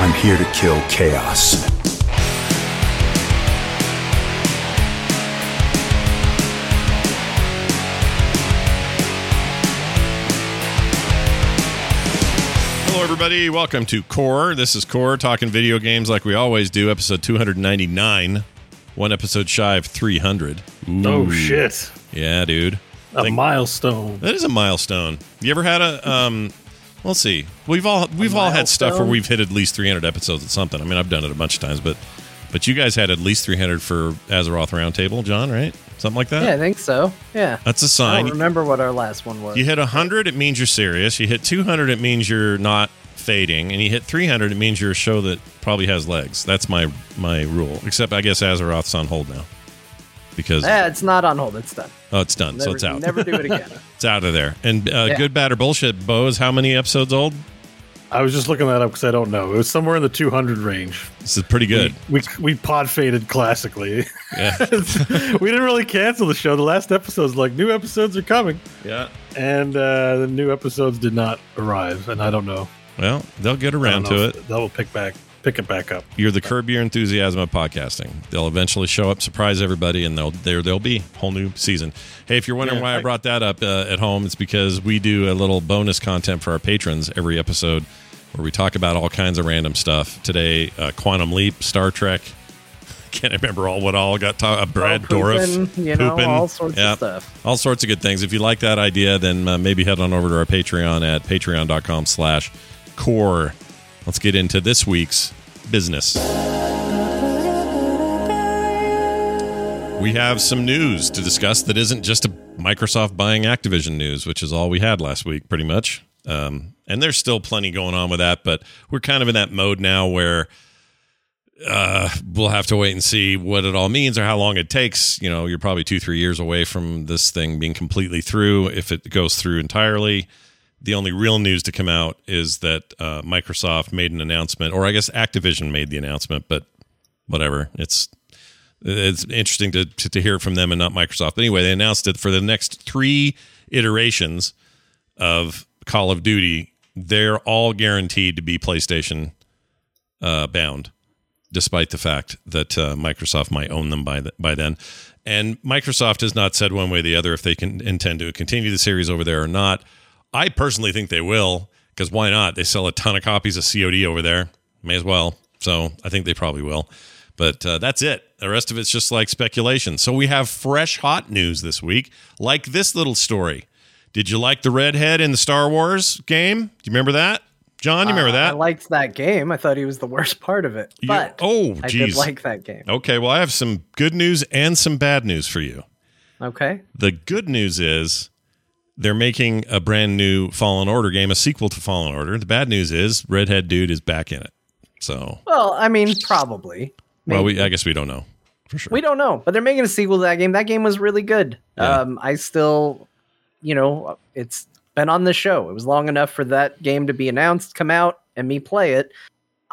I'm here to kill chaos. Hello, everybody. Welcome to Core. This is Core talking video games like we always do. Episode 299. One episode shy of 300. Oh shit! Yeah, dude. A Think- milestone. That is a milestone. You ever had a um we'll see. We've all we've all had stuff where we've hit at least 300 episodes at something. I mean, I've done it a bunch of times, but but you guys had at least 300 for Azeroth Roundtable, Jon, right? Something like that? Yeah, I think so. Yeah. That's a sign. don't remember what our last one was. You hit 100, it means you're serious. You hit 200, it means you're not fading. And you hit 300, it means you're a show that probably has legs. That's my my rule. Except I guess Azeroth's on hold now. Because Eh, it's not on hold. It's done. oh, it's done, Never, so it's out. Never do it again. It's out of there. And uh, Yeah. good, bad, or bullshit. Beau is how many episodes old? I was just looking that up because I don't know. It was somewhere in the 200 range. This is pretty good. We we pod faded classically. Yeah, we didn't really cancel the show. The last episode's like new episodes are coming, yeah. and uh, the new episodes did not arrive. And I don't know. Well, they'll get around to it. They'll pick back pick it back up. You're the curb your enthusiasm of podcasting. They'll eventually show up, surprise everybody, and they'll there they'll be whole new season. Hey, if you're wondering Yeah, why I I- brought that up uh, at home, it's because we do a little bonus content for our patrons every episode, where we talk about all kinds of random stuff. Today, uh, Quantum Leap, Star Trek. Can't remember all what all got talked. Uh, Brad Oh, Dorff, you know, pooping. all sorts Yeah. of stuff. all sorts of good things. If you like that idea, then uh, maybe head on over to our Patreon at patreon.com slash core. Let's get into this week's business. We have some news to discuss that isn't just a Microsoft buying Activision news, which is all we had last week, pretty much. Um, and there's still plenty going on with that, but we're kind of in that mode now where uh, we'll have to wait and see what it all means or how long it takes. You know, you're probably two, three years away from this thing being completely through. If it goes through entirely, the only real news to come out is that uh, Microsoft made an announcement, or I guess Activision made the announcement, but whatever. It's it's interesting to, to, to hear from them and not Microsoft. But anyway, they announced that for the next three iterations of Call of Duty. They're all guaranteed to be PlayStation uh, bound despite the fact that uh, Microsoft might own them by the, by then. And Microsoft has not said one way or the other if they can intend to continue the series over there or not. I personally think they will because why not? They sell a ton of copies of COD over there. May as well. So I think they probably will. But uh, that's it. The rest of it's just like speculation. So we have fresh, hot news this week, like this little story. Did you like the redhead in the Star Wars game? Do you remember that? Jon, you remember Uh, that? I liked that game. I thought he was the worst part of it. You- But oh, I geez. did like that game. Okay, well, I have some good news and some bad news for you. Okay. The good news is they're making a brand new Fallen Order game, a sequel to Fallen Order. The bad news is Redhead Dude is back in it. So, Well, I mean, probably. well, we I guess we don't know for sure. We don't know, but they're making a sequel to that game. That game was really good. Yeah. Um, I still, you know, it's been on the show. It was long enough for that game to be announced, come out, and me play it.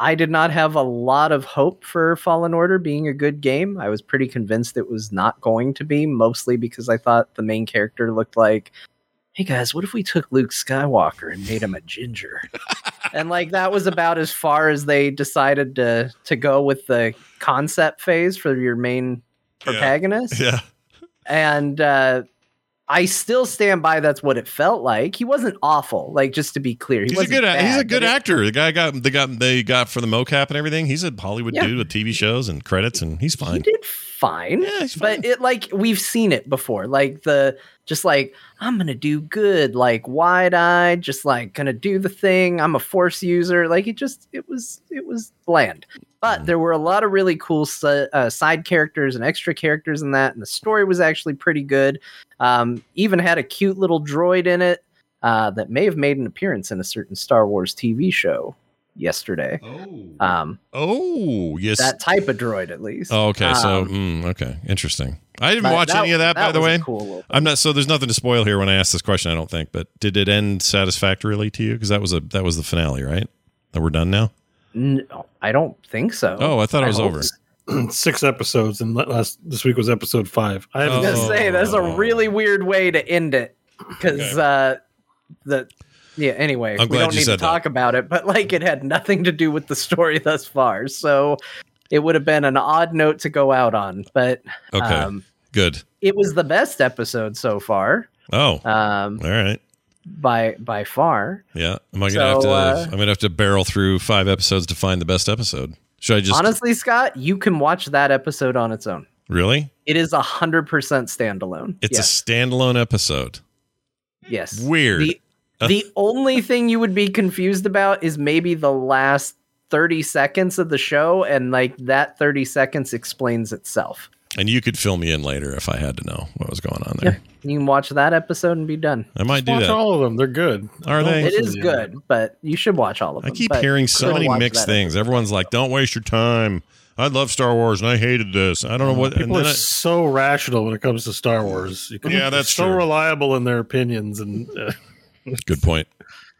I did not have a lot of hope for Fallen Order being a good game. I was pretty convinced it was not going to be, mostly because I thought the main character looked like, hey guys, what if we took Luke Skywalker and made him a ginger? and like that was about as far as they decided to to go with the concept phase for your main Yeah. protagonist. yeah. And uh I still stand by that's what it felt like. He wasn't awful, like just to be clear. He He's a good a- he's a good it- actor. The guy got they got they got for the mocap and everything. He's a Hollywood Yeah. dude with TV shows and credits and he's fine. He did fine. Yeah, he's fine. But it like we've seen it before. Like the just like I'm gonna do good, like wide eyed, just like gonna do the thing. I'm a force user. Like it just it was it was bland. But Mhm. there were a lot of really cool uh, side characters and extra characters in that, and the story was actually pretty good. Um, even had a cute little droid in it uh, that may have made an appearance in a certain Star Wars TV show yesterday. oh. Um, oh, yes. that type of droid, at least. oh, okay. So, Um, mm, okay. Interesting. I didn't watch any of that, by the way. cool little I'm not so there's nothing to spoil here when I ask this question, I don't think. But did it end satisfactorily to you? Because that was a that was the finale, right? That we're done now? No, I don't think so. Oh, I thought it was over. Six episodes, and last this week was episode five. I I haven't was gonna Oh. say that's a really weird way to end it because uh, the Yeah. Anyway, I'm we glad don't you need to said that. talk about it, but like it had nothing to do with the story thus far. So it would have been an odd note to go out on, but Okay. um, Good. it was the best episode so far. Oh, Um, all right. By by far. Yeah. Am I gonna have to? uh, I'm gonna have to barrel through five episodes to find the best episode. Should I just Honestly, Scott, you can watch that episode on its own. really? It is a hundred percent standalone. It's yes. a standalone episode. yes. Weird. The, the only thing you would be confused about is maybe the last 30 seconds of the show, and like that 30 seconds explains itself. And you could fill me in later if I had to know what was going on Yeah. there. You can watch that episode and be done. I might do Watch that. all of them. They're good. Are they? It listen is to the good, but you should watch all of them. I keep hearing so many mixed that things. Everyone's like, "Don't waste your time." I love Star Wars and I hated this. I don't know what. And People then are I, so rational when it comes to Star Wars. You can, Yeah, that's so true. reliable in their opinions, and uh, good point.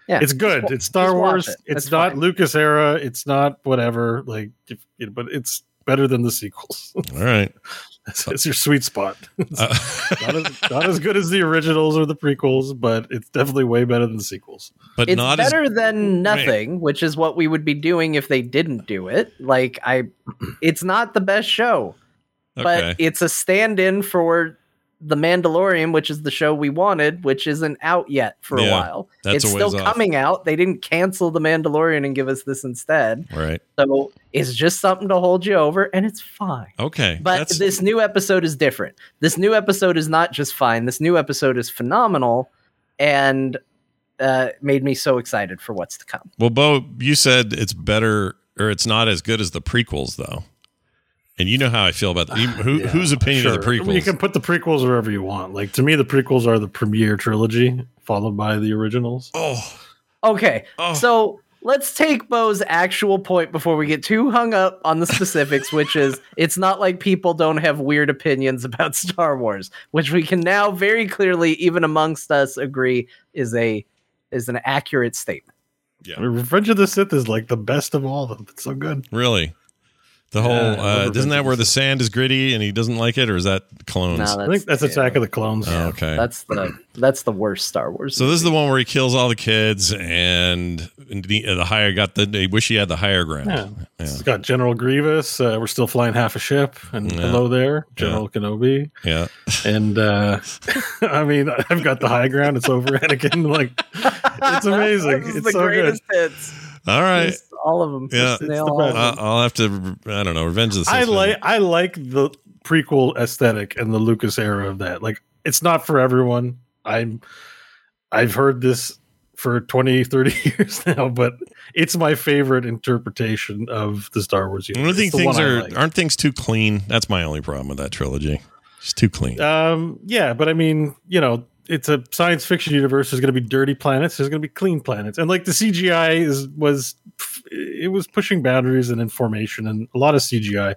Yeah. it's good. Just It's Star Wars. it. It's That's not fine. Lucas era. It's not whatever. Like, if, you know, but it's better than the sequels. All right. It's, it's your sweet spot. It's Uh, not, as, not as good as the originals or the prequels, but it's definitely way better than the sequels. but It's not as better than nothing, which is what we would be doing if they didn't do it. Like I it's not the best show, but it's a stand-in for The Mandalorian, which is the show we wanted, which isn't out yet for Yeah, a while. it's still off. coming out. They didn't cancel The Mandalorian and give us this instead. right. So it's just something to hold you over, and it's fine. Okay. But That's- this new episode is different. This new episode is not just fine. This new episode is phenomenal, and uh, made me so excited for what's to come. well, Beau, you said it's better or it's not as good as the prequels, though. And you know how I feel about that. Who, Whose opinion of the Sure. prequels? You can put the prequels wherever you want. Like to me, the prequels are the premiere trilogy, followed by the originals. oh, Okay, Oh. so let's take Beau's actual point before we get too hung up on the specifics, which is it's not like people don't have weird opinions about Star Wars, which we can now very clearly, even amongst us, agree is a is an accurate statement. I mean, Revenge of the Sith is like the best of all of them. It's so good. really? The whole Yeah, uh, isn't that where the the sand is gritty and he doesn't like it, or is that clones? No, I think that's yeah, Attack of the Clones. Oh, okay. That's the that's the worst Star Wars. So this is the one where he kills all the kids, and the, the higher got the. They wish he had the higher ground. Yeah. Yeah. It's got General Grievous. Uh, we're still flying half a ship, and Yeah. hello there, General Kenobi. Yeah. And uh, I mean, I've got the high ground. It's over Anakin. Like it's amazing. It's the so good. hits. All right. Just all of them. Yeah. Just nail the all of them. I'll have to. I don't know. Revenge of the Sith. I man. like I like the prequel aesthetic and the Lucas era of that. Like it's not for everyone. I'm I've heard this for 20 30 years now, but it's my favorite interpretation of the Star Wars I don't universe. think It's the things are like. aren't things too clean. That's my only problem with that trilogy. It's too clean. Um yeah, but I mean, you know, it's a science fiction universe. There's going to be dirty planets. There's going to be clean planets, and like the CGI is was it was pushing boundaries and information, and a lot of CGI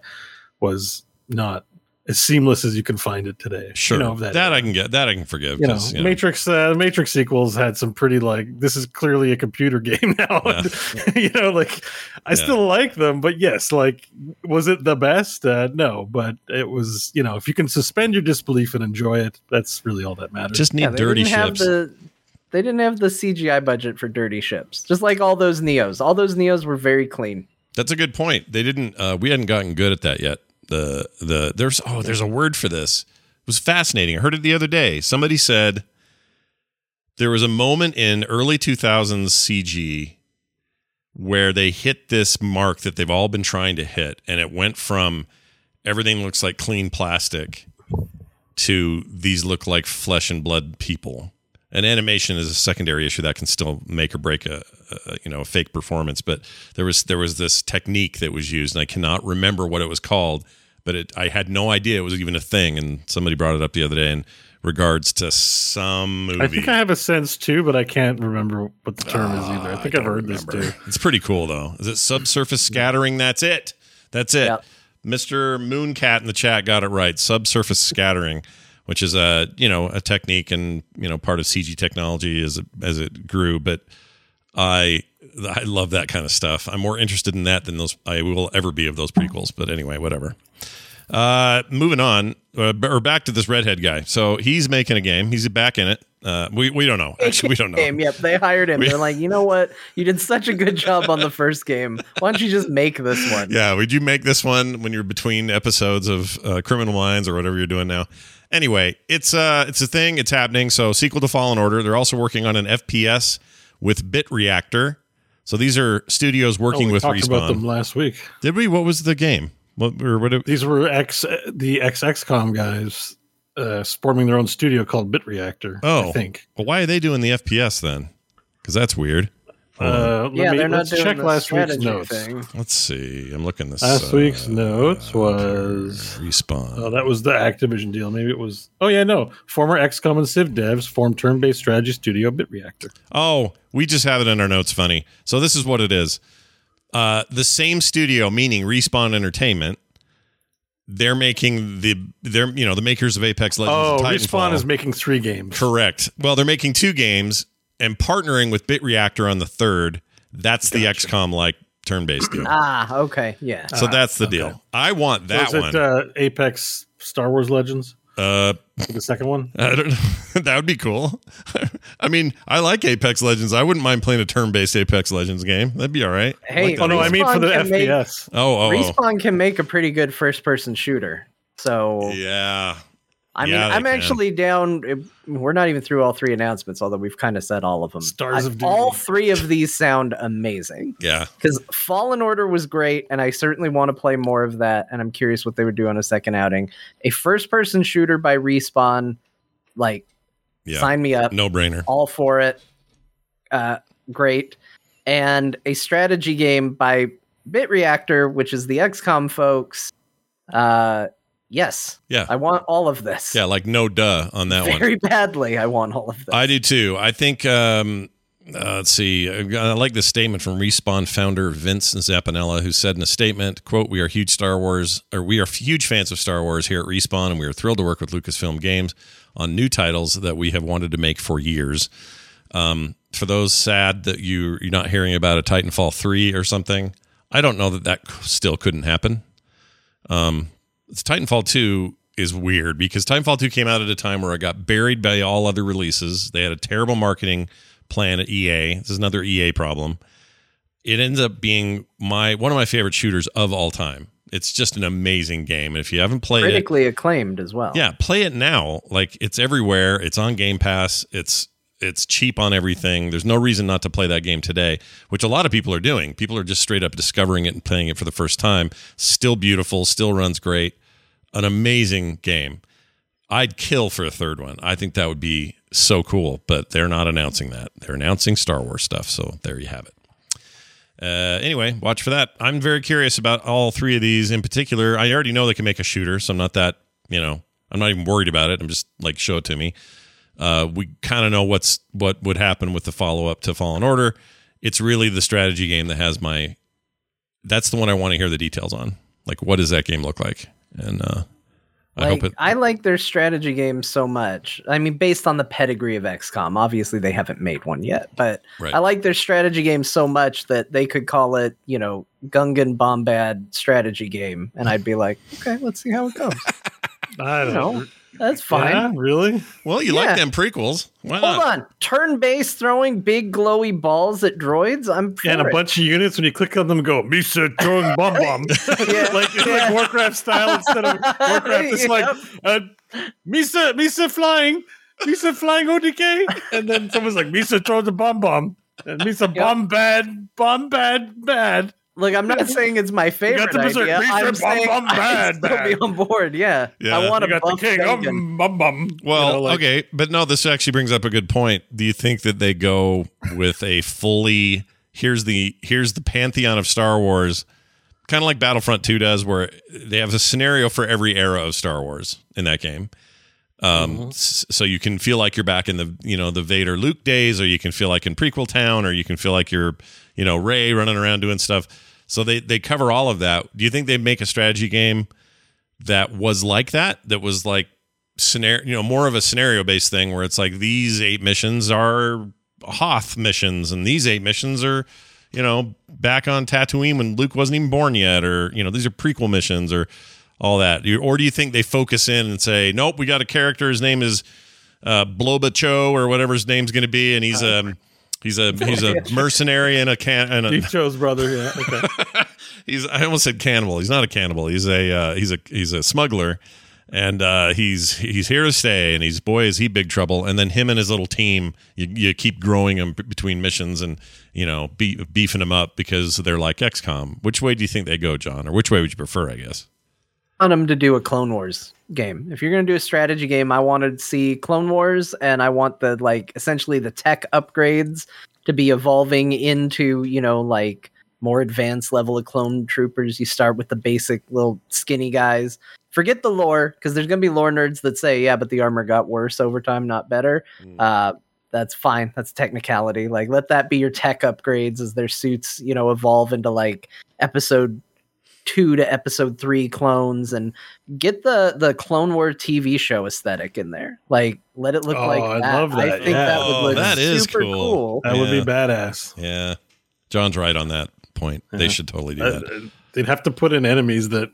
was not as seamless as you can find it today. sure, you know, that, that, I can get. That I can forgive. you know, 'cause, you know, Matrix. Uh, Matrix sequels had some pretty like this is clearly a computer game now. Yeah. you know, like I Yeah. still like them, but yes, like was it the best? Uh, no, but it was. You know, if you can suspend your disbelief and enjoy it, that's really all that matters. just need Yeah, dirty ships. the they didn't have the CGI budget for dirty ships. Just like all those Neos. All those Neos were very clean. That's a good point. They didn't. Uh, we hadn't gotten good at that yet. The the there's oh there's a word for this. It was fascinating. I heard it the other day. Somebody said there was a moment in early 2000s CG where they hit this mark that they've all been trying to hit, and it went from everything looks like clean plastic to these look like flesh and blood people. And animation is a secondary issue that can still make or break a, a you know a fake performance. But there was there was this technique that was used, and I cannot remember what it was called. But it, I had no idea it was even a thing, and somebody brought it up the other day in regards to some movie. I think I have a sense too, but I can't remember what the term is either. I Ah, think I've don't heard this too. It's pretty cool though. Is it subsurface scattering? That's it. That's it. Yep. Mr. Mooncat in the chat got it right. Subsurface scattering, which is a you know a technique and you know part of CG technology as it, as it grew. But I I love that kind of stuff. I'm more interested in that than those I will ever be of those prequels. But anyway, whatever. Uh, moving on, uh, or back to this redhead guy. So he's making a game. He's back in it. Uh, we we don't know. Actually, we don't know. Game. Yep, they hired him. We- They're like, you know what? You did such a good job on the first game. Why don't you just make this one? Yeah, would you make this one when you're between episodes of uh, Criminal Minds or whatever you're doing now? Anyway, it's uh it's a thing. It's happening. So sequel to Fallen Order. They're also working on an FPS with Bit Reactor. So these are studios Oh, working we with talked about them last week. Did we? What was the game? What or what? It, These were X the XXCOM guys uh, forming their own studio called Bit Reactor. Oh. I think. well, why are they doing the FPS then? Because that's weird. Hold on. Uh, let Yeah, me, they're not let's doing check the last week's notes. thing. Let's see. I'm looking this. Last uh, week's notes was respawn. oh that was the Activision deal. Maybe it was oh yeah no former XCOM and Civ devs formed turn-based strategy studio Bit Reactor. Oh, we just have it in our notes. Funny. So this is what it is. Uh, the same studio, meaning Respawn Entertainment, they're making the they're you know the makers of Apex Legends. Oh, and Respawn is making three games. correct. Well, they're making two games and partnering with Bit Reactor on the third. That's the XCOM like turn based deal. Ah, okay, yeah. so Ah, that's the okay. deal. I want that So that is it, one. uh, Apex Star Wars Legends, uh, the second one. I don't know. that would be cool. I mean, I like Apex Legends. I wouldn't mind playing a turn-based Apex Legends game. That'd be all right. Hey, like Oh no, I mean for the Respawn can make- FPS. oh, oh, oh. Respawn can make a pretty good first-person shooter. So Yeah. I mean, Yeah, they I'm can. actually down. We're not even through all three announcements, although we've kind of said all of them. Stars I- of Duty. all three of these sound amazing Yeah. because Fallen Order was great, and I certainly want to play more of that. And I'm curious what they would do on a second outing. A first-person shooter by Respawn, like Yeah. sign me up, No brainer. all for it. Uh, great, and a strategy game by Bit Reactor, which is the XCOM folks. Uh, yes, Yeah. I want all of this. Yeah, like no duh on that one. very badly. I want all of this. I do too. I think um uh, let's see. I like this statement from Respawn founder Vince Zampella, who said in a statement, "quote We are huge Star Wars, or we are huge fans of Star Wars here at Respawn, and we are thrilled to work with Lucasfilm Games on new titles that we have wanted to make for years." Um, for those sad that you you're not hearing about a Titanfall three or something, I don't know that that still couldn't happen. Um, Titanfall 2 is weird because Titanfall 2 came out at a time where it got buried by all other releases. They had a terrible marketing plan at EA. This is another EA problem. It ends up being my one of my favorite shooters of all time. It's just an amazing game. And if you haven't played it, critically acclaimed as well. yeah, play it now. Like it's everywhere. It's on Game Pass. It's it's cheap on everything. There's no reason not to play that game today, which a lot of people are doing. People are just straight up discovering it and playing it for the first time. Still beautiful, still runs great. An amazing game. I'd kill for a third one. I think that would be so cool, but they're not announcing that. They're announcing Star Wars stuff, so there you have it. Uh, anyway, watch for that. I'm very curious about all three of these in particular. I already know they can make a shooter, so I'm not that, you know, I'm not even worried about it. I'm just like, show it to me. Uh, we kind of know what's what would happen with the follow up to Fallen Order. It's really the strategy game that has my. That's the one I want to hear the details on. Like, what does that game look like? And uh, I Like, hope it. I like their strategy games so much. I mean, based on the pedigree of XCOM, obviously they haven't made one yet, but Right. I like their strategy games so much that they could call it, you know, Gungan Bombad strategy game, and I'd be like, okay, let's see how it goes. I don't No, know. That's fine. Yeah, really? Well, you Yeah. like them prequels. Why Hold not? on, turn-based throwing big glowy balls at droids. I'm and a it. bunch of units when you click on them go Misa throwing bomb bomb like it's Yeah. like Warcraft style instead of Warcraft it's like uh, Misa Misa flying Misa flying ODK and then someone's like Misa throws a bomb bomb and Misa bomb bad bomb bad bad Look, I'm not saying it's my favorite the idea. Beast I'm and Bum saying Bum I'd Bad be on board. Yeah, Yeah. I want to got the king Gungan. um, bum bum Well, You know, like- okay, but no, this actually brings up a good point. Do you think that they go with a fully here's the here's the pantheon of Star Wars, kind of like Battlefront 2 does where they have a scenario for every era of Star Wars in that game. Um s- so you can feel like you're back in the, you know, the Vader Luke days or you can feel like in prequel town or you can feel like you're, you know, Rey running around doing stuff. So they they cover all of that. Do you think they'd make a strategy game that was like that that was like scenario you know more of a scenario based thing where it's like these eight missions are hoth missions and these eight missions are you know back on tatooine when luke wasn't even born yet or you know these are prequel missions or all that or do you think they focus in and say nope we got a character his name is uh, Blobacho or whatever his name's going to be, and he's um he's a he's a mercenary and a can and a, Deep Joe's brother. Yeah. Okay. he's I almost said cannibal. He's not a cannibal. He's a uh, he's a he's a smuggler, and uh, he's he's here to stay. And he's boy is he big trouble. And then him and his little team, you, you keep growing them between missions and you know be, beefing them up because they're like XCOM. Which way do you think they go, Jon, or which way would you prefer? I guess. Want them to do a Clone Wars game. If you're going to do a strategy game, I wanted to see Clone Wars, and I want the like essentially the tech upgrades to be evolving into you know like more advanced level of clone troopers. You start with the basic little skinny guys. Forget the lore because there's going to be lore nerds that say, yeah, but the armor got worse over time, not better. Uh, that's fine. That's technicality. Like, let that be your tech upgrades as their suits, you know, evolve into like episode two to episode three clones and get the the Clone War TV show aesthetic in there. Like, let it look Oh, like I that. love I that, think yeah. that would Oh, look that is super cool. cool. That would be badass. Yeah, Jon's right on that point. They should totally do Uh, that. they'd have to put in enemies that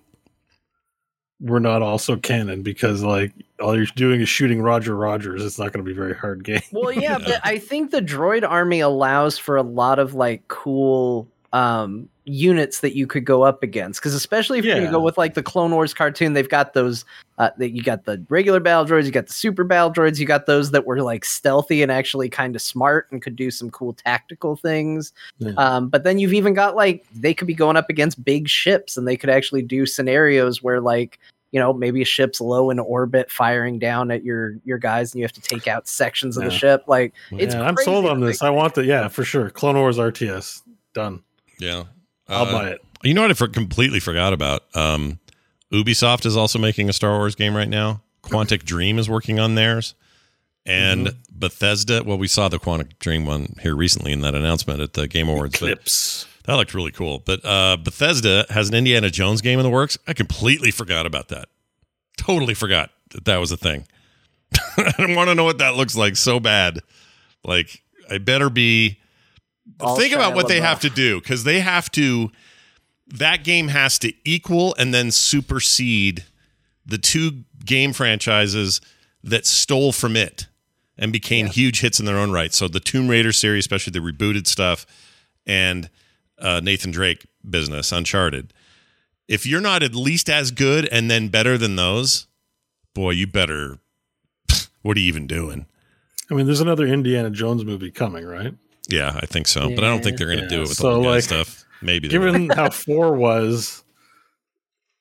were not also canon because like all you're doing is shooting Roger Rogers. It's not going to be a very hard game. Well, yeah, but I think the droid army allows for a lot of like cool um units that you could go up against because especially if Yeah. gonna go with like the clone wars cartoon they've got those uh that you got the regular battle droids you got the super battle droids you got those that were like stealthy and actually kind of smart and could do some cool tactical things Yeah. um but then you've even got like they could be going up against big ships and they could actually do scenarios where like you know maybe a ship's low in orbit firing down at your your guys and you have to take out sections of the ship like it's Yeah, I'm sold on this. I want the yeah for sure. Clone Wars RTS done. Yeah, I'll Uh, buy it. You know what I for- completely forgot about? Um, Ubisoft is also making a Star Wars game right now. Quantic Dream is working on theirs. And Bethesda, well, we saw the Quantic Dream one here recently in that announcement at the Game Awards. Eclipse. that looked really cool. But uh, Bethesda has an Indiana Jones game in the works. I completely forgot about that. Totally forgot that that was a thing. I want to know what that looks like so bad. Like, I better be. All think about what they have to do because they have to. That game has to equal and then supersede the two game franchises that stole from it and became huge hits in their own right. So the Tomb Raider series, especially the rebooted stuff, and uh, Nathan Drake business, Uncharted. If you're not at least as good and then better than those, boy, you better. What are you even doing? I mean, there's another Indiana Jones movie coming, right? Yeah, I think so, but I don't think they're going to do it with so, all the like, stuff. Maybe they will. Given how four was,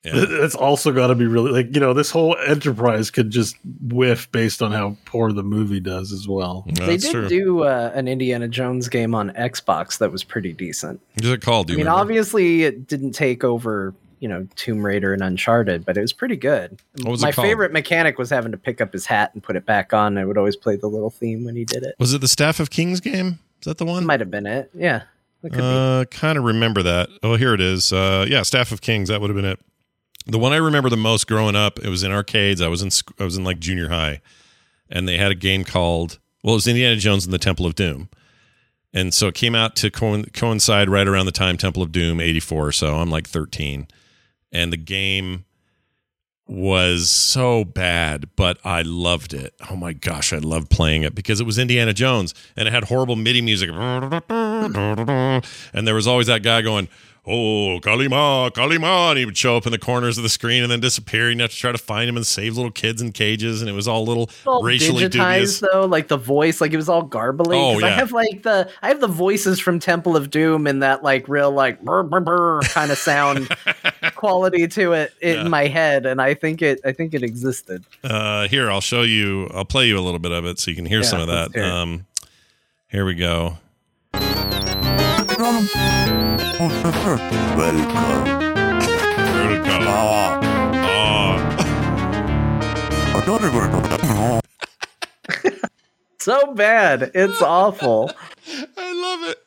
Yeah. it's also got to be really like you know this whole enterprise could just whiff based on how poor the movie does as well. No, they did true. do uh, an Indiana Jones game on Xbox that was pretty decent. What's it called? Do I mean, remember? obviously it didn't take over, you know, Tomb Raider and Uncharted, but it was pretty good. What was it My called? favorite mechanic was having to pick up his hat and put it back on. I would always play the little theme when he did it. Was it the Staff of Kings game? Is that the one? Might have been it. Yeah. Could. Uh, kind of remember that. Oh, here it is. Uh, yeah, Staff of Kings. That would have been it. The one I remember the most growing up. It was in arcades. I was in. I was in like junior high, and they had a game called. Well, it was Indiana Jones and the Temple of Doom, and so it came out to co- coincide right around the time Temple of Doom '84. So I'm like 13, and the game was so bad, but I loved it. Oh my gosh, I loved playing it because it was Indiana Jones and it had horrible MIDI music. And there was always that guy going, Oh, Kali Ma, Kali Ma. And he would show up in the corners of the screen and then disappear. And you have to try to find him and save little kids in cages. And it was all little all racially digitized dubious. though, like the voice, like it was all garbly. Oh, 'Cause I have like the I have the voices from Temple of Doom and that like real like brr, brr, brr kind of sound quality to it in Yeah. my head, and I think it I think it existed. Uh, here, I'll show you. I'll play you a little bit of it so you can hear Yeah, some of that. Um, here we go. Welcome. Here it goes. Oh. So bad, it's awful. I love it.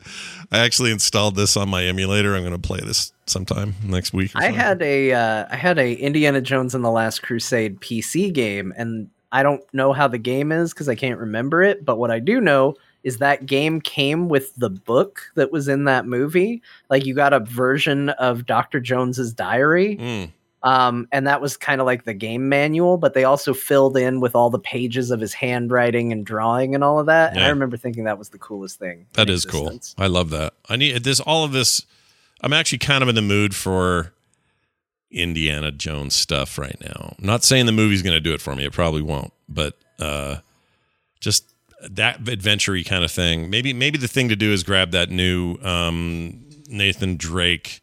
I actually installed this on my emulator. I'm going to play this sometime next week. I had a uh, I had a Indiana Jones and the Last Crusade PC game, and I don't know how the game is because I can't remember it. But what I do know is that game came with the book that was in that movie. Like you got a version of Doctor Jones's diary, Mm. Um, and that was kind of like the game manual, but they also filled in with all the pages of his handwriting and drawing and all of that. And I remember thinking that was the coolest thing. That is is cool. I love that. I need this. All of this. I'm actually kind of in the mood for Indiana Jones stuff right now. I'm not saying the movie's going to do it for me. It probably won't. But uh, just that adventure kind of thing. Maybe maybe the thing to do is grab that new um, Nathan Drake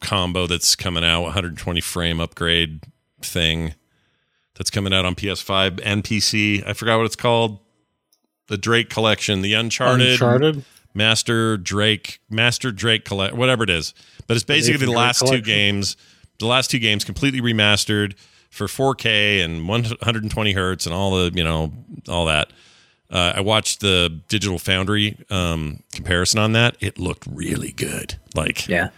combo that's coming out, 120 frame upgrade thing that's coming out on PS5 and PC. I forgot what it's called. The Drake collection, the Uncharted, Uncharted. Master Drake, Master Drake collect, whatever it is. But it's basically the Drake last two games, the last two games completely remastered for 4K and 120 hertz and all the you know all that. Uh, I watched the Digital Foundry um, comparison on that. It looked really good, like Yeah.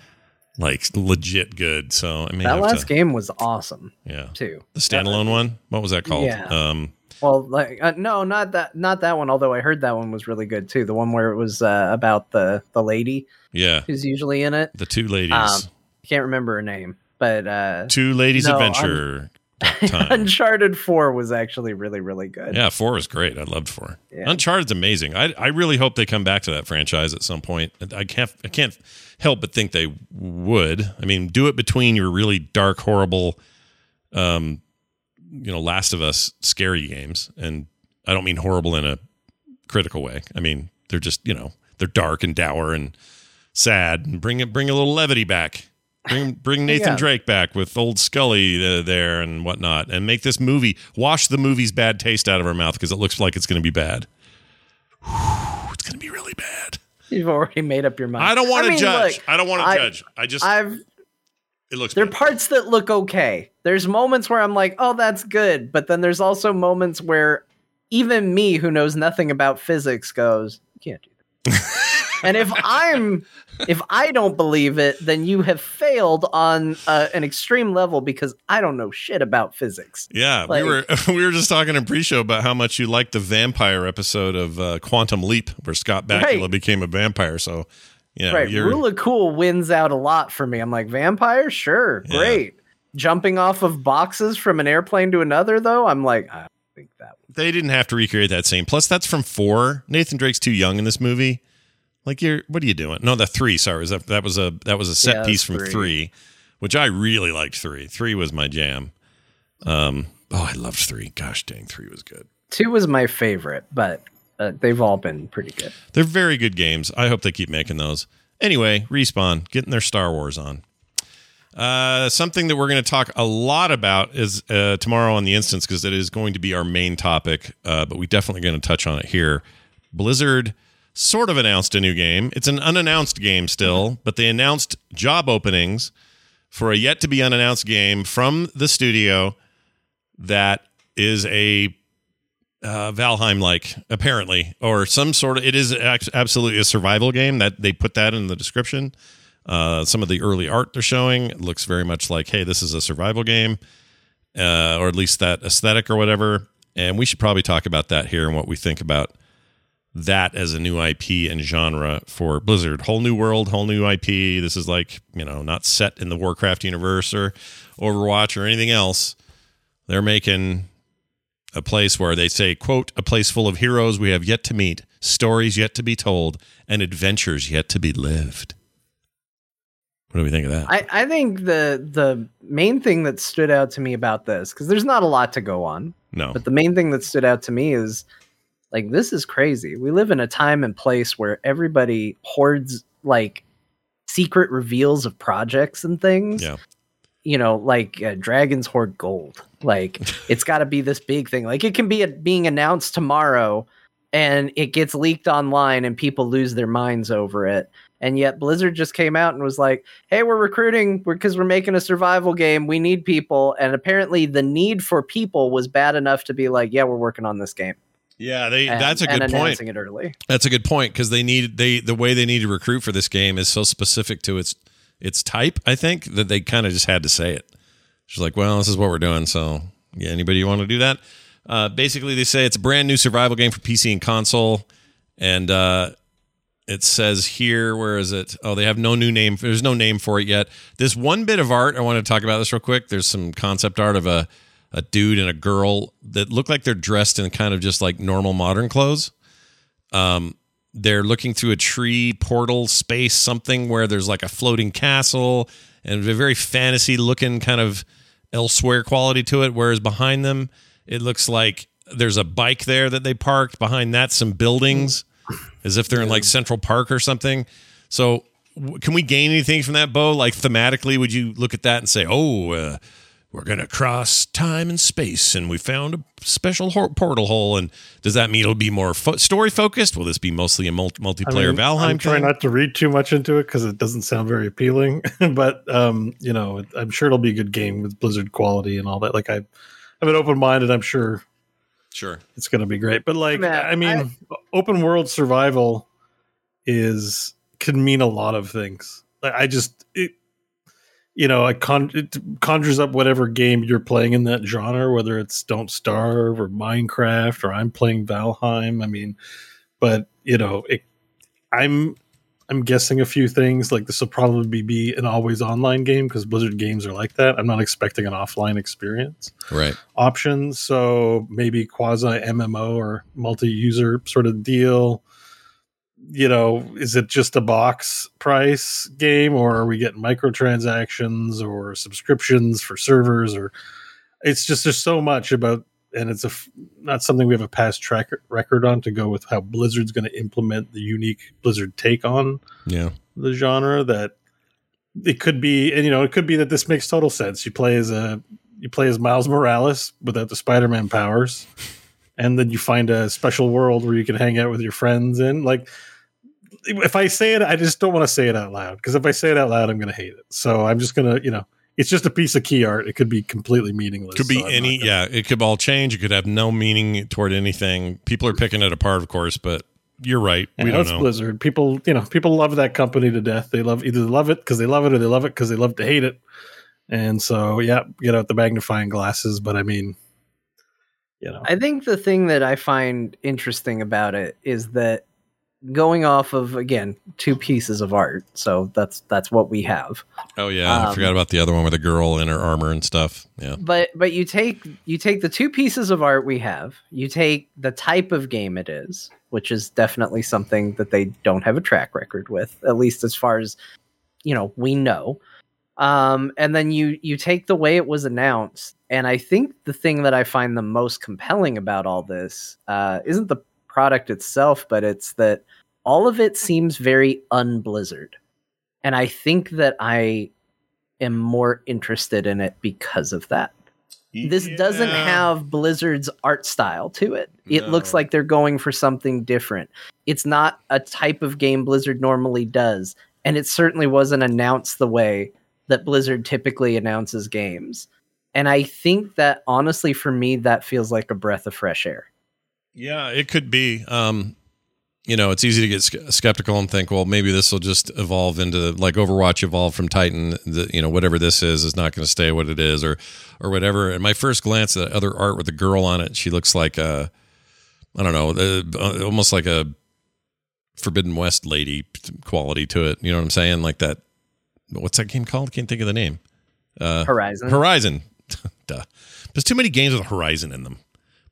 like legit good. So I mean, That last game was awesome yeah, too. the standalone one. What was that called? Yeah. Um, Well, like uh, no, not that, not that one. Although I heard that one was really good too. The one where it was uh, about the the lady yeah, who's usually in it. the two ladies, Um, Can't remember her name, but uh, two ladies no, adventure. Uncharted Four was actually really really good. Yeah, four was great. I loved four. Yeah. Uncharted's amazing. I I really hope they come back to that franchise at some point. I can't I can't help but think they would. I mean, do it between your really dark, horrible, um, you know, Last of Us scary games, and I don't mean horrible in a critical way. I mean they're just you know they're dark and dour and sad, and bring it bring a little levity back. Bring bring Nathan Yeah. Drake back with old Sully uh, there and whatnot, and make this movie wash the movie's bad taste out of our mouth because it looks like it's going to be bad. Whew, it's going to be really bad. You've already made up your mind. I don't want to mean, judge. look, I don't want to judge. I just I've it looks. there are parts that look okay. There's moments where I'm like, oh, that's good, but then there's also moments where even me, who knows nothing about physics, goes, you can't do that. and if I'm if I don't believe it, then you have failed on uh, an extreme level because I don't know shit about physics. Yeah, Like- we were we were just talking in pre-show about how much you liked the vampire episode of uh, Quantum Leap, where Scott Bakula Right. became a vampire. So, yeah, right, rule of cool wins out a lot for me. I'm like vampire, sure, Yeah. great. Jumping off of boxes from an airplane to another, though, I'm like, I think that. they didn't have to recreate that scene. Plus, that's from four. Nathan Drake's too young in this movie. Like, you're what are you doing? No, the three. Sorry, was that that was a that was a set Yeah, piece from three. three, which I really liked. Three, three was my jam. Um, oh, I loved three. Gosh dang, three was good. Two was my favorite, but uh, they've all been pretty good. They're very good games. I hope they keep making those. Anyway, respawn getting their Star Wars on. Uh, something that we're going to talk a lot about is uh, tomorrow on the instance because it is going to be our main topic. Uh, but we definitely going to touch on it here. Blizzard sort of announced a new game. It's an unannounced game still, but they announced job openings for a yet to be unannounced game from the studio that is a uh, Valheim like apparently, or some sort of. It is absolutely a survival game that they put that in the description. Uh, some of the early art they're showing looks very much like, hey, this is a survival game, uh, or at least that aesthetic or whatever. And we should probably talk about that here and what we think about that as a new IP and genre for Blizzard. Whole new world, whole new IP. This is like, you know, not set in the Warcraft universe or Overwatch or anything else. They're making a place where they say, quote, a place full of heroes we have yet to meet, stories yet to be told, and adventures yet to be lived. What do we think of that? I, I think the the main thing that stood out to me about this, because there's not a lot to go on, no. but the main thing that stood out to me is like this is crazy. We live in a time and place where everybody hoards like secret reveals of projects and things. Yeah. You know, like uh, dragons hoard gold. Like it's got to be this big thing. Like it can be a, being announced tomorrow and it gets leaked online and people lose their minds over it. And yet Blizzard just came out and was like, "Hey, we're recruiting because we're making a survival game. We need people." And apparently, the need for people was bad enough to be like, "Yeah, we're working on this game." Yeah, they And, that's a good point. announcing it early. That's a good point because they need they the way they need to recruit for this game is so specific to its its type. I think that they kind of just had to say it. She's like, well, this is what we're doing. So, yeah, anybody you want to do that? Uh, basically, they say it's a brand new survival game for PC and console, and uh, it says here, where is it? Oh, they have no new name. There's no name for it yet. This one bit of art, I want to talk about this real quick. There's some concept art of a, a dude and a girl that look like they're dressed in kind of just like normal modern clothes. Um, they're looking through a tree portal space, something where there's like a floating castle and a very fantasy looking kind of elsewhere quality to it. Whereas behind them, it looks like there's a bike there that they parked. Behind that, some buildings as if they're in like Central Park or something. So, can we gain anything from that, Beau? Like thematically, would you look at that and say, "Oh, uh, we're gonna cross time and space, and we found a special hor- portal hole"? And does that mean it'll be more fo- story focused? Will this be mostly a mul- I multiplayer mean, Valheim? I'm trying not to read too much into it because it doesn't sound very appealing. but um, you know, I'm sure it'll be a good game with Blizzard quality and all that. Like I, I'm an open minded. I'm sure Sure. it's going to be great. But like, Man, I mean, open world survival is can mean a lot of things. Like, I just it, you know, I con- it conjures up whatever game you're playing in that genre, whether it's Don't Starve or Minecraft or I'm playing Valheim. I mean, but you know, it, I'm I'm guessing a few things. Like this will probably be an always online game because Blizzard games are like that. I'm not expecting an offline experience Right. options. So maybe quasi MMO or multi user sort of deal. You know, is it just a box price game or are we getting microtransactions or subscriptions for servers or it's just there's so much about and it's a f- not something we have a past track record on to go with how Blizzard's going to implement the unique Blizzard take on Yeah. the genre that it could be and you know it could be that this makes total sense you play as a you play as miles morales without the spider-man powers and then you find a special world where you can hang out with your friends in like if i say it i just don't want to say it out loud because if i say it out loud i'm going to hate it so i'm just going to you know it's just a piece of key art it could be completely meaningless Could be so any. gonna- Yeah. It could all change. It could have no meaning toward anything. People are picking it apart, of course, but you're right. You we don't it's know. Blizzard. People, you know, people love that company to death. They love either they love it because they love it or they love it because they love to hate it. And so, yeah, get out the magnifying glasses. But I mean, you know, I think the thing that I find interesting about it is that going off of again two pieces of art, so that's that's what we have. Oh yeah, I Um, forgot about the other one with the girl in her armor and stuff. Yeah. But but you take you take the two pieces of art we have, you take the type of game it is, which is definitely something that they don't have a track record with, at least as far as you know we know. Um, and then you you take the way it was announced, and I think the thing that I find the most compelling about all this uh, isn't the product itself, but it's that all of it seems very unblizzard, and I think that I am more interested in it because of that. This doesn't have Blizzard's art style to it. It looks like they're going for something different. It's not a type of game Blizzard normally does, and it certainly wasn't announced the way that Blizzard typically announces games. And I think that honestly for me that feels like a breath of fresh air. Yeah, it could be. Um, you know, it's easy to get skeptical and think, well, maybe this will just evolve into like Overwatch evolved from Titan. The, you know, whatever this is is not going to stay what it is, or or whatever. And my first glance at other art with the girl on it, she looks like a, I don't know, uh, almost like a Forbidden West lady quality to it. You know what I'm saying? Like that. What's that game called? Can't think of the name. Uh, Horizon. Horizon. Duh. There's too many games with Horizon in them.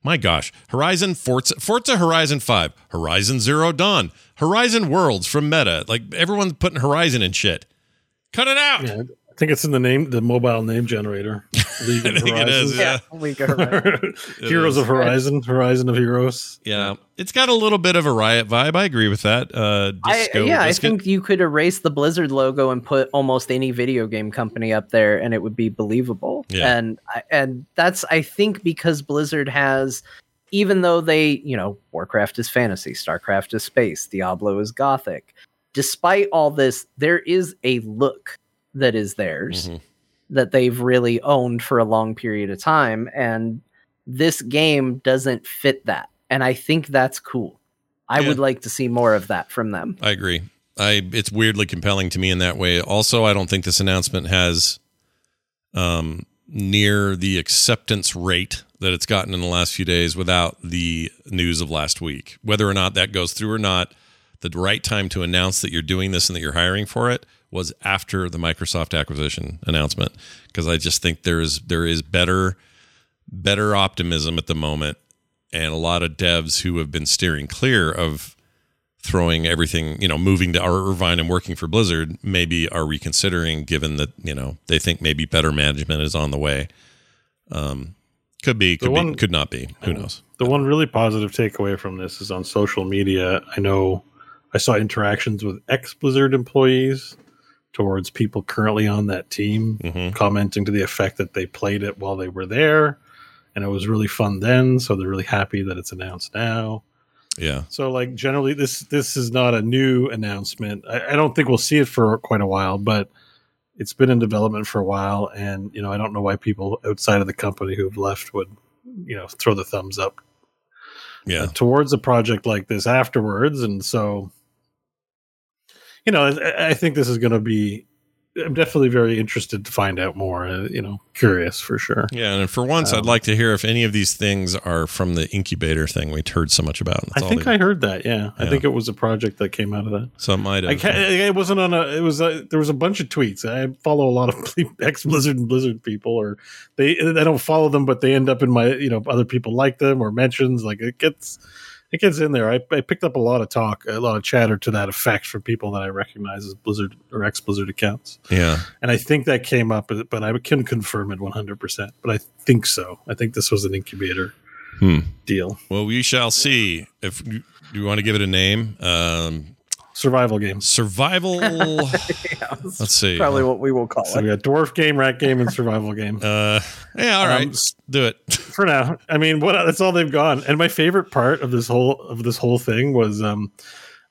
My gosh. Horizon, Forza, Forza Horizon 5, Horizon Zero Dawn, Horizon Worlds from Meta. Like everyone's putting Horizon in shit. Cut it out. yeah, think it's in the name, the mobile name generator. League of I think it is, Horizons. yeah. League of Horizon. Heroes of Horizon, Horizon of Heroes. Yeah. It's got a little bit of a riot vibe. I agree with that. Uh, I, disco, yeah, I think you could erase the Blizzard logo and put almost any video game company up there, and it would be believable. Yeah. And and that's I think because Blizzard has, even though they you know Warcraft is fantasy, Starcraft is space, Diablo is gothic. Despite all this, there is a look that is theirs Mhm. that they've really owned for a long period of time, and this game doesn't fit that. And I think that's cool. I Yeah. would like to see more of that from them. I agree. I it's weirdly compelling to me in that way. Also, I don't think this announcement has um near the acceptance rate that it's gotten in the last few days without the news of last week. Whether or not that goes through or not, the right time to announce that you're doing this and that you're hiring for it was after the Microsoft acquisition announcement because I just think there is there is better better optimism at the moment and a lot of devs who have been steering clear of throwing everything, you know, moving to Irvine and working for Blizzard maybe are reconsidering given that, you know, they think maybe better management is on the way. Um could be, could one- be, could not be. Who knows? The one really positive takeaway from this is on social media. I know I saw interactions with ex Blizzard employees towards people currently on that team Mhm. commenting to the effect that they played it while they were there and it was really fun then. So they're really happy that it's announced now. Yeah. So like generally this this is not a new announcement. I, I don't think we'll see it for quite a while, but it's been in development for a while and you know, I don't know why people outside of the company who've left would, you know, throw the thumbs up Yeah. towards a project like this afterwards. And so, you know, I, I think this is going to be. I'm definitely very interested to find out more. Uh, you know, curious for sure. Yeah, and for once, I'd Um, like to hear if any of these things are from the incubator thing we heard so much about. That's I think they- I heard that. Yeah, I think it was a project that came out of that. so it might I have. can't, it wasn't on a. It was a, there was a bunch of tweets. I follow a lot of ex Blizzard and Blizzard people, or they I don't follow them, but they end up in my you know other people like them or mentions. Like it gets it gets in there. I, I picked up a lot of talk, a lot of chatter to that effect from people that I recognize as Blizzard or ex Blizzard accounts, yeah, and I think that came up, but but I can confirm it one hundred percent. But I think so. I think this was an incubator Hmm. deal, well, we shall see. If you, do you want to give it a name, um, survival game. survival. Yeah, Let's see. Probably what we will call So it. we got dwarf game, rat game, and survival game. Uh, yeah, all right, Um, do it. for now. I mean, what that's all they've gone. And my favorite part of this whole of this whole thing was um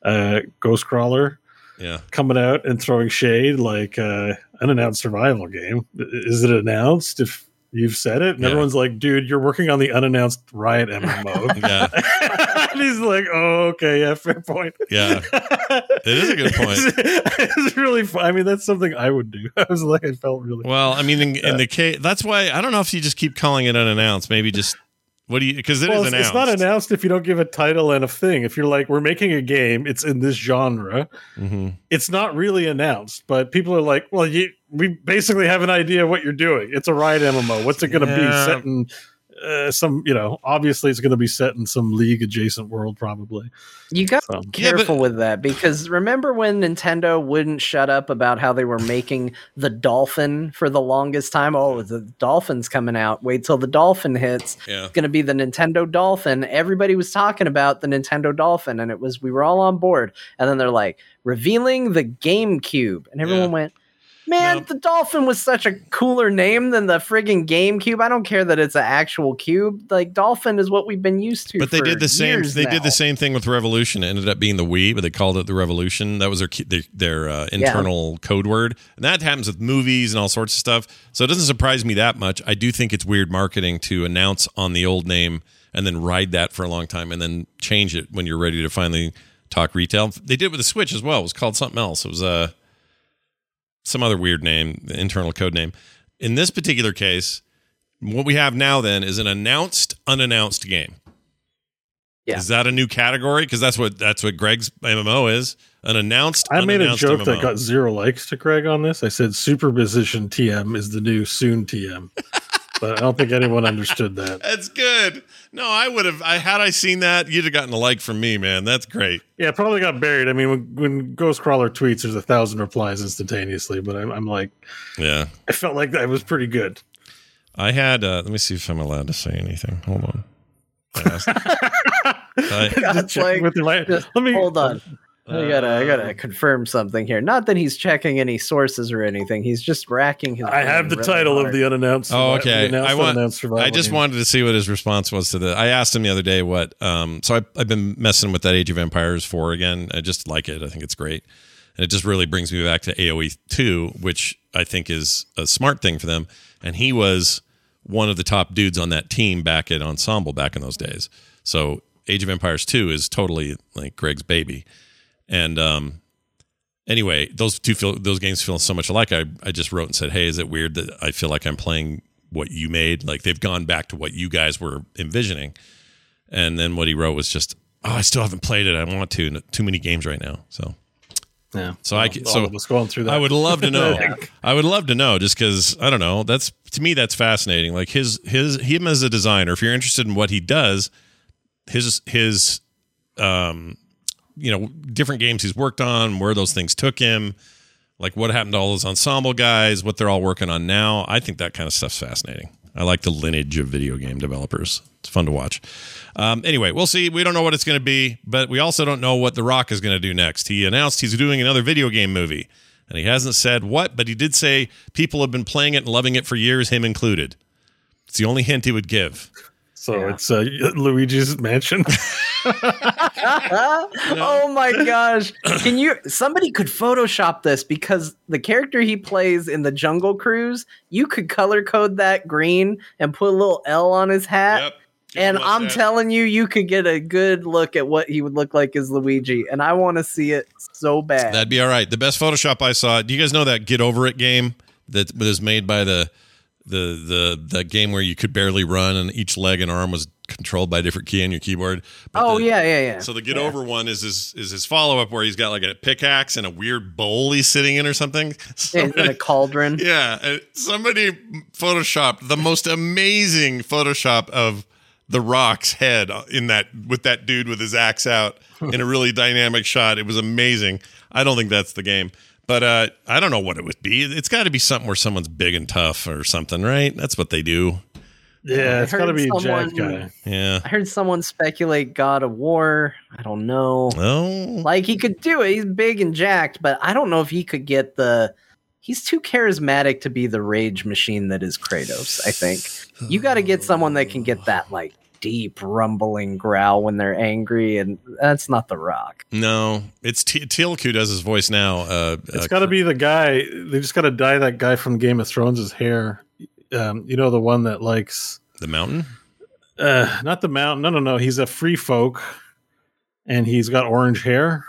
uh Ghostcrawler Yeah, coming out and throwing shade like uh unannounced survival game. Is it announced if you've said it? And Yeah. everyone's like, dude, you're working on the unannounced Riot MMO. yeah, and he's like, oh, okay, yeah, fair point. yeah. it is a good point. it's really fun. I mean, that's something I would do. I was like, I felt really Well, I mean, in, in the case, that's why I don't know if you just keep calling it unannounced. Maybe just what do you? Because it is well, it's, announced. it's not announced if you don't give a title and a thing. If you're like, we're making a game, it's in this genre. Mhm. It's not really announced, but people are like, well, you, we basically have an idea of what you're doing. It's a Riot MMO. What's it going to Yeah. be? Set in uh, some, you know, obviously it's going to be set in some league adjacent world, probably. You got So, to be Yeah, but- careful with that because remember when Nintendo wouldn't shut up about how they were making the Dolphin for the longest time? Oh, the Dolphin's coming out. Wait till the Dolphin hits. Yeah. It's going to be the Nintendo Dolphin. Everybody was talking about the Nintendo Dolphin, and it was we were all on board. And then they're like revealing the GameCube, and everyone Yeah. went. Man, No. the Dolphin was such a cooler name than the friggin' GameCube. I don't care that it's an actual cube. Like Dolphin is what we've been used to. But they did the same. They now. did the same thing with Revolution. It ended up being the Wii, but they called it the Revolution. That was their their, their uh, internal code word, and that happens with movies and all sorts of stuff. So it doesn't surprise me that much. I do think it's weird marketing to announce on the old name and then ride that for a long time and then change it when you're ready to finally talk retail. They did it with the Switch as well. It was called something else. It was uh, some other weird name, the internal code name. In this particular case, what we have now then is an announced, unannounced game. Yeah. Is that a new category? Because that's what that's what Greg's MMO is. An announced. I made a joke MMO. that got zero likes to Craig on this. I said Superposition TM is the new soon TM. but I don't think anyone understood that. That's good. No, I would have. I had I seen that, you'd have gotten a like from me, man. That's great. Yeah, probably got buried. I mean, when, when Ghostcrawler tweets, there's a thousand replies instantaneously. But I'm, I'm like, Yeah, I felt like that was pretty good. I had. Uh, let me see if I'm allowed to say anything. Hold on. I asked- I- God, like, with the mic. Let me Hold on. I gotta, I gotta confirm something here. Not that he's checking any sources or anything. He's just racking his. I have the really title hard. of the unannounced. Oh, okay. I want- I just game. wanted to see what his response was to the. I asked him the other day what. Um, so I, I've been messing with that Age of Empires four again. I just like it. I think it's great, and it just really brings me back to AOE two, which I think is a smart thing for them. And he was one of the top dudes on that team back at Ensemble back in those days. So Age of Empires two is totally like Greg's baby, and um, anyway, those two feel those games feel so much alike. I I just wrote and said, "Hey, is it weird that I feel like I'm playing what you made? Like they've gone back to what you guys were envisioning." And then what he wrote was just oh, I still haven't played it. I want to. Too many games right now. So Yeah. So I All- so us going through that. I would love to know. Yeah. I would love to know just because I don't know. That's to me that's fascinating. Like his his him as a designer. If you're interested in what he does, his his um you know different games he's worked on, where those things took him, like what happened to all those ensemble guys, what they're all working on now. I think that kind of stuff's fascinating. I like the lineage of video game developers. It's fun to watch. Um, anyway, we'll see. We don't know what it's going to be, but we also don't know what The Rock is going to do next. He announced he's doing another video game movie, and he hasn't said what, but he did say people have been playing it and loving it for years, him included. It's the only hint he would give. So Yeah. it's uh, Luigi's Mansion. oh my gosh. Can you somebody could photoshop this because the character he plays in the Jungle Cruise, you could color code that green and put a little L on his hat. And I'm telling you, you could get a good look at what he would look like as Luigi, and I want to see it so bad. That'd be all right. The best Photoshop I saw. Do you guys know that Get Over It game that was made by the the the the game where you could barely run and each leg and arm was controlled by a different key on your keyboard? But oh the- yeah, yeah, yeah. So the Get Over one is his is his follow up where he's got like a pickaxe and a weird bowl he's sitting in or something. Yeah, in a cauldron. Yeah, uh, somebody photoshopped the most amazing Photoshop of the Rock's head uh, in that with that dude with his axe out in a really dynamic shot. It was amazing. I don't think that's the game, but uh, I don't know what it would be. It's got to be something where someone's big and tough or something, right? That's what they do. yeah, I it's got to heard be a someone- Jack guy. Yeah. I heard someone speculate God of War. I don't know. Oh, Like he could do it. He's big and jacked, but I don't know if he could get the. He's too charismatic to be the rage machine that is Kratos. I think you got to get someone that can get that like deep rumbling growl when they're angry, and that's not the Rock. no, it's T- Teal'c who does his voice now. Uh, It's uh, got to be the guy. They just got to dye that guy from Game of Thrones' his hair. Um, you know the one that likes the mountain. uh, not the mountain. No, no, no. He's a free folk, and he's got orange hair.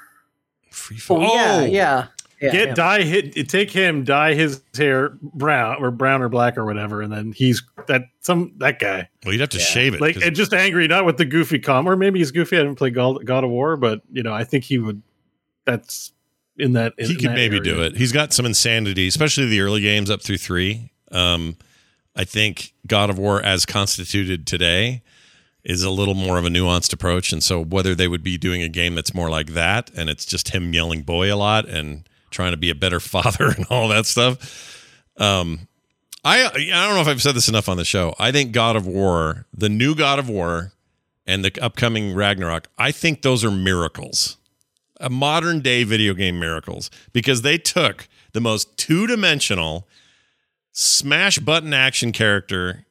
Free folk. Oh, fall. yeah, yeah. Yeah Get yeah. dye hit. Take him, dye his hair brown or brown or black or whatever, and then he's that some that guy. Well, you'd have to Yeah. shave it. like and just angry, not with the goofy com, or maybe he's goofy. I didn't play God, God of War, but you know, I think he would. That's in that. In he could maybe area. do it. He's got some insanity, especially the early games up through three. Um, I think God of War, as constituted today, is a little more of a nuanced approach. And so, whether they would be doing a game that's more like that, and it's just him yelling "boy" a lot and trying to be a better father and all that stuff. Um, I I don't know if I've said this enough on the show. I think God of War, the new God of War, and the upcoming Ragnarok, I think those are miracles a modern day video game miracles because they took the most two dimensional smash button action character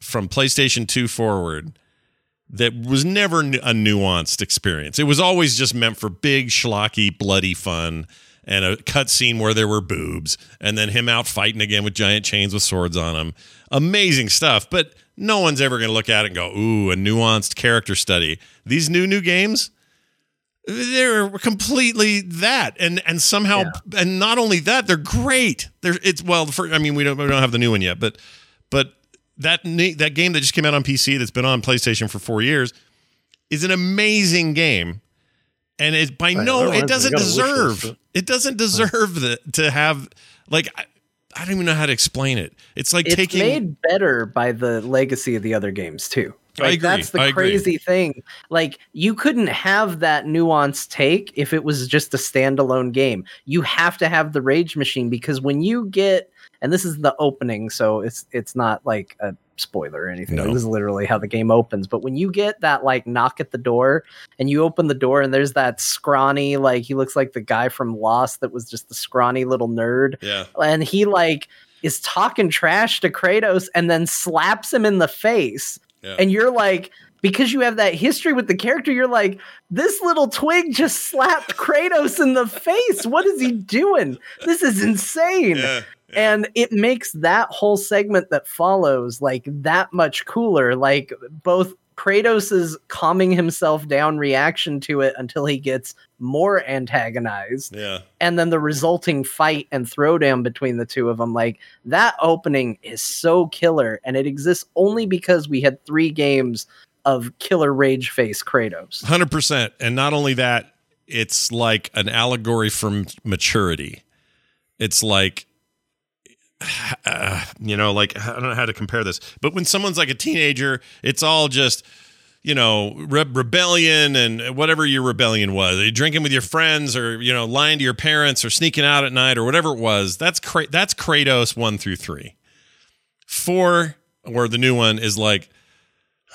from PlayStation 2 forward that was never a nuanced experience. It was always just meant for big, schlocky, bloody fun and a cutscene where there were boobs and then him out fighting again with giant chains with swords on him. Amazing stuff, but no one's ever going to look at it and go, ooh, a nuanced character study. These new, new games, they're completely that and and somehow and not only that they're great they're it's well for, i mean we don't we don't have the new one yet but but that that game that just came out on pc that's been on playstation for four years is an amazing game and it by I no know, it doesn't got a wish deserve it doesn't deserve the, to have like I, I don't even know how to explain it it's like it's taking made better by the legacy of the other games too. I agree. that's the I agree. crazy thing. Like you couldn't have that nuanced take if it was just a standalone game. You have to have the rage machine because when you get and this is the opening, so it's it's not like a spoiler or anything. No. This is literally how the game opens. But when you get that like knock at the door and you open the door and there's that scrawny, like he looks like the guy from Lost that was just the scrawny little nerd yeah and he like is talking trash to Kratos and then slaps him in the face. Yeah. And you're like, because you have that history with the character, you're like, this little twig just slapped Kratos in the face. What is he doing? This is insane. yeah And it makes that whole segment that follows like that much cooler. Like both Kratos's calming himself down reaction to it until he gets more antagonized yeah and then the resulting fight and throwdown between the two of them like that opening is so killer and it exists only because we had three games of killer rage face Kratos. Hundred percent, and not only that, it's like an allegory from maturity. It's like, uh, you know, like I don't know how to compare this, but when someone's like a teenager, it's all just, you know, re- rebellion and whatever your rebellion was. you drinking with your friends, or you know, lying to your parents, or sneaking out at night, or whatever it was. That's Kra- that's Kratos one through three. Four, or the new one is like,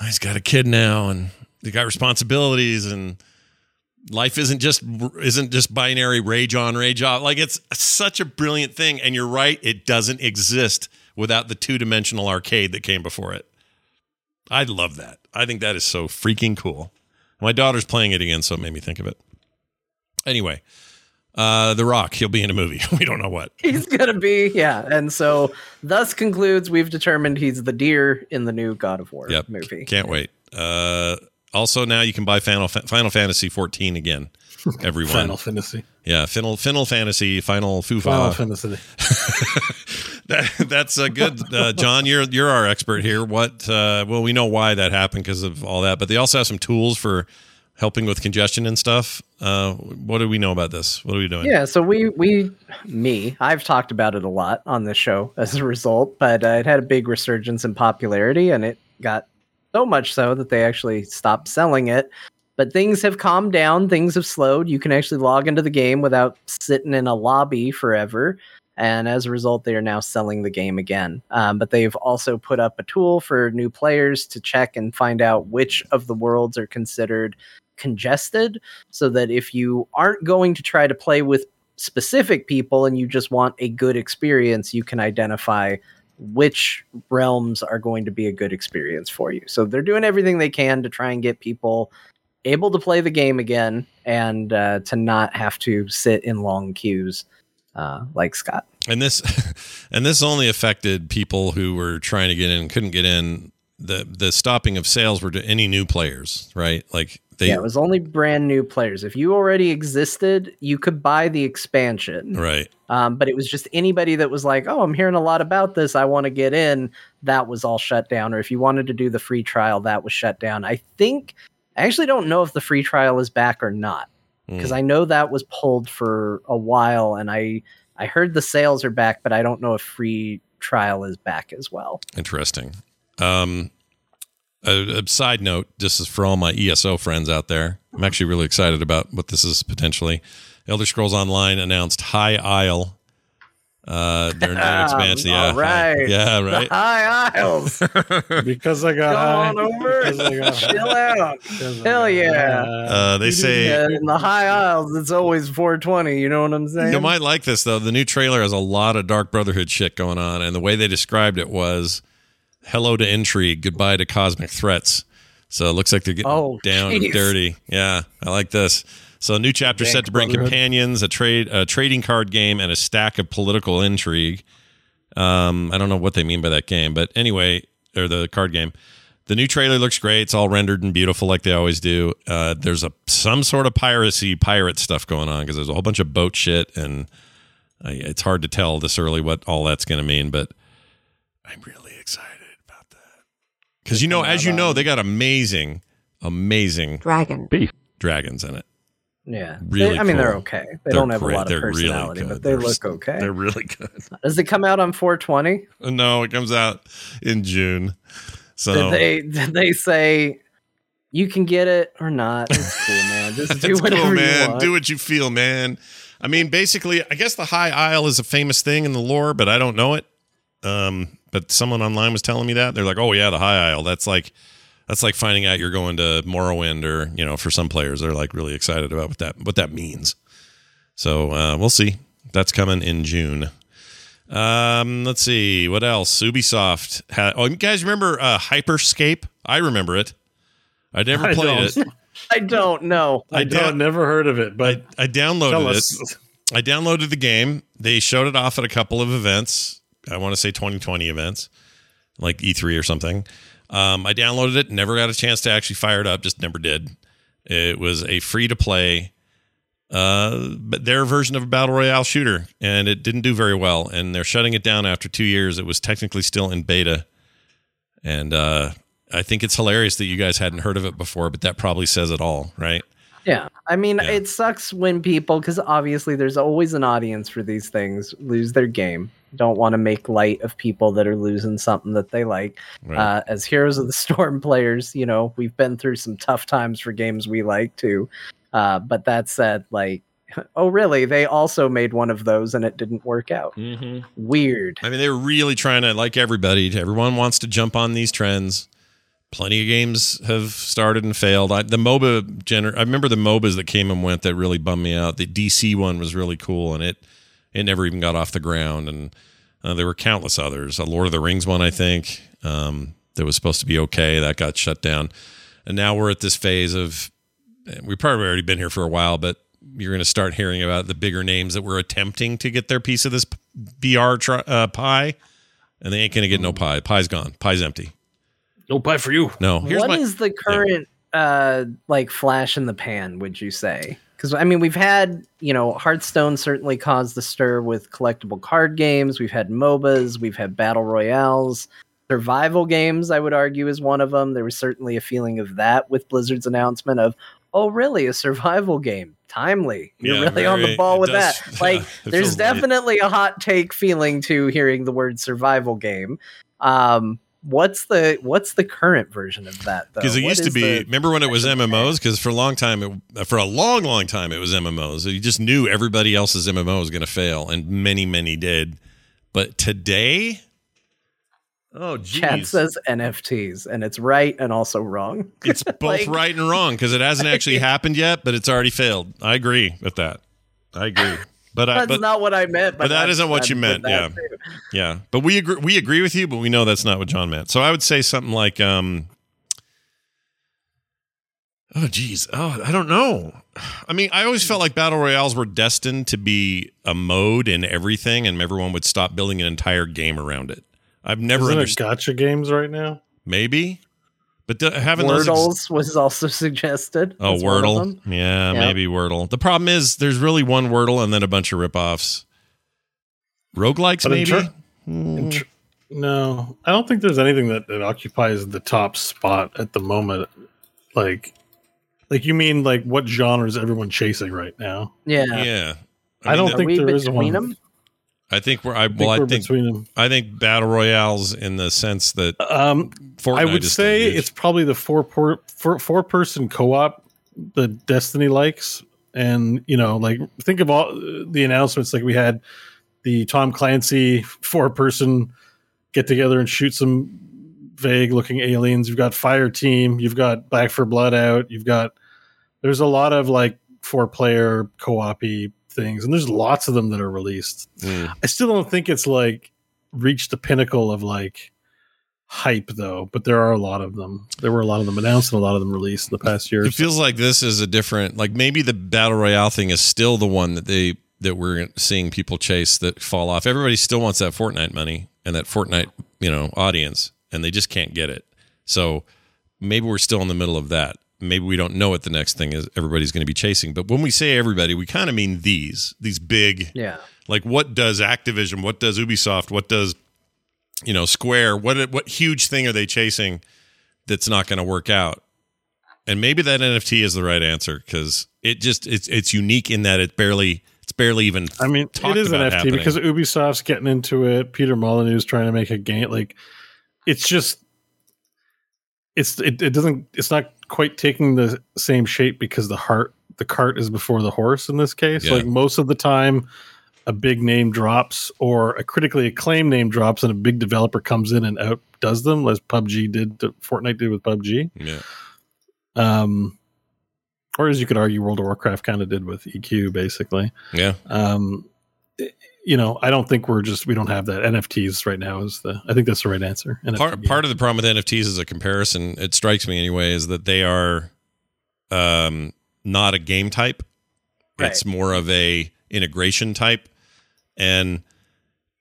oh, he's got a kid now, and he got responsibilities and life isn't just isn't just binary rage on rage off. Like it's such a brilliant thing. And you're right it doesn't exist without the two-dimensional arcade that came before it. I love that. I think that is so freaking cool. My daughter's playing it again so it made me think of it. Anyway uh the rock he'll be in a movie. We don't know what. He's gonna be, yeah. And so thus concludes we've determined he's the deer in the new God of War yep. movie. can't wait. Uh also now you can buy final final fantasy 14 again everyone. Final Fantasy. yeah final final fantasy final fufa Final Fantasy. that, that's a good uh, Jon you're you're our expert here. What uh, well we know why that happened because of all that but they also have some tools for helping with congestion and stuff. Uh, what do we know about this? What are we doing? Yeah, so we we me I've talked about it a lot on this show as a result, but uh, it had a big resurgence in popularity, and it got so much so that they actually stopped selling it. But things have calmed down, things have slowed. You can actually log into the game without sitting in a lobby forever. And as a result, they are now selling the game again. Um, but they've also put up a tool for new players to check and find out which of the worlds are considered congested so that if you aren't going to try to play with specific people and you just want a good experience, you can identify which realms are going to be a good experience for you. So they're doing everything they can to try and get people able to play the game again and uh, to not have to sit in long queues uh, like Scott. and this and this only affected people who were trying to get in couldn't get in the the stopping of sales were to any new players right like they yeah, it was only brand new players. If you already existed, you could buy the expansion. right Um, but it was just anybody that was like, "Oh, I'm hearing a lot about this. I want to get in." That was all shut down. Or if you wanted to do the free trial, that was shut down. I think I actually don't know if the free trial is back or not because I know that was pulled for a while, and I I heard the sales are back, but I don't know if free trial is back as well. Interesting. Um, a, a side note, this is for all my ESO friends out there. I'm actually really excited about what this is potentially. Elder Scrolls Online announced High Isle. Uh, their new expansion. Yeah, All right. yeah, The right. High Isles, Because I got come high. on over, Because I got high. chill out. Because Hell yeah. Uh, they say Yeah, in the High Isles, it's always 420. You know what I'm saying? You might like this though. The new trailer has a lot of Dark Brotherhood shit going on, and the way they described it was "Hello to intrigue, goodbye to cosmic threats." So it looks like they're getting Oh, down and dirty. Yeah, I like this. So a new chapter set to bring companions, a trade, a trading card game, and a stack of political intrigue. Um, I don't know what they mean by that game, but anyway, or the card game. The new trailer looks great. It's all rendered and beautiful like they always do. Uh, there's a some sort of piracy pirate stuff going on because there's a whole bunch of boat shit, and I, it's hard to tell this early what all that's going to mean. But I'm really excited about that because you know, as you know, they got amazing, amazing Dragon. dragons in it. Yeah. Really They- I mean, they're okay. They They're don't have great. a lot They're of really personality, but they They're look okay. They're really good. Does it come out on 420? No, it comes out in June. So Did they did they say you can get it or not? It's cool, man. Just do It's whatever cool, you man. want. Do what you feel, man. I mean, basically, I guess the High Isle is a famous thing in the lore, but I don't know it. Um, but someone online was telling me that they're like, "Oh yeah, the High Isle. That's like, that's like finding out you're going to Morrowind, or you know, for some players, they're like really excited about what that what that means. So uh, we'll see. That's coming in June. Um, let's see what else. Ubisoft. Had, oh, you guys remember uh, Hyperscape? I remember it. I never I played don't. it. I don't know. I, I don't, never heard of it, but I downloaded it. I downloaded the game. They showed it off at a couple of events. I want to say 2020 events, like E3 or something. Um, I downloaded it, never got a chance to actually fire it up, just never did. It was a free to play, uh, but their version of a battle royale shooter, and it didn't do very well. And they're shutting it down after two years. It was technically still in beta, and uh, I think it's hilarious that you guys hadn't heard of it before, but that probably says it all, right? Yeah. I mean, Yeah. it sucks when people, because obviously there's always an audience for these things, lose their game. Don't want to make light of people that are losing something that they like. Right. Uh, as Heroes of the Storm players, you know, we've been through some tough times for games we like too. Uh, but that said, like, oh, really? They also made one of those and it didn't work out. mm-hmm. Weird. I mean, they're really trying to, like everybody, everyone wants to jump on these trends. Plenty of games have started and failed. I, the MOBA gener- I remember the MOBAs that came and went that really bummed me out. The DC one was really cool, and it it never even got off the ground. And uh, there were countless others. A Lord of the Rings one, I think, um, that was supposed to be okay, that got shut down. And now we're at this phase of we've probably already been here for a while, but you're going to start hearing about the bigger names that were attempting to get their piece of this VR tri- uh, pie, and they ain't going to get no pie. Pie's gone. Pie's empty. No pie for you. No. Here's What my. is the current uh like flash in the pan would you say because i mean we've had you know hearthstone certainly caused the stir with collectible card games. We've had mobas we've had battle royales. Survival games i would argue is one of them there was certainly a feeling of that with blizzard's announcement of oh really? A survival game? Timely. You're Yeah, really on the ball with does- that like yeah, there's late. definitely a hot take feeling to hearing the word survival game. Um what's the what's the current version of that though because it What used to be, the- remember when it was flash in the pan? MMOs? Because for a long time, it, uh, for a long, long time, it was MMOs. You just knew everybody else's MMO was going to fail, and many, many did. But today, oh, chat geez, says nfts and it's right and also wrong it's both like- right and wrong because it hasn't actually happened yet, but it's already failed. I agree with that. I agree. But I, that's but not what i meant but that I'm- isn't what you meant, yeah. too. Yeah, but we agree. We agree with you, but we know that's not what Jon meant. So I would say something like, um, "Oh, geez, oh, I don't know." I mean, I always felt like battle royales were destined to be a mode in everything, and everyone would stop building an entire game around it. I've never Isn't it understood. gotcha games right now? Maybe, but the, having those. ex- wordles was also suggested Oh, as one of Wordle. them. Yeah, Yep. maybe Wordle. The problem is there's really one Wordle and then a bunch of ripoffs. Roguelikes, But maybe? ter- hmm. In tr- no, I don't think there's anything that, that occupies the top spot at the moment. Like, like you mean like what genre is everyone chasing right now? yeah, yeah. I, mean, don't think we there is between one. them? I think we're. I, I think well, I we're think between them. I think battle royales in the sense that Um, Fortnite I would say it's probably the four per, four, four person co op that Destiny likes, and you know, like think of all the announcements. Like we had the Tom Clancy four person get together and shoot some vague looking aliens. You've got Fireteam. You've got Back 4 Blood out. You've got there's a lot of like four player co op things, and there's lots of them that are released. Mm. I still don't think it's like reached the pinnacle of like hype though, but there are a lot of them. There were a lot of them announced and a lot of them released in the past year. It so. feels like this is a different. Like maybe the battle royale thing is still the one that they that we're seeing people chase that fall off. Everybody still wants that Fortnite money and that Fortnite you know audience, and they just can't get it. So maybe we're still in the middle of that. Maybe we don't know what the next thing is. Everybody's going to be chasing. But when we say everybody, we kind of mean these these big Yeah, like what does Activision, what does Ubisoft, what does you know Square, what what huge thing are they chasing that's not going to work out? And maybe that NFT is the right answer because it just it's it's unique in that it barely it's barely even. I mean, it is an NFT happening. because Ubisoft's getting into it. Peter Molyneux's trying to make a game. Like, it's just, it's it, it doesn't it's not quite taking the same shape because the heart the cart is before the horse in this case. Yeah. Like most of the time, a big name drops or a critically acclaimed name drops, and a big developer comes in and outdoes them, as PUBG did, to, Fortnite did with PUBG. yeah, Um, or as you could argue, World of Warcraft kind of did with EQ, basically yeah, um you know i don't think we're just we don't have that nfts right now is the i think that's the right answer NFT part game. part of the problem with NFTs is a comparison. It strikes me anyway is that they are um, not a game type. It's more of a integration type, and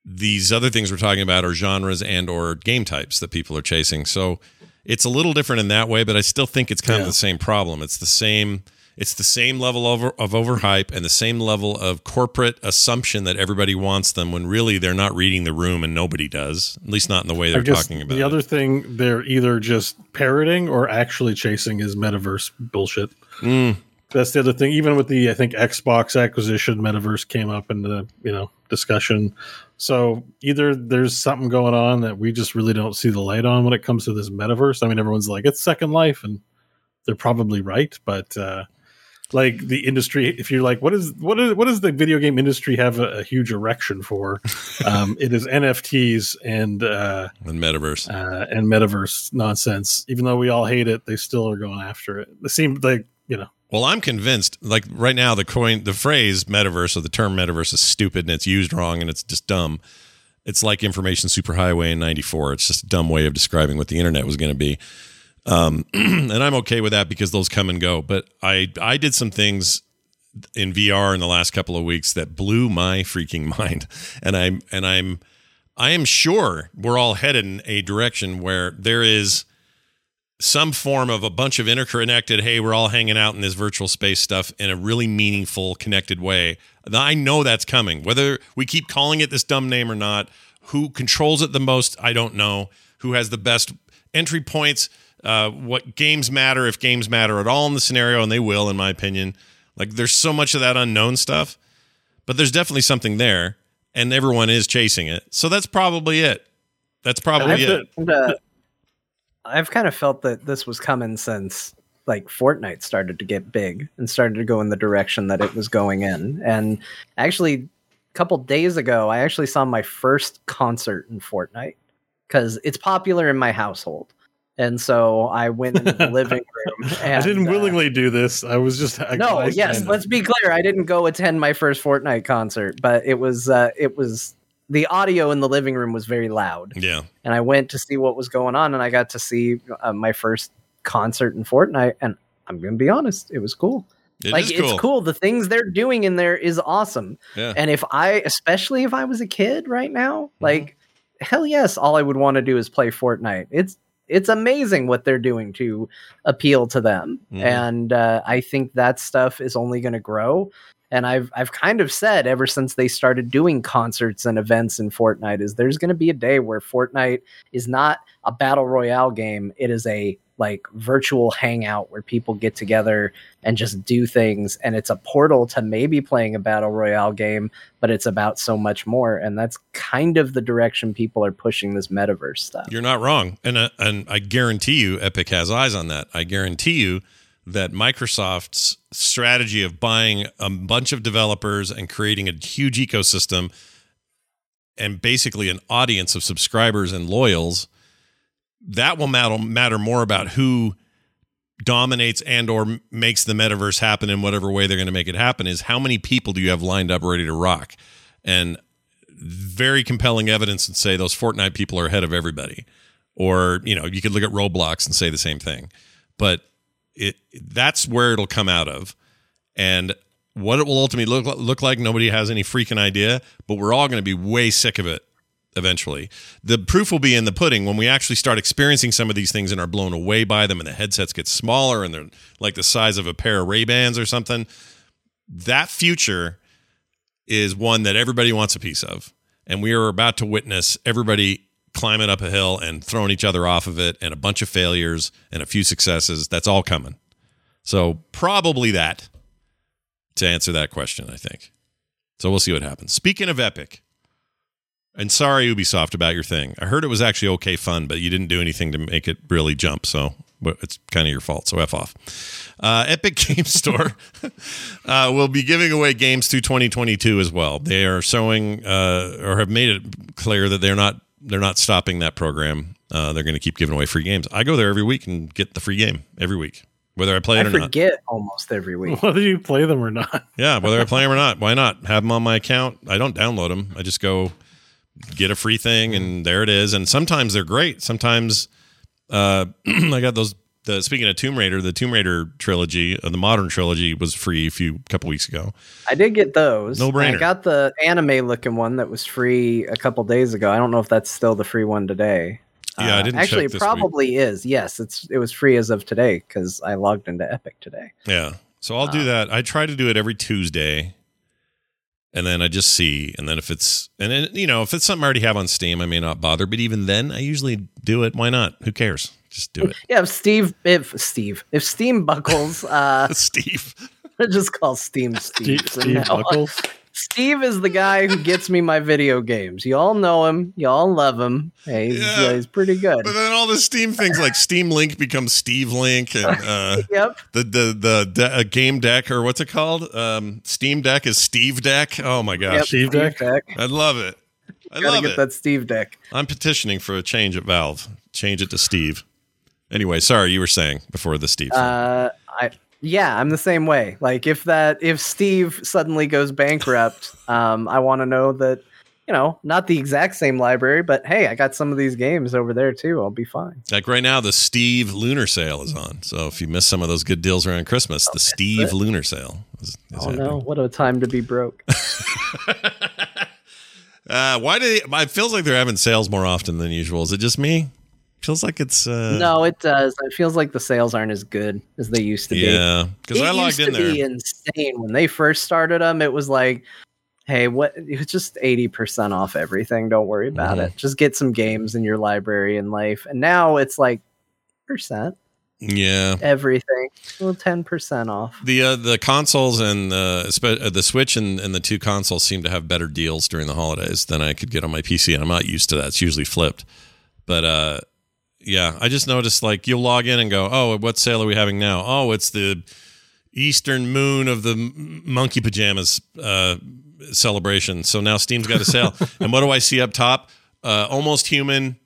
these other things we're talking about are genres and or game types that people are chasing. So it's a little different in that way, but I still think it's kind of the same problem. It's the same. It's the same level of, of overhype and the same level of corporate assumption that everybody wants them when really they're not reading the room and nobody does. At least not in the way they're talking about. the it. other thing they're either just parroting or actually chasing is metaverse bullshit. Mm, That's the other thing. Even with the I think Xbox acquisition, metaverse came up in the you know discussion. So either there's something going on that we just really don't see the light on when it comes to this metaverse. I mean, everyone's like it's Second Life, and they're probably right, but. uh like the industry if you're like what is what is what does the video game industry have a, a huge erection for um it is nfts and uh and metaverse. uh, and metaverse nonsense. Even though we all hate it, they still are going after it. It seems like you know. Well, I'm convinced. Like right now, the coin, the phrase metaverse or the term metaverse is stupid and it's used wrong and it's just dumb. It's like information superhighway in '94. It's just a dumb way of describing what the internet was going to be. Um, and I'm okay with that because those come and go. But I I did some things in VR in the last couple of weeks that blew my freaking mind, and I'm and I'm I am sure we're all headed in a direction where there is some form of a bunch of interconnected hey we're all hanging out in this virtual space stuff in a really meaningful connected way. I know that's coming. Whether we keep calling it this dumb name or not who controls it the most i don't know. Who has the best entry points uh, what games matter if games matter at all in the scenario and they will in my opinion like there's so much of that unknown stuff but there's definitely something there and everyone is chasing it so that's probably it that's probably it I've kind of felt that this was coming since like Fortnite started to get big and started to go in the direction that it was going in. And actually, a couple days ago, I actually saw my first concert in Fortnite because it's popular in my household. And so I went into the living room. And, I didn't uh, willingly do this. I was just a no, bystander. yes. Let's be clear. I didn't go attend my first Fortnite concert, but it was uh, it was the audio in the living room was very loud yeah and I went to see what was going on, and I got to see uh, my first concert in Fortnite, and I'm gonna be honest, it was cool. It like is it's cool. The things they're doing in there is awesome. yeah And if I, especially if I was a kid right now, Mm-hmm. like hell yes, all I would want to do is play Fortnite. It's it's amazing what they're doing to appeal to them, Mhm. and uh, I think that stuff is only going to grow. And I've I've kind of said ever since they started doing concerts and events in Fortnite is there's going to be a day where Fortnite is not a battle royale game. It is a like virtual hangout where people get together and just do things and it's a portal to maybe playing a battle royale game but it's about so much more and that's kind of the direction people are pushing this metaverse stuff You're not wrong, and uh, and I guarantee you, Epic has eyes on that. I guarantee you that Microsoft's strategy of buying a bunch of developers and creating a huge ecosystem and basically an audience of subscribers and loyals that will matter matter more about who dominates and or makes the metaverse happen in whatever way they're going to make it happen is how many people do you have lined up ready to rock and very compelling evidence and say those Fortnite people are ahead of everybody. Or, you know, you could look at Roblox and say the same thing. But it that's where it'll come out of. And what it will ultimately look, look like, nobody has any freaking idea, but we're all going to be way sick of it eventually. The proof will be in the pudding when we actually start experiencing some of these things and are blown away by them and the headsets get smaller and they're like the size of a pair of Ray-Bans or something. That future is one that everybody wants a piece of. And we are about to witness everybody climbing up a hill and throwing each other off of it and a bunch of failures and a few successes. That's all coming. So, probably that to answer that question, I think. So, we'll see what happens. Speaking of Epic, and sorry, Ubisoft, about your thing. I heard it was actually okay fun, but you didn't do anything to make it really jump. So, it's kind of your fault. So, F off. Uh, Epic Game Store uh, will be giving away games through 2022 as well. They are showing uh, or have made it clear that they're not they're not stopping that program. Uh, they're going to keep giving away free games. I go there every week and get the free game every week, whether I play it i or not. forget almost every week whether you play them or not. Yeah, whether I play them or not, why not? Have them on my account. I don't download them. I just go get a free thing, and there it is. And sometimes they're great. Sometimes uh, I got those. The speaking of Tomb Raider, the Tomb Raider trilogy, uh, the modern trilogy, was free a few couple weeks ago. i did get those No-brainer. i got the anime looking one that was free a couple days ago i don't know if that's still the free one today Yeah, I Uh, didn't actually it probably is yes it's it was free as of today because i logged into epic today Yeah, So I'll do that. I try to do it every Tuesday. And then I just see. And then if it's, and then, you know, if it's something I already have on Steam, I may not bother. But even then, I usually do it. Why not? Who cares? Just do it. Yeah, if Steve, if Steve, if Steam buckles, uh, Steve. I just call Steam Steve. Steve, Steve. Buckles. Steve is the guy who gets me my video games. You all know him. You all love him. Hey, he's, Yeah. uh, he's pretty good. But then all the Steam things like Steam Link becomes Steve Link and uh, Yep. the the the de- uh, game deck or what's it called? Um, Steam Deck is Steve Deck. Oh my Yep. gosh, Steve Deck? I love it. I Gotta love get it. that Steve deck. I'm petitioning for a change at Valve. Change it to Steve. Anyway, sorry, you were saying before the Steve. Uh, I yeah, I'm the same way. Like if that if Steve suddenly goes bankrupt, um, I want to know that you know not the exact same library, but hey, I got some of these games over there too. I'll be fine. like right now, the Steve Lunar Sale is on. So if you miss some of those good deals around Christmas, the Steve it. Lunar Sale is, is Oh happening. no, what a time to be broke. Uh, why do they, it feels like they're having sales more often than usual? Is it just me? Feels like it's uh, no, it does. It feels like the sales aren't as good as they used to be. Yeah, because I logged used in to be there. insane when they first started them. It was like, hey, what? It was just eighty percent off everything. Don't worry about Mhm. it. Just get some games in your library in life. And now it's like percent Yeah, everything. Well, ten percent off. the uh, the consoles and the uh, the Switch and, and the two consoles seem to have better deals during the holidays than I could get on my PC, and I'm not used to that. It's usually flipped, but uh, yeah, I just noticed like you'll log in and go, oh, what sale are we having now? Oh, it's the Eastern Moon of the Monkey Pajamas uh, celebration. So now Steam's got a sale, and what do I see up top? Uh, Almost Human,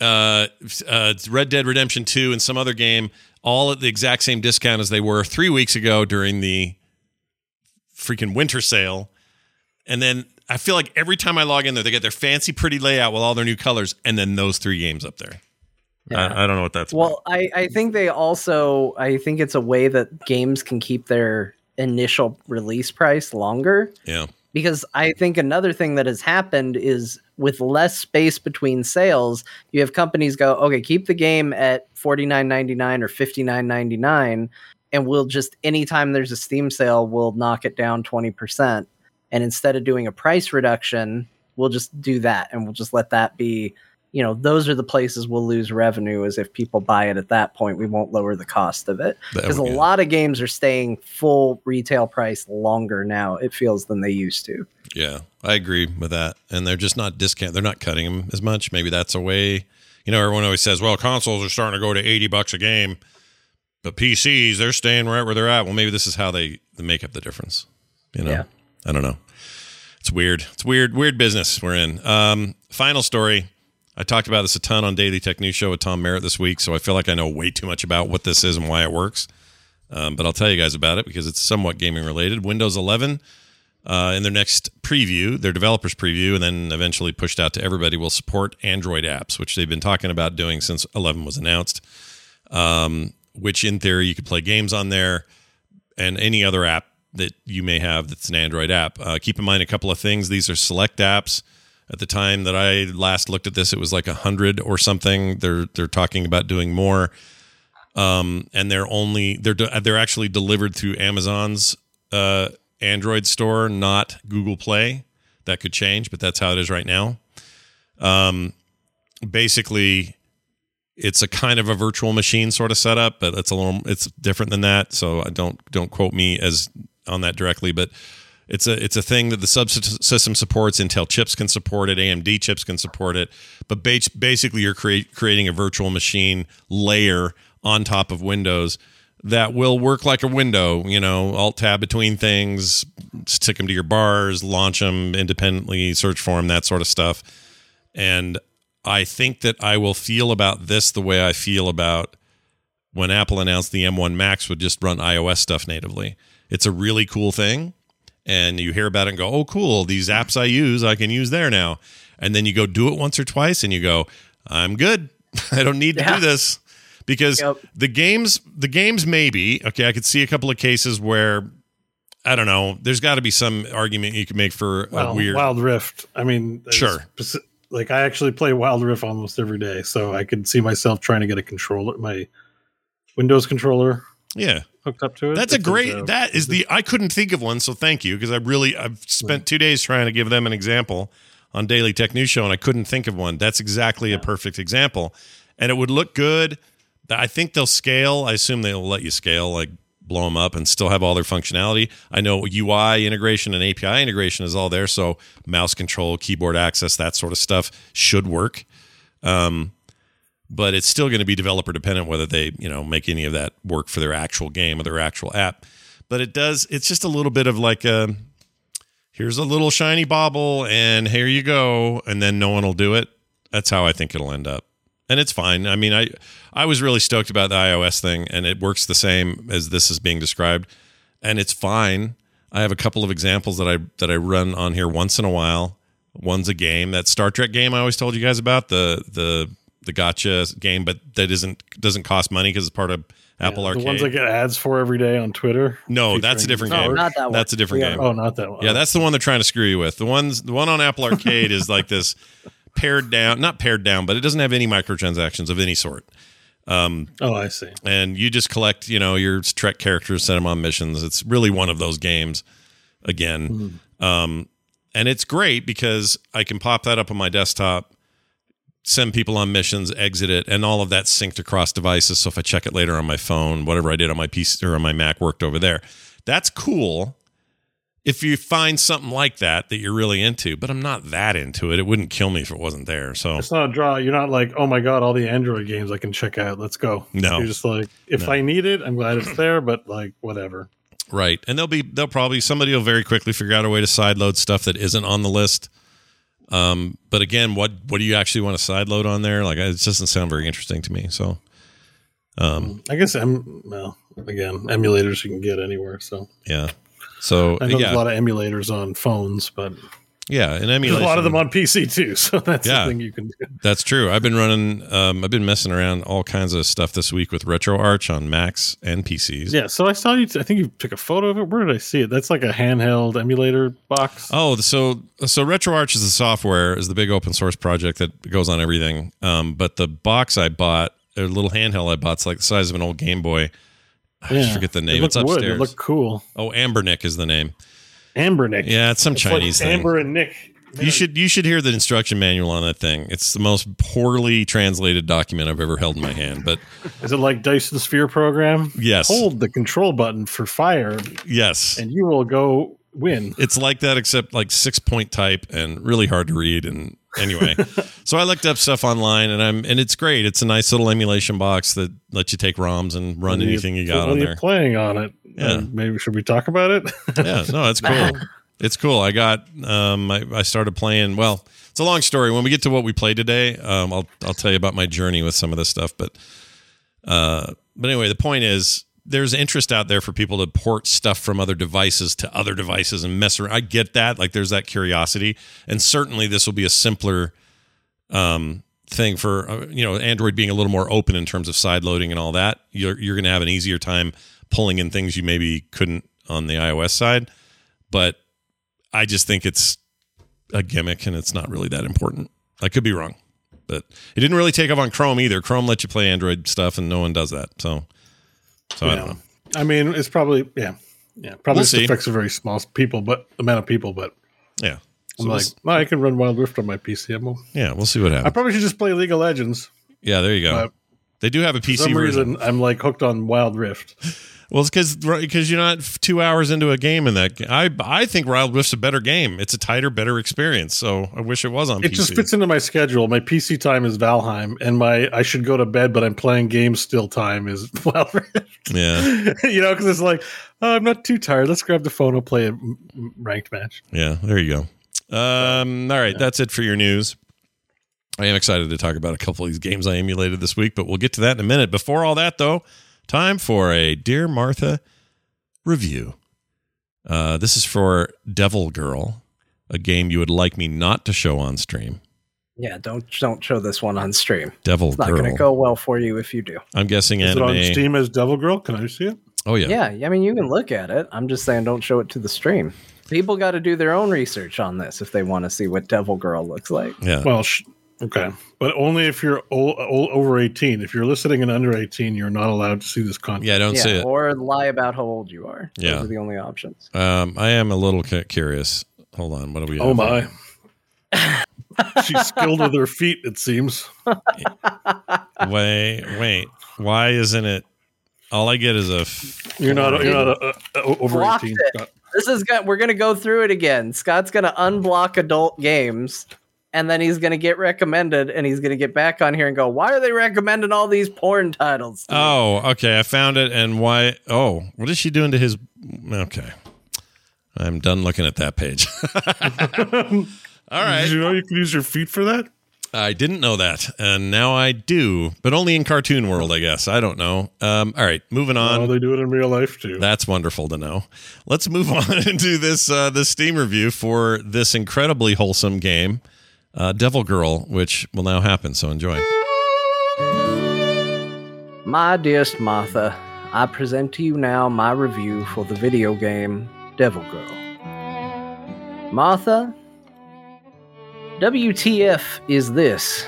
uh, uh, Red Dead Redemption 2 and some other game all at the exact same discount as they were three weeks ago during the freaking winter sale. And then I feel like every time I log in there, they get their fancy, pretty layout with all their new colors, and then those three games up there. Yeah. I, I don't know what that's Well, I, I think they also I think it's a way that games can keep their initial release price longer. Yeah. because I think another thing that has happened is with less space between sales, you have companies go, okay, keep the game at forty nine ninety nine or fifty nine ninety nine, and we'll just anytime there's a Steam sale, we'll knock it down twenty percent, and instead of doing a price reduction, we'll just do that, and we'll just let that be. You know, those are the places we'll lose revenue. Is if people buy it at that point, we won't lower the cost of it because a lot of games are staying full retail price longer now. It feels than they used to. Yeah, I agree with that. And they're just not discount. They're not cutting them as much. Maybe that's a way. You know, everyone always says, "Well, consoles are starting to go to eighty bucks a game, but PCs they're staying right where they're at." Well, maybe this is how they, they make up the difference. You know, Yeah. I don't know. It's weird. It's weird. Weird business we're in. Um, final story. I talked about this a ton on Daily Tech News Show with Tom Merritt this week, so I feel like I know way too much about what this is and why it works. Um, but I'll tell you guys about it because it's somewhat gaming related. Windows 11 uh, in their next preview, their developers preview, and then eventually pushed out to everybody, will support Android apps, which they've been talking about doing since 11 was announced. Um, which, in theory, you could play games on there and any other app that you may have that's an Android app. Uh, keep in mind a couple of things. These are select apps. At the time that I last looked at this, it was like a hundred or something. They're they're talking about doing more, um, and they're only they're they're actually delivered through Amazon's uh, Android store, not Google Play. That could change, but that's how it is right now. Um, basically, it's a kind of a virtual machine sort of setup, but it's a little it's different than that. So I don't don't quote me as on that directly, but it's a it's a thing that the subsystem supports. Intel chips can support it. AMD chips can support it. But ba- basically, you're create, creating a virtual machine layer on top of Windows that will work like a window. You know, alt tab between things, stick them to your bars, launch them independently, search for them, that sort of stuff. And I think that I will feel about this the way I feel about when Apple announced the M1 Max would just run iOS stuff natively. It's a really cool thing. And you hear about it and go, oh, cool. These apps I use, I can use there now. And then you go do it once or twice and you go, I'm good. I don't need to Yeah. do this. Because Yep. the games, the games maybe, okay, I could see a couple of cases where I don't know. There's got to be some argument you can make for a weird. Wild Rift. I mean, Sure. Like I actually play Wild Rift almost every day, so I could see myself trying to get a controller, my Windows controller, Yeah, hooked up to it. That's a great. That is the. I couldn't think of one, so thank you because I really I've spent two days trying to give them an example on Daily Tech News Show, and I couldn't think of one. That's exactly a perfect example, and it would look good. I think they'll scale. I assume they'll let you scale, like blow them up, and still have all their functionality. I know UI integration and API integration is all there, so mouse control, keyboard access, that sort of stuff should work. Um, but it's still going to be developer dependent whether they you know make any of that work for their actual game or their actual app. But it does it's just a little bit of like a here's a little shiny bauble and here you go and then no one will do it. That's how i think it'll end up. And it's fine. I mean i i was really stoked about the ios thing and it works the same as this is being described and it's fine. I have a couple of examples that i that i run on here once in a while. One's a game that star trek game i always told you guys about the the the gotcha game, but that isn't doesn't cost money because it's part of Apple the Arcade. The ones I get ads for every day on Twitter. no, that's a different No, game. not that one. That's a different Yeah. game. Oh, not that one. Yeah, that's the one they're trying to screw you with. The ones the one on Apple Arcade is like this pared down, not pared down, but it doesn't have any microtransactions of any sort. oh, I see. And you just collect, you know, your Trek characters, send them on missions. It's really one of those games again. Um, and it's great because I can pop that up on my desktop, send people on missions, exit it, and all of that synced across devices. So if I check it later on my phone, whatever I did on my PC or on my Mac worked over there. That's cool. If you find something like that that you're really into, but I'm not that into it. It wouldn't kill me if it wasn't there. So It's not a draw. You're not like, oh my god, all the Android games I can check out. Let's go. No. You're just like, if No. I need it, I'm glad it's there. But like, whatever. Right. And they'll be they'll probably somebody will very quickly figure out a way to sideload stuff that isn't on the list. Um, but again, what what do you actually want to sideload on there? Like it doesn't sound very interesting to me. So um I guess I'm well. Again, emulators you can get anywhere. So yeah. So I know there's a lot of emulators on phones, but yeah, and there's emulation. a lot of them on PC too. So that's Yeah. the thing you can do. That's true. I've been running. Um, I've been messing around all kinds of stuff this week with RetroArch on Macs and PCs. Yeah. So I saw you. I think you took a photo of it. Where did I see it? That's like a handheld emulator box. Oh, so so RetroArch is the software, is the big open source project that goes on everything. Um, but the box I bought, a little handheld I bought, it's like the size of an old Game Boy. I just forget the name. looked It's wood. upstairs. It looked cool. oh, Anbernic is the name. Anbernic. Yeah, it's some It's Chinese like thing. Amber and Nick. you should you should hear the instruction manual on that thing. It's the most poorly translated document I've ever held in my hand. But Is it like Dyson Sphere program? yes, Hold the control button for fire, yes, and you will go win. it's like that except like six point type and really hard to read and anyway so i looked up stuff online and i'm and it's great it's a nice little emulation box that lets you take roms and run are anything you, got what on there playing on it? Yeah. Maybe should we talk about it? yeah no it's cool it's cool i got um I, I started playing well it's a long story when we get to what we play today um i'll i'll tell you about my journey with some of this stuff but uh but anyway the point is there's interest out there for people to port stuff from other devices to other devices and mess around. I get that. Like there's that curiosity. And certainly this will be a simpler um, thing for, uh, you know, Android being a little more open in terms of side loading and all that. You're, you're going to have an easier time pulling in things you maybe couldn't on the iOS side. But I just think it's a gimmick and it's not really that important. I could be wrong. But it didn't really take off on Chrome either. Chrome lets you play Android stuff and no one does that. So, so I don't know. I mean, it's probably yeah, yeah. Probably We'll affects a very small people, but amount of people. But Yeah. I'm like, well, I can run Wild Rift on my PC. I'm, yeah, we'll see what happens. I probably should just play League of Legends. Yeah, there you go. They do have a For PC some version. reason, I'm like hooked on Wild Rift. Well, it's because because you're not two hours into a game in that. I I think Wild Rift's a better game. It's a tighter, better experience. So I wish it was on It PC. just fits into my schedule. My PC time is Valheim, and my I should go to bed, but I'm playing games still time is Wild Rift. yeah, you know, because it's like oh, I'm not too tired. Let's grab the phone and play a ranked match. yeah. There you go. Um, all right, that's it for your news. I am excited to talk about a couple of these games I emulated this week, but we'll get to that in a minute. Before all that, though, time for a Dear Martha review. Uh, this is for Devil Girl, a game you would like me not to show on stream. Yeah, don't don't show this one on stream. Devil It's not Girl. going to go well for you if you do. I'm guessing Is it on Steam as Devil Girl? Can I see it? Oh yeah. Yeah. I mean, you can look at it. I'm just saying, don't show it to the stream. People got to do their own research on this if they want to see what Devil Girl looks like. Yeah. Well, sh- Okay, but only if you're o- o- over 18. If you're listening and under 18, you're not allowed to see this content. Yeah, don't say yeah, it. or lie about how old you are. Those Yeah. are the only options. Um, I am a little curious. Hold on. What do we? Oh have my. She's skilled with her feet, it seems. Wait, wait. Why isn't it? All I get is a. F- You're not you're not uh, uh, over Blocked 18. it. Scott. This is go- we're gonna go through it again. Scott's gonna unblock adult games, and then he's gonna get recommended, and he's gonna get back on here and go, "Why are they recommending all these porn titles?" to me?" oh, okay. I found it. And why? Oh, what is she doing to his? Okay, I'm done looking at that page. All right. Did you know you can use your feet for that? I didn't know that, and now I do, but only in cartoon world, I guess. I don't know. Um, all right, moving on. Oh, they do it in real life too. That's wonderful to know. Let's move on into this uh, this Steam review for this incredibly wholesome game, uh, Devil Girl, which will now happen. So enjoy. My dearest Martha, I present to you now my review for the video game Devil Girl. Martha, WTF is this?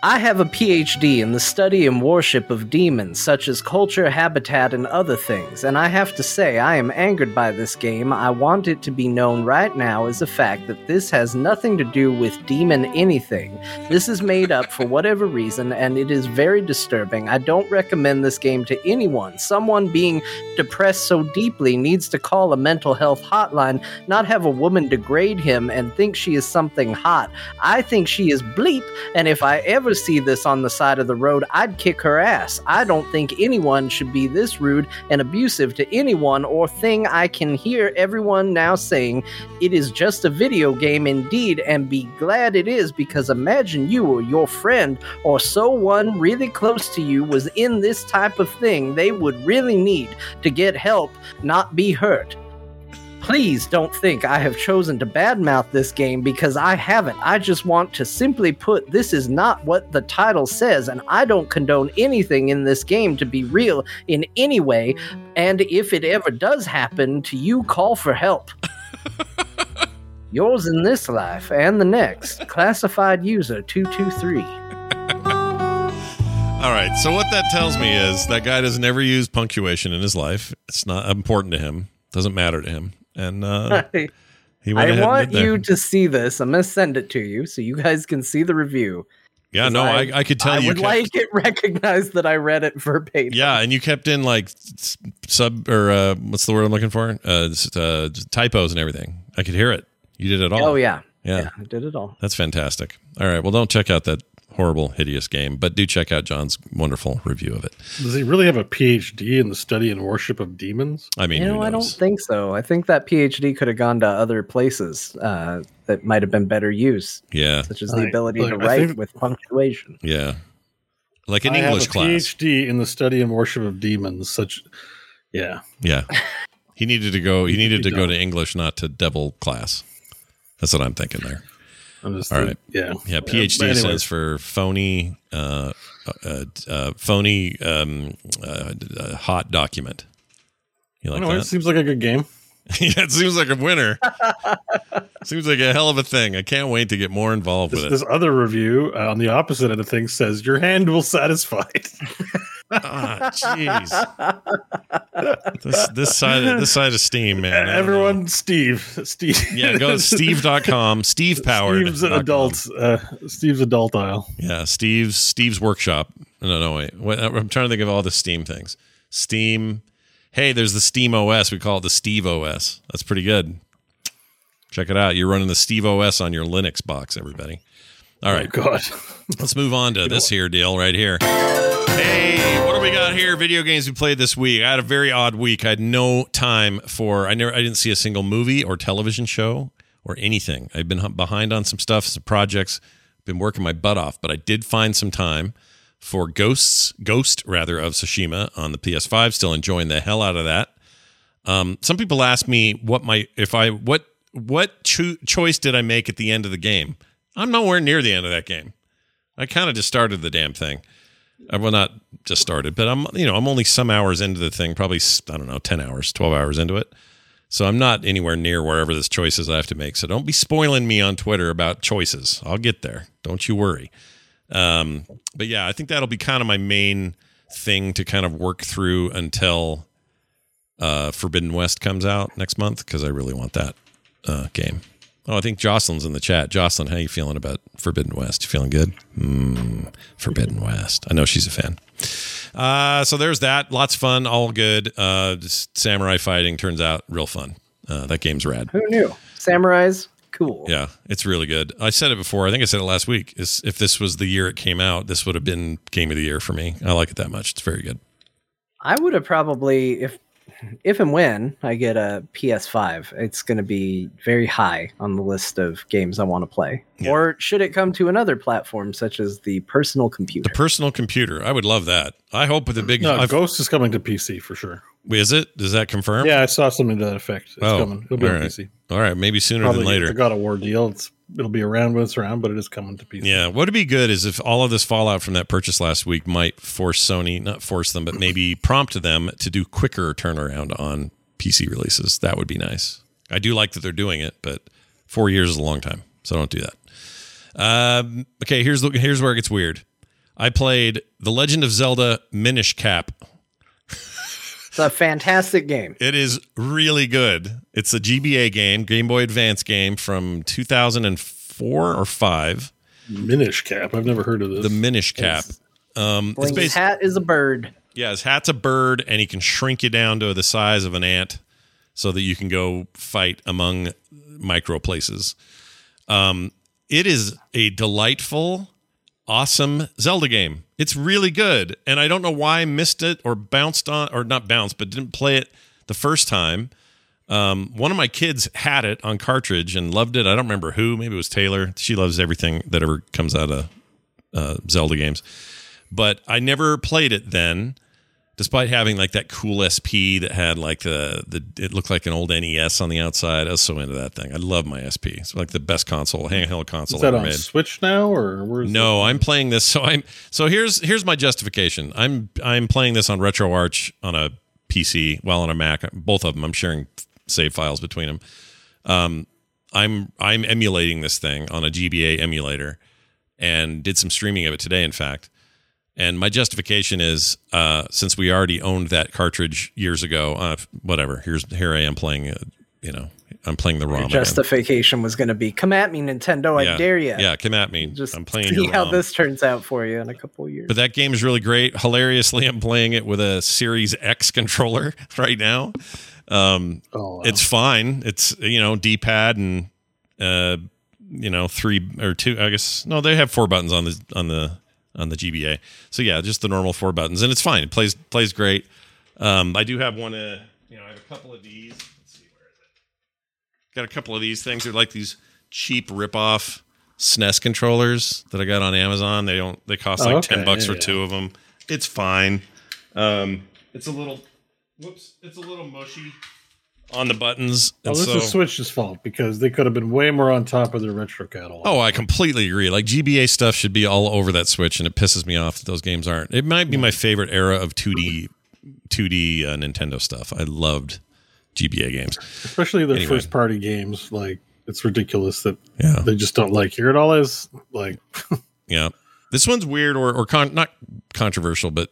I have a PhD in the study and worship of demons, such as culture, habitat, and other things, and I have to say I am angered by this game. I want it to be known right now as a fact that this has nothing to do with demon anything. This is made up for whatever reason, and it is very disturbing. I don't recommend this game to anyone. Someone being depressed so deeply needs to call a mental health hotline, not have a woman degrade him and think she is something hot. I think she is bleep, and if I ever see this on the side of the road, I'd kick her ass. I don't think anyone should be this rude and abusive to anyone or thing. I can hear everyone now saying it is just a video game indeed, and be glad it is because imagine you or your friend or someone really close to you was in this type of thing. They would really need to get help, not be hurt. Please don't think I have chosen to badmouth this game because I haven't. I just want to simply put this is not what the title says, and I don't condone anything in this game to be real in any way. And if it ever does happen to you, call for help. Yours in this life and the next. Classified user 223. All right. So what that tells me is that guy doesn't ever use punctuation in his life. It's not important to him. Doesn't matter to him. And uh, he went I want you to see this. I'm to send it to you so you guys can see the review. Yeah, no, I, I could tell you I you. would kept- like it recognized that I read it verbatim. yeah, and you kept in like sub or uh, what's the word I'm looking for? Uh, uh, typos and everything. I could hear it. You did it all. Oh yeah. Yeah. I did it all. That's fantastic. All right. Well, don't check out that horrible, hideous game, but do check out Jon's wonderful review of it. Does he really have a PhD in the study and worship of demons? I mean, you know, I don't think so. I think that PhD could have gone to other places uh, that might have been better use, yeah, such as the Right. ability Look, to write think- with punctuation. yeah. Like an I English have a class. PhD in the study and worship of demons. Such, yeah. Yeah. He needed to go. He needed to go to English, not to devil class. That's what I'm thinking there. I'm just All right. Yeah. Yeah, PhD anyways. stands for phony, uh, uh, uh, phony, um, uh, uh, hot document. You like Anyway, it that? seems like a good game. yeah, it seems like a winner. seems like a hell of a thing. I can't wait to get more involved This, with it. this other review uh, on the opposite end of things says your hand will satisfy. Ah, jeez. this this side of, this side of Steam, man. I don't know. Everyone, Steve, Steve. Yeah, go to steve.com, Steve powered. Steve's adult. Uh, Steve's adult aisle. Yeah, Steve's Steve's workshop. No, no, wait. What, I'm trying to think of all the Steam things. Steam. Hey, there's the Steam OS. We call it the Steve OS. That's pretty good. Check it out. You're running the Steve OS on your Linux box, everybody. All right, Oh God. let's move on to this here deal right here. Hey, what do we got here? Video games we played this week. I had a very odd week. I had no time for. I never. I didn't see a single movie or television show or anything. I've been behind on some stuff, some projects. Been working my butt off, but I did find some time for Ghosts, Ghost rather of Tsushima on the PS5. Still enjoying the hell out of that. Um, some people ask me what my if I what what cho- choice did I make at the end of the game? I'm nowhere near the end of that game. I kind of just started the damn thing. Uh, Well, not just started, but I'm you know I'm only some hours into the thing, probably I don't know ten hours, twelve hours into it. So I'm not anywhere near wherever this choices I have to make. So don't be spoiling me on Twitter about choices. I'll get there. Don't you worry. Um, but yeah, I think that'll be kind of my main thing to kind of work through until uh, Forbidden West comes out next month because I really want that uh, game. Oh, I think Jocelyn's in the chat. Jocelyn, how you feeling about Forbidden West? You feeling good? Mm, Forbidden West. I know she's a fan. Uh, so there's that. Lots of fun. All good. Uh, samurai fighting turns out real fun. Uh, that game's rad. Who knew? Samurais, cool. Yeah, it's really good. I said it before. I think I said it last week. Is if this was the year it came out, this would have been game of the year for me. I like it that much. It's very good. I would have probably if if and when I get a PS5, it's going to be very high on the list of games I want to play. Yeah. Or should it come to another platform such as the personal computer? The personal computer. I would love that. I hope with the big. No, I've- Ghost is coming to PC for sure. is it? Does that confirm? Yeah, I saw something to that effect. It's Oh, coming. It'll be all on right. PC. All right. Maybe sooner Probably than the later. God of War deal. It's it'll be around when it's around, but it is coming to PC. Yeah. What would be good is if all of this fallout from that purchase last week might force Sony, not force them, but maybe prompt them to do quicker turnaround on PC releases. That would be nice. I do like that they're doing it, but four years is a long time, so don't do that. Um, okay, here's the, here's where it gets weird. I played The Legend of Zelda Minish Cap. It's a fantastic game. It is really good. It's a GBA game, Game Boy Advance game from 2004 or 5. Minish Cap. I've never heard of this. The Minish Cap. Um, it's Bling's based, hat is a bird. yeah, his hat's a bird, and he can shrink you down to the size of an ant, so that you can go fight among micro places. Um, it is a delightful, awesome Zelda game. It's really good, and I don't know why I missed it or bounced on, or not bounced, but didn't play it the first time. Um, one of my kids had it on cartridge and loved it. I don't remember who. Maybe it was Taylor. She loves everything that ever comes out of uh, Zelda games. But I never played it then, despite having like that cool SP that had like the the it looked like an old NES on the outside. I was so into that thing. I love my SP. It's like the best console, handheld console is that ever on made. Switch now, or where's No, I'm playing this. So I'm so here's here's my justification. I'm I'm playing this on RetroArch on a PC, well on a Mac. Both of them. I'm sharing save files between them. Um, I'm I'm emulating this thing on a GBA emulator, and did some streaming of it today. In fact, and my justification is uh, since we already owned that cartridge years ago. Uh, whatever. Here's here I am playing. Uh, you know, I'm playing the ROM. again. Justification was going to be, come at me, Nintendo. yeah. I dare you. Yeah, come at me. Just I'm playing see your how this turns out for you in a couple of years. But that game is really great. Hilariously, I'm playing it with a Series X controller right now. Um, Oh, wow. It's fine. It's you know D-pad and uh, you know three or two. I guess no, they have four buttons on the on the on the GBA. So yeah, just the normal four buttons, and it's fine. It plays plays great. Um, I do have one. Uh, you know, I have a couple of these. Let's see, where is it? Got a couple of these things. They're like these cheap rip-off SNES controllers that I got on Amazon. They don't. They cost like Oh, ten okay. bucks Yeah, for yeah. two of them. It's fine. Um, it's a little. Whoops! It's a little mushy on the buttons. Oh, this so, is Switch's fault because they could have been way more on top of their retro catalog. Oh, I completely agree. Like GBA stuff should be all over that Switch, and it pisses me off that those games aren't. It might be my favorite era of 2D, 2D uh, Nintendo stuff. I loved GBA games. especially their Anyway. first party games. Like it's ridiculous that Yeah, they just don't like. Here it all is. Like yeah. This one's weird or or con- not controversial, but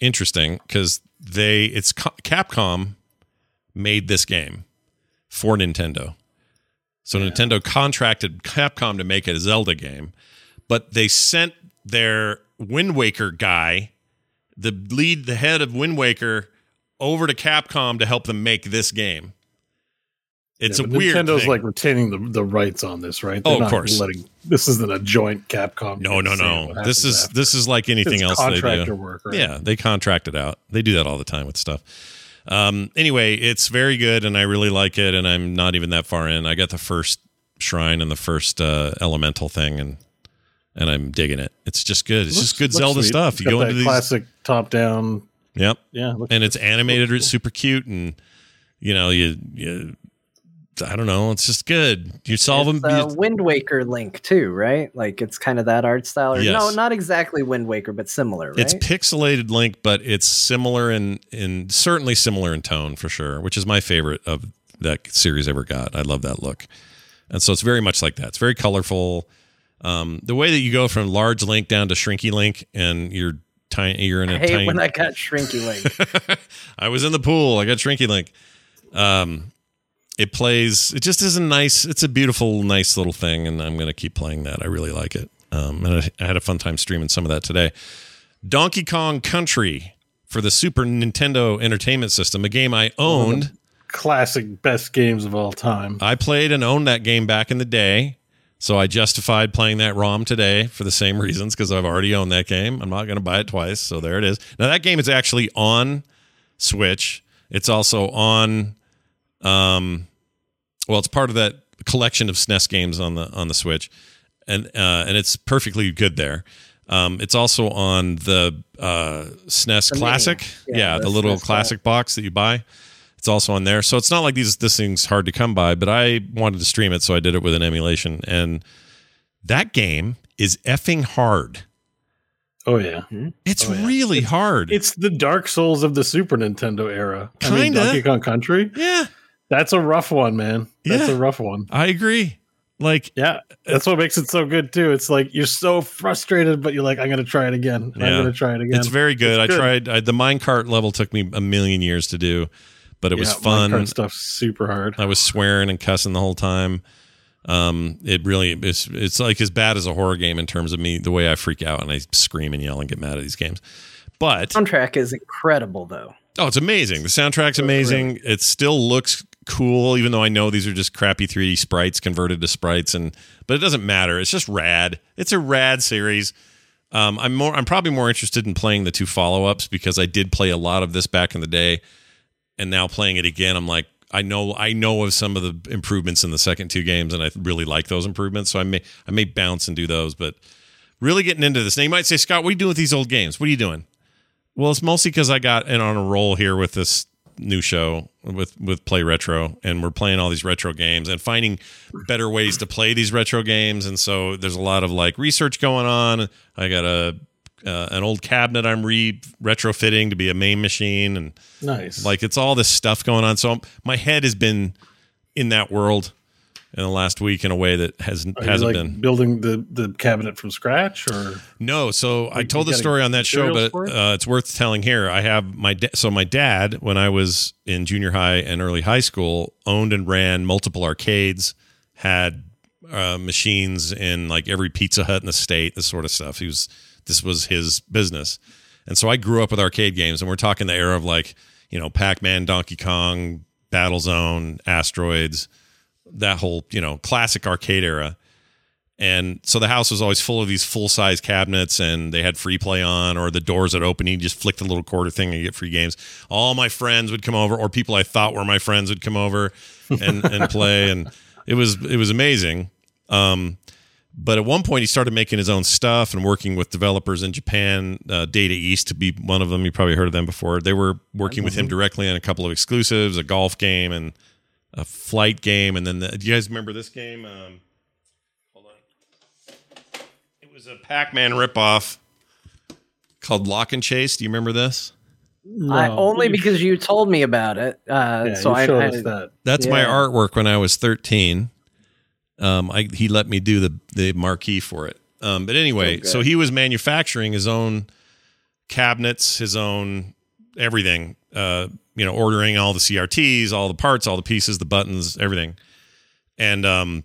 interesting because they it's Co- Capcom made this game for Nintendo. So Nintendo contracted Capcom to make a Zelda game, but they sent their Wind Waker guy, the lead, the head of Wind Waker, over to Capcom to help them make this game. It's yeah, a weird Nintendo's thing. like retaining the, the rights on this, right? Oh, of not course. Letting this isn't a joint Capcom. no, no, no. This is after. this is like anything It's else they contractor do. work, right? Yeah, they contract it out. They do that all the time with stuff. Um, anyway, it's very good, and I really like it. And I'm not even that far in. I got the first shrine and the first uh, elemental thing, and and I'm digging it. It's just good. It's Looks- just good Zelda sweet. stuff. It's You go into these, classic top down. yep, Yeah, and it's animated. It's super cute, and you know you you. I don't know. It's just good. You solve it's them. a Wind Waker link too, right? Like it's kind of that art style. Or, Yes. No, not exactly Wind Waker, but similar, right? It's pixelated Link, but it's similar in in certainly similar in tone for sure, which is my favorite of that series ever got. I love that look, and so it's very much like that. It's very colorful. Um, the way that you go from large link down to shrinky link, and you're tiny, you're in a I hate tiny. when I got Shrinky Link. I was in the pool. I got Shrinky Link. Um, it plays. It just is a nice. It's a beautiful, nice little thing, and I'm going to keep playing that. I really like it. Um, and I, I had a fun time streaming some of that today. Donkey Kong Country for the Super Nintendo Entertainment System, a game I owned. Classic best games of all time. I played and owned that game back in the day. So I justified playing that ROM today for the same reasons because I've already owned that game. I'm not going to buy it twice. So there it is. Now that game is actually on Switch. It's also on um well, it's part of that collection of SNES games on the on the Switch. And uh and it's perfectly good there. Um it's also on the uh SNES The. Classic. Yeah, Yeah, the the little SNES classic box that you buy. It's also on there. So it's not like these this thing's hard to come by, but I wanted to stream it, so I did it with an emulation. And that game is effing hard. Oh yeah, It's Oh, yeah. really hard. it's the Dark Souls of the Super Nintendo era. I mean, Kinda. Donkey Kong Country. yeah, That's a rough one, man. That's Yeah. a rough one. I agree. Like Yeah, that's what makes it so good too. It's like you're so frustrated, but you're like, I'm gonna try it again. Yeah. I'm gonna try it again. it's very good. It's I good. tried I, the minecart level took me a million years to do, but it was fun. minecart stuff's super hard. I was swearing and cussing the whole time. Um, it really it's it's like as bad as a horror game in terms of me the way I freak out and I scream and yell and get mad at these games. But Soundtrack is incredible, though. Oh, it's amazing. The soundtrack's amazing. It still looks cool, even though I know these are just crappy 3D sprites converted to sprites, and but it doesn't matter. It's just rad. It's a rad series. Um, I'm more. I'm probably more interested in playing the two follow ups because I did play a lot of this back in the day, and now playing it again, I'm like, I know, I know of some of the improvements in the second two games, and I really like those improvements. So I may, I may bounce and do those, but really getting into this. Now you might say, Scott, what are you doing with these old games? What are you doing? Well, it's mostly because I got in on a roll here with this new show with with Play Retro, and we're playing all these retro games and finding better ways to play these retro games. And so there's a lot of like research going on. I got a uh, an old cabinet I'm re retrofitting to be a main machine, and Nice. like it's all this stuff going on. So my head has been in that world in the last week in a way that has Are you, hasn't like been. building the the cabinet from scratch, or No, so I told the story on that show, but it? uh, it's worth telling here. I have my da- so my dad, when I was in junior high and early high school, owned and ran multiple arcades, had uh, machines in like every Pizza Hut in the state, this sort of stuff. He was this was his business, and so I grew up with arcade games, and we're talking the era of like you know Pac Man, Donkey Kong, Battle Zone, Asteroids, that whole you know classic arcade era. And so the house was always full of these full size cabinets and they had free play on or the doors would open you just flick the little quarter thing and get free games. All my friends would come over or people i thought were my friends would come over and, and play. And it was it was amazing. Um, but at one point he started making his own stuff and working with developers in japan uh, data east to be one of them. You probably heard of them before. They were working with him directly on a couple of exclusives a golf game and a flight game and then the, do you guys remember this game um, hold on it was a Pac-Man ripoff called Lock and Chase. Do you remember this? I, No. only because you told me about it. Uh, yeah, so you I, showed I us that. That's my artwork when I was 13. Um, I, he let me do the the marquee for it. Um, but anyway, Okay. so he was manufacturing his own cabinets, his own everything. Uh, you know, ordering all the CRTs, all the parts, all the pieces, the buttons, everything, and um,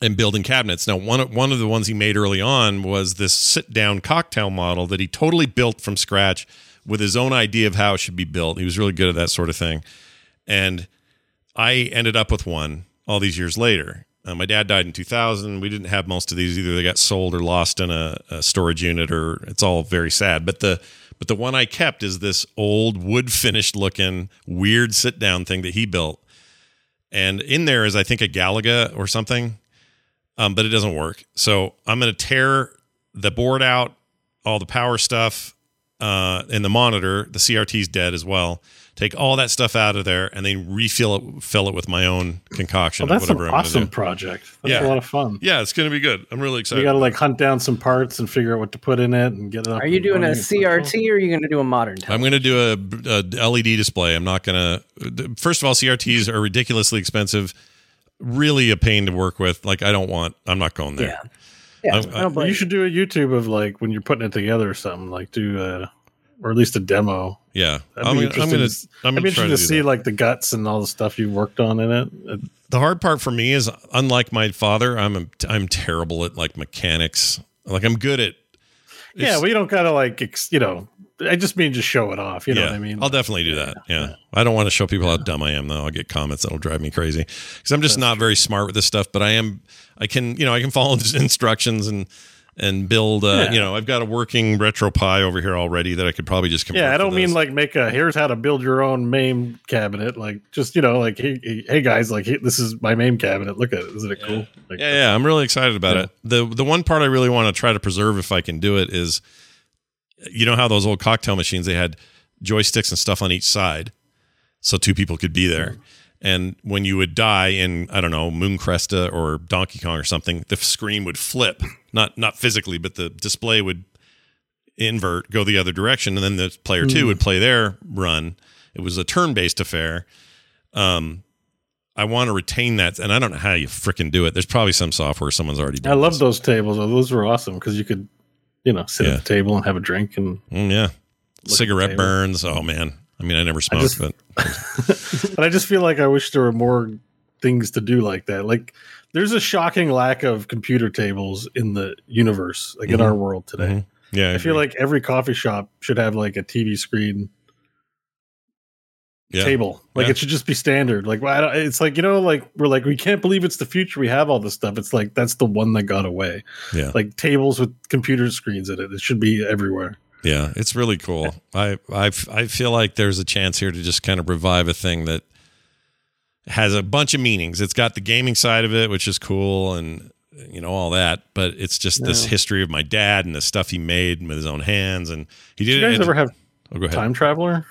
and building cabinets. Now, one of, one of the ones he made early on was this sit down cocktail model that he totally built from scratch with his own idea of how it should be built. He was really good at that sort of thing, and I ended up with one all these years later. Uh, my dad died in 2000. We didn't have most of these either. They got sold or lost in a, a storage unit, or it's all very sad. But the but the one I kept is this old wood finished looking weird sit down thing that he built. And in there is I think a Galaga or something, um, but it doesn't work. So I'm going to tear the board out, all the power stuff, uh, and the monitor. The CRT's dead as well. Take all that stuff out of there, and then refill it, fill it with my own concoction. Well, that's an whatever I'm awesome do. project. That's Yeah. a lot of fun. Yeah, it's going to be good. I'm really excited. You got to like hunt down some parts and figure out what to put in it and get it up. Are you doing a running. It's like, CRT or are you going to do a modern I'm going to do a, a LED display. I'm not going to. First of all, CRTs are ridiculously expensive. Really a pain to work with. Like I don't want. I'm not going there. Yeah. Yeah. I- I don't Well, blame you you. should do a YouTube of like when you're putting it together or something. Like do a, or at least a demo. Yeah, That'd I'm, gonna- I'm gonna. I'm I'd be gonna interested to, to see that. like the guts and all the stuff you worked on in it. The hard part for me is unlike my father. I'm a, I'm terrible at like mechanics. Like I'm good at. yeah, you don't gotta like ex- you know. I just mean just show it off. You know yeah, what I mean? I'll definitely do that. Yeah. I don't want to show people how dumb I am though. I'll get comments that'll drive me crazy because I'm just not very smart with this stuff. But I am. I can. You know. I can follow instructions and and build. Uh, Yeah. You know. I've got a working RetroPie over here already that I could probably just. yeah, I don't mean like make a here's how to build your own MAME cabinet. Like just you know like hey, hey- hey guys like hey, this is my MAME cabinet. Look at it. Isn't it cool? Like, Yeah, yeah, I'm really excited about Yeah. it. the The one part I really want to try to preserve, if I can do it, is you know how those old cocktail machines they had joysticks and stuff on each side, so two people could be there. And when you would die in I don't know Moon Cresta or Donkey Kong or something, the screen would flip, not not physically, but the display would invert, go the other direction, and then the player two would play their run. It was a turn based affair. Um, I want to retain that, and I don't know how you freaking do it. There's probably some software someone's already done. I love this. those tables. Those were awesome because you could you know sit Yeah. at the table and have a drink and Mm, yeah, cigarette burns. Oh man, I mean, I never smoked, just- but but I just feel like I wish there were more things to do like that. Like there's a shocking lack of computer tables in the universe, like in Mhm. our world today. Mhm. yeah, I feel like every coffee shop should have like a TV screen yeah. table. Like Yeah. it should just be standard. Like I don't, it's like you know, like we're like we can't believe it's the future. We have all this stuff. It's like that's the one that got away. Yeah. Like tables with computer screens in it. It should be everywhere. Yeah, it's really cool. I I I feel like there's a chance here to just kind of revive a thing that has a bunch of meanings. It's got the gaming side of it, which is cool, and you know all that. But it's just this history of my dad and the stuff he made with his own hands, and he Did did. you guys it. ever have oh, go ahead. Time Traveler?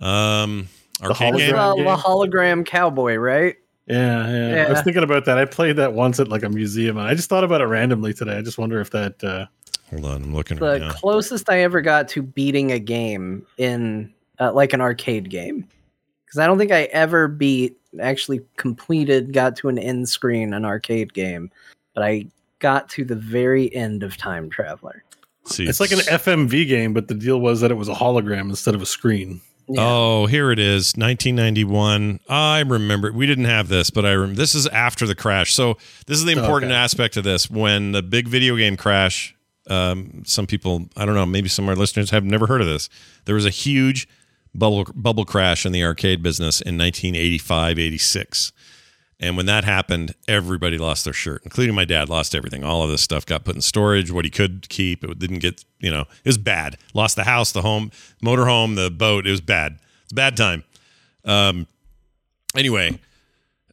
Um, arcade hologram- game. the, the hologram cowboy, right? Yeah, yeah, I was thinking about that. I played that once at like a museum, and I just thought about it randomly today. I just wonder if that. Uh, Hold on, I'm looking at The right now. closest I ever got to beating a game in uh, like an arcade game. Because I don't think I ever beat, actually completed, got to an end screen an arcade game, but I got to the very end of Time Traveler. See, it's like an FMV game, but the deal was that it was a hologram instead of a screen. Yeah. Oh, here it is, 1991. I remember we didn't have this, but I remember this is after the crash. So this is the important Okay. aspect of this. When the big video game crash, um, some people, I don't know, maybe some of our listeners have never heard of this. There was a huge bubble bubble crash in the arcade business in 1985, 86. And when that happened, everybody lost their shirt, including my dad. Lost everything. All of this stuff got put in storage. What he could keep, it didn't get. You know, it was bad. Lost the house, the home, motorhome, the boat. It was bad. It's bad time. Um. Anyway,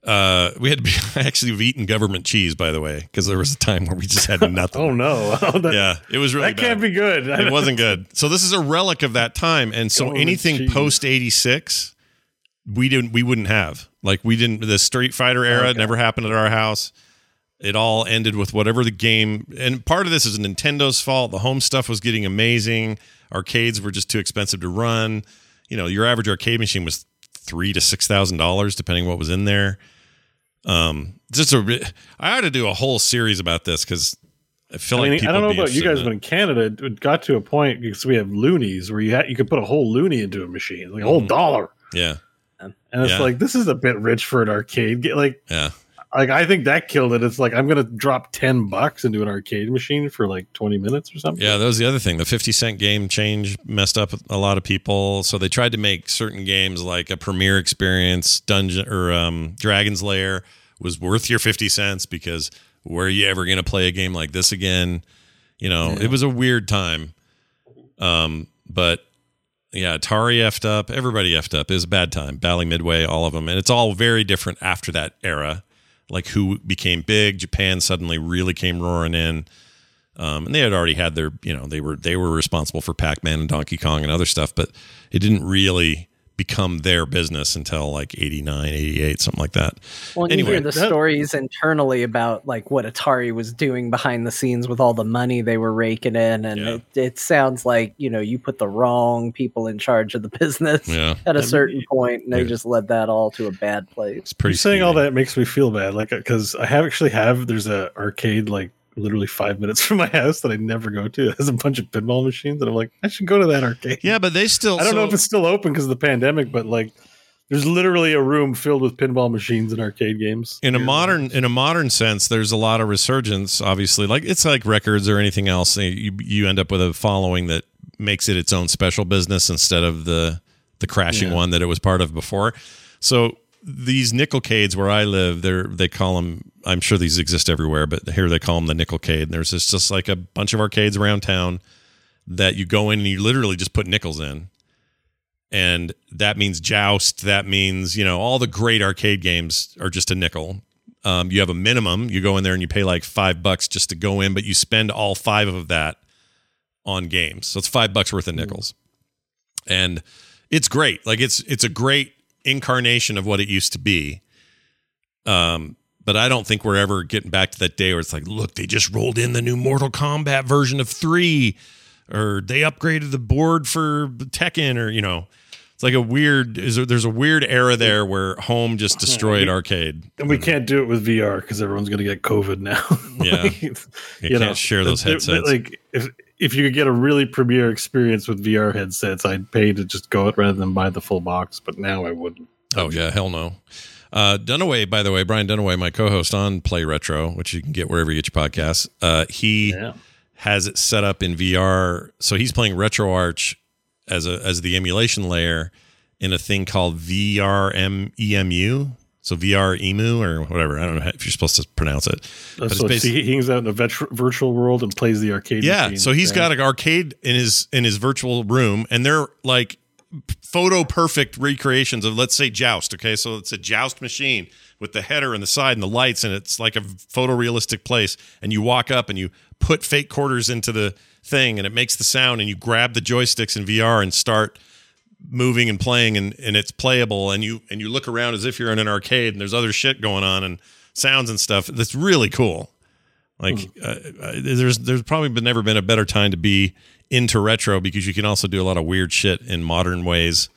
uh, we had to be actually we've eaten government cheese, by the way, because there was a time where we just had nothing. Oh no, that, yeah, it was really that can't be good. it wasn't good. So this is a relic of that time, and so Government anything cheese. post eighty six, we didn't we wouldn't have like we didn't the Street Fighter era Okay. never happened at our house. It all ended with whatever the game, and part of this is Nintendo's fault. The home stuff was getting amazing. Arcades were just too expensive to run. You know, your average arcade machine was three to six thousand dollars, depending what was in there. Um, just a, I ought to do a whole series about this because I feel I like mean, people I don't know about you guys, in but in Canada, it got to a point because we have loonies where you had, you could put a whole loony into a machine, like a whole Mhm. dollar, yeah, and it's Yeah. like this is a bit rich for an arcade. Get like yeah. Like I think that killed it. It's like I'm gonna drop ten bucks into an arcade machine for like twenty minutes or something. Yeah, that was the other thing. The 50 cent game change messed up a lot of people. So they tried to make certain games like a premiere experience, Dungeon or um, Dragon's Lair was worth your 50 cents because were you ever going to play a game like this again? You know, it was a weird time. Um, but yeah, Atari effed up. Everybody effed up. It was a bad time. Bally Midway, all of them. And it's all very different after that era. Like who became big. Japan suddenly really came roaring in. Um, and they had already had their, you know, they were they were responsible for Pac Man and Donkey Kong and other stuff, but it didn't really become their business until like 89, 88, something like that. Well, Anyway, you hear the that- stories internally about like what Atari was doing behind the scenes with all the money they were raking in, and Yeah. it, it sounds like you know you put the wrong people in charge of the business Yeah. at a And- certain point, and they Yeah. just led that all to a bad place. It's pretty you saying all that makes me feel bad, like because I have actually have there's a arcade like literally five minutes from my house that I never go to. It has a bunch of pinball machines, and I'm like, I should go to that arcade. Yeah, but they still I don't know if it's still open because of the pandemic, but like, there's literally a room filled with pinball machines and arcade games. in a modern in a modern sense there's a lot of resurgence obviously like it's like records or anything else you you end up with a following that makes it its own special business instead of the the crashing Yeah. one that it was part of before so these nickelcades where I live, they're they call them. I'm sure these exist everywhere, but here they call them the nickelcade. And there's just, just like a bunch of arcades around town that you go in and you literally just put nickels in, and that means joust. That means you know all the great arcade games are just a nickel. Um, you have a minimum. You go in there and you pay like five bucks just to go in, but you spend all five of that on games. So it's five bucks worth of nickels, and it's great. Like it's it's a great incarnation of what it used to be. Um, but I don't think we're ever getting back to that day where it's like, look, they just rolled in the new Mortal Kombat version of three, or they upgraded the board for Tekken, or you know, it's like a weird. Is there, there's a weird era there where home just destroyed arcade. And we can't do it with VR because everyone's going to get COVID now. Yeah. Like, You, can't share those headsets. Like if if you could get a really premier experience with VR headsets, I'd pay to just go it rather than buy the full box. But now I wouldn't. Oh yeah, hell no. Uh, Dunaway, by the way, Brian Dunaway, my co-host on Play Retro, which you can get wherever you get your podcasts. Uh, he Yeah. has it set up in VR, so he's playing RetroArch as a as the emulation layer in a thing called VREMU. So VR emu or whatever. I don't know if you're supposed to pronounce it. Uh, but it's so he hangs out in a virtual world and plays the arcade. yeah so he's thing. got an arcade in his in his virtual room and they're like photo perfect recreations of let's say joust okay so it's a joust machine with the header and the side and the lights and it's like a photorealistic place and you walk up and you put fake quarters into the thing and it makes the sound and you grab the joysticks in VR and start moving and playing and, and it's playable and you and you look around as if you're in an arcade and there's other shit going on and sounds and stuff that's really cool like uh, uh, there's there's probably been, never been a better time to be into retro because you can also do a lot of weird shit in modern ways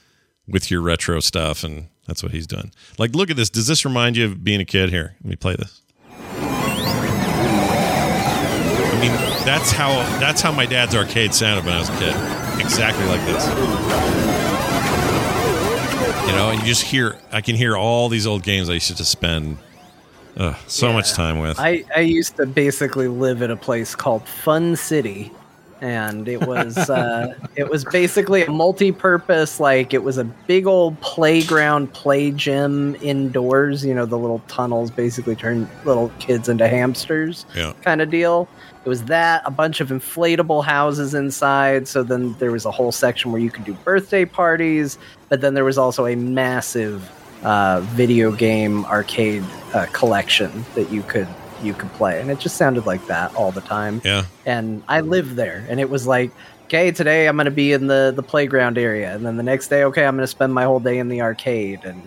with your retro stuff and that's what he's done. Like look at this. Does this remind you of being a kid? Here, let me play this. I mean, that's how that's how my dad's arcade sounded when I was a kid. Exactly like this. You know, and you just hear I can hear all these old games I used to spend uh, so much time with. I, I used to basically live at a place called Fun City, and it was uh, it was basically a multi-purpose like it was a big old playground play gym indoors. You know the little tunnels basically turn little kids into hamsters yeah. kind of deal. It was that a bunch of inflatable houses inside. So then there was a whole section where you could do birthday parties, but then there was also a massive uh, video game arcade uh, collection that you could you could play, and it just sounded like that all the time. Yeah. And I lived there, and it was like, okay, today I'm going to be in the the playground area, and then the next day, okay, I'm going to spend my whole day in the arcade, and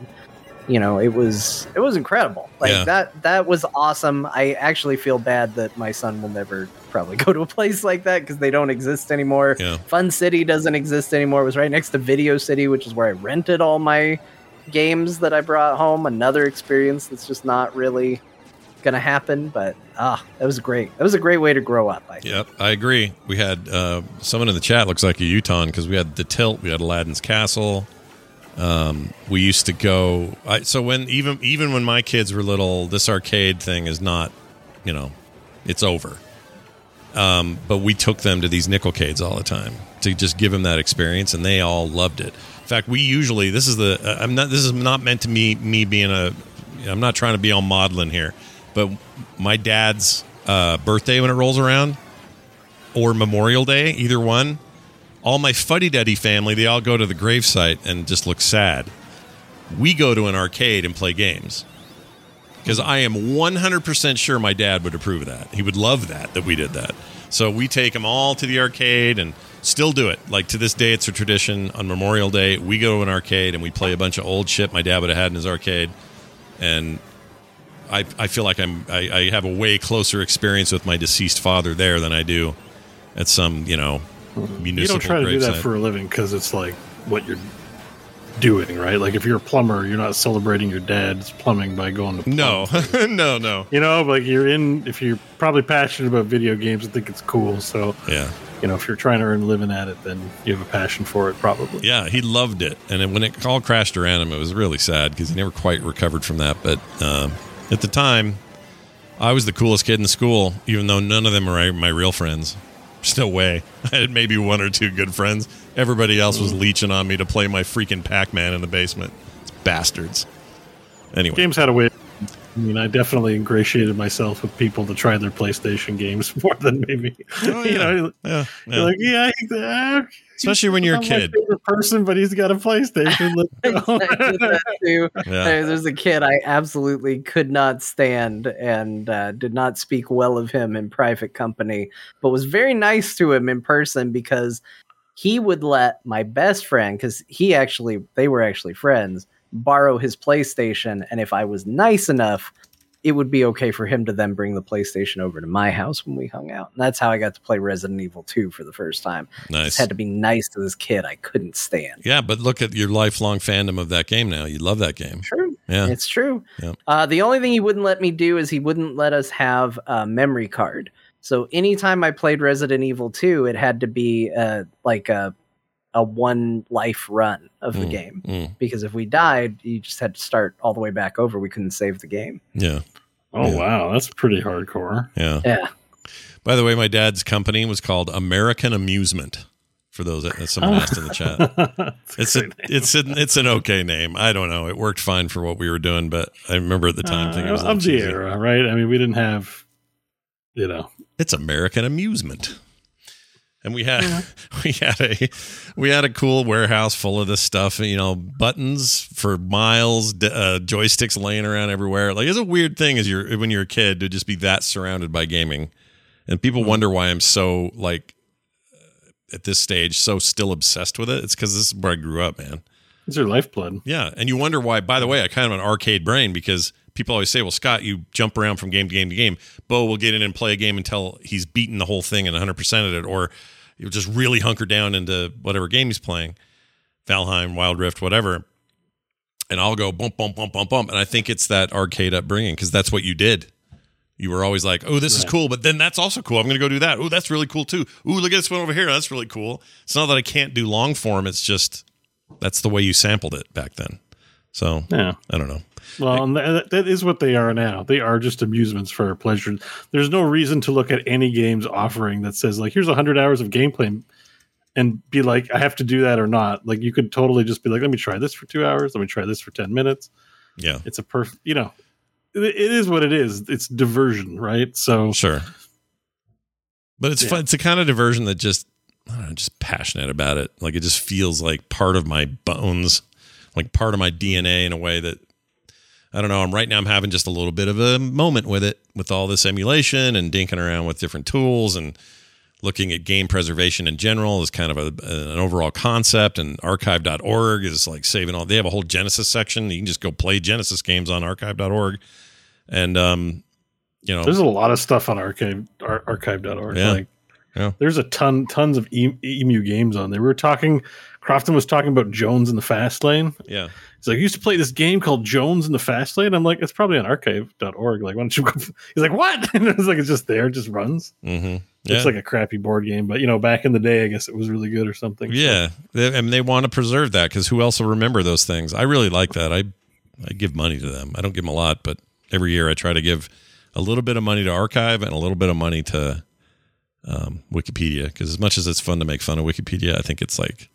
you know, it was it was incredible. Like Yeah. that that was awesome. I actually feel bad that my son will never probably go to a place like that because they don't exist anymore. Yeah. Fun City doesn't exist anymore. It was right next to Video City, which is where I rented all my games that I brought home. Another experience that's just not really gonna happen. But ah, that was great. That was a great way to grow up. I. Yep, I agree. We had uh, someone in the chat looks like a Utah because we had the tilt, we had Aladdin's Castle. Um, we used to go. I, so when even even when my kids were little, this arcade thing is not, you know, it's over. Um, but we took them to these nickelcades all the time to just give them that experience, and they all loved it. In fact, we usually this is the uh, I'm not this is not meant to me me being a I'm not trying to be all maudlin here, but my dad's uh, birthday when it rolls around or Memorial Day, either one. All my fuddy duddy family, they all go to the gravesite and just look sad. We go to an arcade and play games. Because I am 100% sure my dad would approve of that. He would love that, that we did that. So we take them all to the arcade and Still do it. Like to this day, it's a tradition. On Memorial Day, we go to an arcade and we play a bunch of old shit my dad would have had in his arcade, and I, I feel like I'm I, I have a way closer experience with my deceased father there than I do at some you know. You don't try to do that for a living because it's like what you're doing, right? Like if you're a plumber, you're not celebrating your dad's plumbing by going to no, no, no. You know, like you're in if you're probably passionate about video games and think it's cool. So Yeah, you know, if you're trying to earn a living at it, then you have a passion for it, probably. yeah. He loved it, and when it all crashed around him, it was really sad because he never quite recovered from that. But um, at the time, I was the coolest kid in school, even though none of them were my real friends. There's no way. I had maybe one or two good friends. Everybody else was mm. leeching on me to play my freaking Pac Man in the basement. It's bastards. Anyway, Games had a way. I mean, I definitely ingratiated myself with people to try their PlayStation games more than maybe. Oh, you know, yeah, yeah. like, yeah, I think that, especially when you're a not my kid. favorite person, but he's got a PlayStation. Let's go. that too. Yeah. There's a kid I absolutely could not stand and uh, did not speak well of him in private company, but was very nice to him in person because he would let my best friend, because he actually, they were actually friends, borrow his PlayStation. And if I was nice enough, it would be okay for him to then bring the PlayStation over to my house when we hung out. And that's how I got to play Resident Evil 2 for the first time. Nice. Just had to be nice to this kid I couldn't stand. Yeah, but look at your lifelong fandom of that game now. You love that game. True. Yeah. It's true. Yep. Uh, the only thing he wouldn't let me do is he wouldn't let us have a memory card. So anytime I played Resident Evil 2, it had to be uh, like a a one life run of the Mm, game. Mm, Because if we died, you just had to start all the way back over. We couldn't save the game. yeah. Oh Yeah. wow, that's pretty hardcore. Yeah. Yeah. By the way, my dad's company was called American Amusement. For those that that someone asked in the chat, it's a, it's an it's an okay name. I don't know. It worked fine for what we were doing, but I remember at the time thinking it was a Uh, of the era, right? I mean, we didn't have, you know, It's American Amusement. And we had we had a we had a cool warehouse full of this stuff, you know, buttons for miles, uh, joysticks laying around everywhere. Like it's a weird thing as you're when you're a kid to just be that surrounded by gaming, and people wonder why I'm so like uh, at this stage so still obsessed with it. It's because this is where I grew up, man. it's your lifeblood. Yeah, and you wonder why. By the way, I kind of an arcade brain because people always say, "Well, Scott, you jump around from game to game to game." Beau will get in and play a game until he's beaten the whole thing and 100 percent of it, or you'll just really hunker down into whatever game he's playing, Valheim, Wild Rift, whatever. And I'll go bump, bump, bump, bump, bump, and I think it's that arcade upbringing because that's what you did. You were always like, "Oh, this is cool," but then that's also cool. I'm going to go do that. Oh, that's really cool too. Oh, look at this one over here. That's really cool. It's not that I can't do long form. It's just that's the way you sampled it back then. So Yeah. I don't know. Well, and that, that is what they are now. They are just amusements for our pleasure. There's no reason to look at any game's offering that says like, "Here's 100 hours of gameplay," and be like, "I have to do that or not." Like, you could totally just be like, "Let me try this for two hours. Let me try this for 10 minutes." Yeah, It's a perfect, you know, it, it is what it is. It's diversion, right? So sure. But it's Yeah. fun. It's a kind of diversion that just I don't know, just passionate about it. Like it just feels like part of my bones, like part of my DNA in a way that I don't know. I'm right now. I'm having just a little bit of a moment with it, with all this emulation and dinking around with different tools and looking at game preservation in general as kind of a, an overall concept. And archive.org is like saving all. They have a whole Genesis section. You can just go play Genesis games on archive.org, and um, you know, there's a lot of stuff on archive ar- archive.org. Yeah. Like, Yeah. there's a ton, tons of emu games on there. We were talking. Crofton was talking about Jones in the Fast Lane. yeah. He's like, I used to play this game called Jones in the Fast Lane. I'm like, it's probably on archive.org. Like, why don't you go? He's like, what? And it's like, it's just there, it just runs. Mm-hmm. Yeah. It's like a crappy board game, but you know, back in the day, I guess it was really good or something. Yeah, they, and they want to preserve that because who else will remember those things? I really like that. I I give money to them. I don't give them a lot, but every year I try to give a little bit of money to archive and a little bit of money to um, Wikipedia because as much as it's fun to make fun of Wikipedia, I think it's like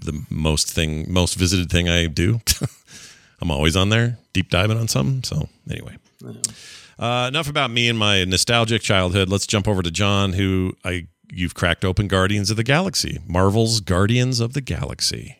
the most thing, most visited thing I do. I'm always on there, deep diving on something. So anyway. Uh, enough about me and my nostalgic childhood. Let's jump over to Jon, who I you've cracked open Guardians of the Galaxy, Marvel's Guardians of the Galaxy.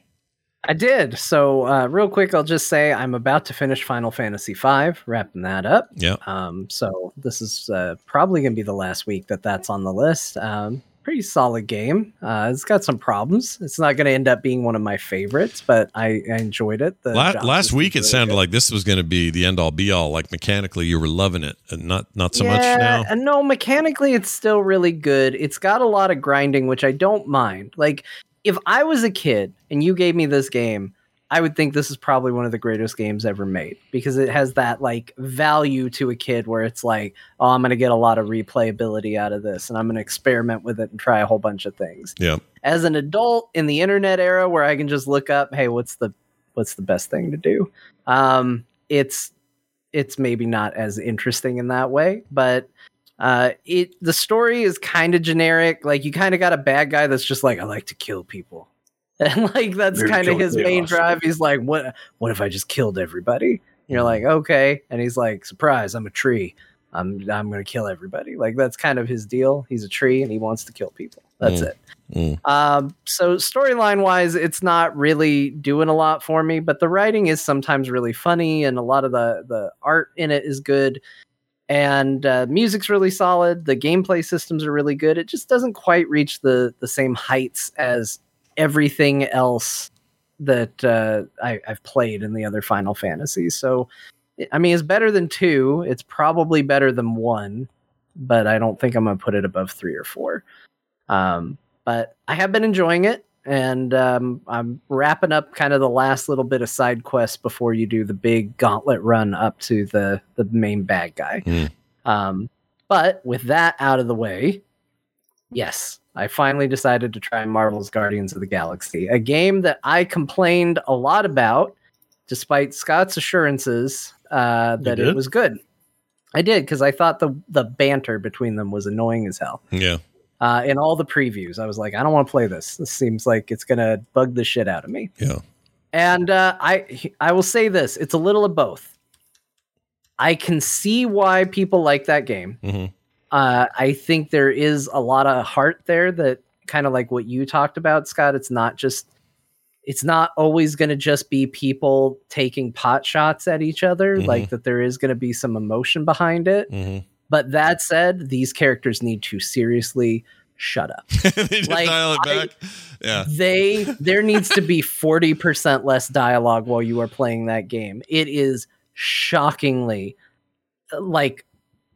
I did. So, uh, real quick, I'll just say I'm about to finish Final Fantasy V, wrapping that up. Yeah, Um, so this is uh, probably going to be the last week that that's on the list. Um, pretty solid game. Uh, it's got some problems. It's not going to end up being one of my favorites, but I, I enjoyed it. The La- last system's week, it sounded good. like this was going to be the end all be all. Like mechanically, you were loving it, and not not so much now. and no, mechanically, it's still really good. It's got a lot of grinding, which I don't mind. Like, if I was a kid and you gave me this game, I would think this is probably one of the greatest games ever made because it has that like value to a kid where it's like, oh, I'm going to get a lot of replayability out of this and I'm going to experiment with it and try a whole bunch of things. Yeah, As an adult in the internet era where I can just look up, hey, what's the what's the best thing to do? Um, it's it's maybe not as interesting in that way, but uh, it the story is kind of generic. Like you kind of got a bad guy that's just like, I like to kill people. And like that's kind of his main chaos. drive. He's like, what what if I just killed everybody? And you're like, okay. And he's like, surprise, I'm a tree. I'm I'm gonna kill everybody. Like that's kind of his deal. He's a tree and he wants to kill people. That's Mm. it. Mm. Um, so storyline wise, it's not really doing a lot for me, but the writing is sometimes really funny, and a lot of the the art in it is good, and uh, music's really solid. The gameplay systems are really good. It just doesn't quite reach the the same heights as everything else that uh, I, I've played in the other Final Fantasies. So, I mean, it's better than two. It's probably better than one, but I don't think I'm gonna put it above three or four. Um, but I have been enjoying it, and um, I'm wrapping up kind of the last little bit of side quests before you do the big gauntlet run up to the the main bad guy. Hmm. Um, but with that out of the way, yes, I finally decided to try Marvel's Guardians of the Galaxy, a game that I complained a lot about, despite Scott's assurances uh, that it was good. I did because I thought the the banter between them was annoying as hell yeah. uh, in all the previews. I was like, I don't want to play this. This seems like it's gonna bug the shit out of me. Yeah. And uh, I I will say this: it's a little of both. I can see why people like that game. Mhm. Uh, I think there is a lot of heart there that kind of like what you talked about, Scott. It's not just. It's not always going to just be people taking pot shots at each other. Mhm. Like that, there is going to be some emotion behind it. hmm But that said, these characters need to seriously shut up. they Like, dial it I- back. yeah. They there needs to be 40% less dialogue while you are playing that game. It is shockingly like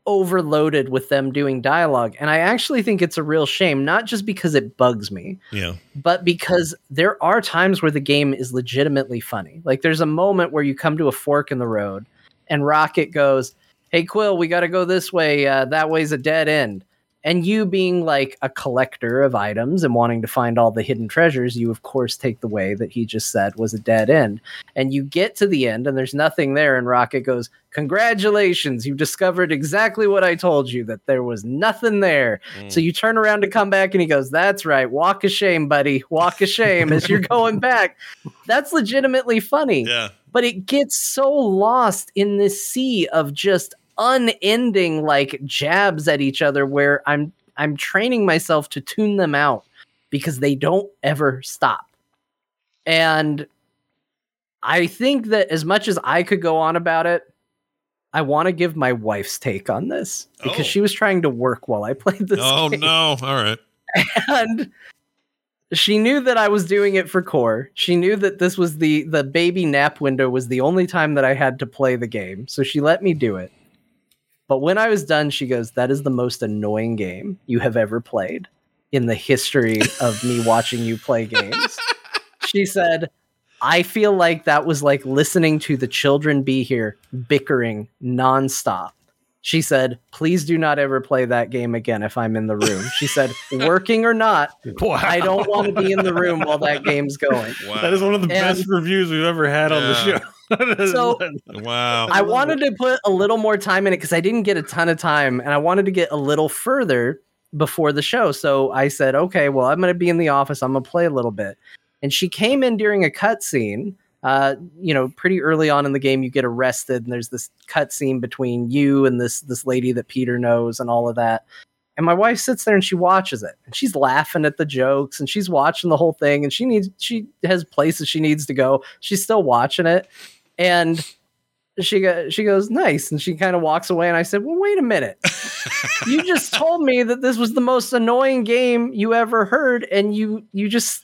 overloaded with them doing dialogue and I actually think it's a real shame not just because it bugs me Yeah. but because there are times where the game is legitimately funny. Like there's a moment where you come to a fork in the road and Rocket goes, "Hey Quill, we got to go this way. Uh, that way's a dead end." And you being like a collector of items and wanting to find all the hidden treasures, you of course take the way that he just said was a dead end. And you get to the end and there's nothing there and Rocket goes, "Congratulations, you discovered exactly what I told you that there was nothing there." Mm. So you turn around to come back and he goes, That's right. Walk of shame, buddy. Walk of shame as you're going back. That's legitimately funny. yeah. But it gets so lost in this sea of just unending like jabs at each other where I'm I'm training myself to tune them out because they don't ever stop. And I think that as much as I could go on about it, I want to give my wife's take on this because Oh. she was trying to work while I played this. Oh game no! All right. and she knew that I was doing it for core. She knew that this was the the baby nap window was the only time that I had to play the game. So she let me do it. But when I was done, she goes, "That is the most annoying game you have ever played in the history of me watching you play games." she said, "I feel like that was like listening to the children be here bickering nonstop." She said, "Please do not ever play that game again if I'm in the room." She said, "Working or not, Wow. I don't want to be in the room while that game's going." Wow. That is one of the And- best reviews we've ever had on the show. So- Wow. I wanted to put a little more time in it because I didn't get a ton of time and I wanted to get a little further before the show. So I said, okay, well, I'm going to be in the office. I'm going to play a little bit. And she came in during a cutscene. Uh, you know, pretty early on in the game, you get arrested, and there's this cutscene between you and this this lady that Peter knows, and all of that. And my wife sits there and she watches it, and she's laughing at the jokes, and she's watching the whole thing, and she needs she has places she needs to go. She's still watching it, and she go, she goes nice. And she kind of walks away and i said well wait a minute. You just told me that this was the most annoying game you ever heard and you you just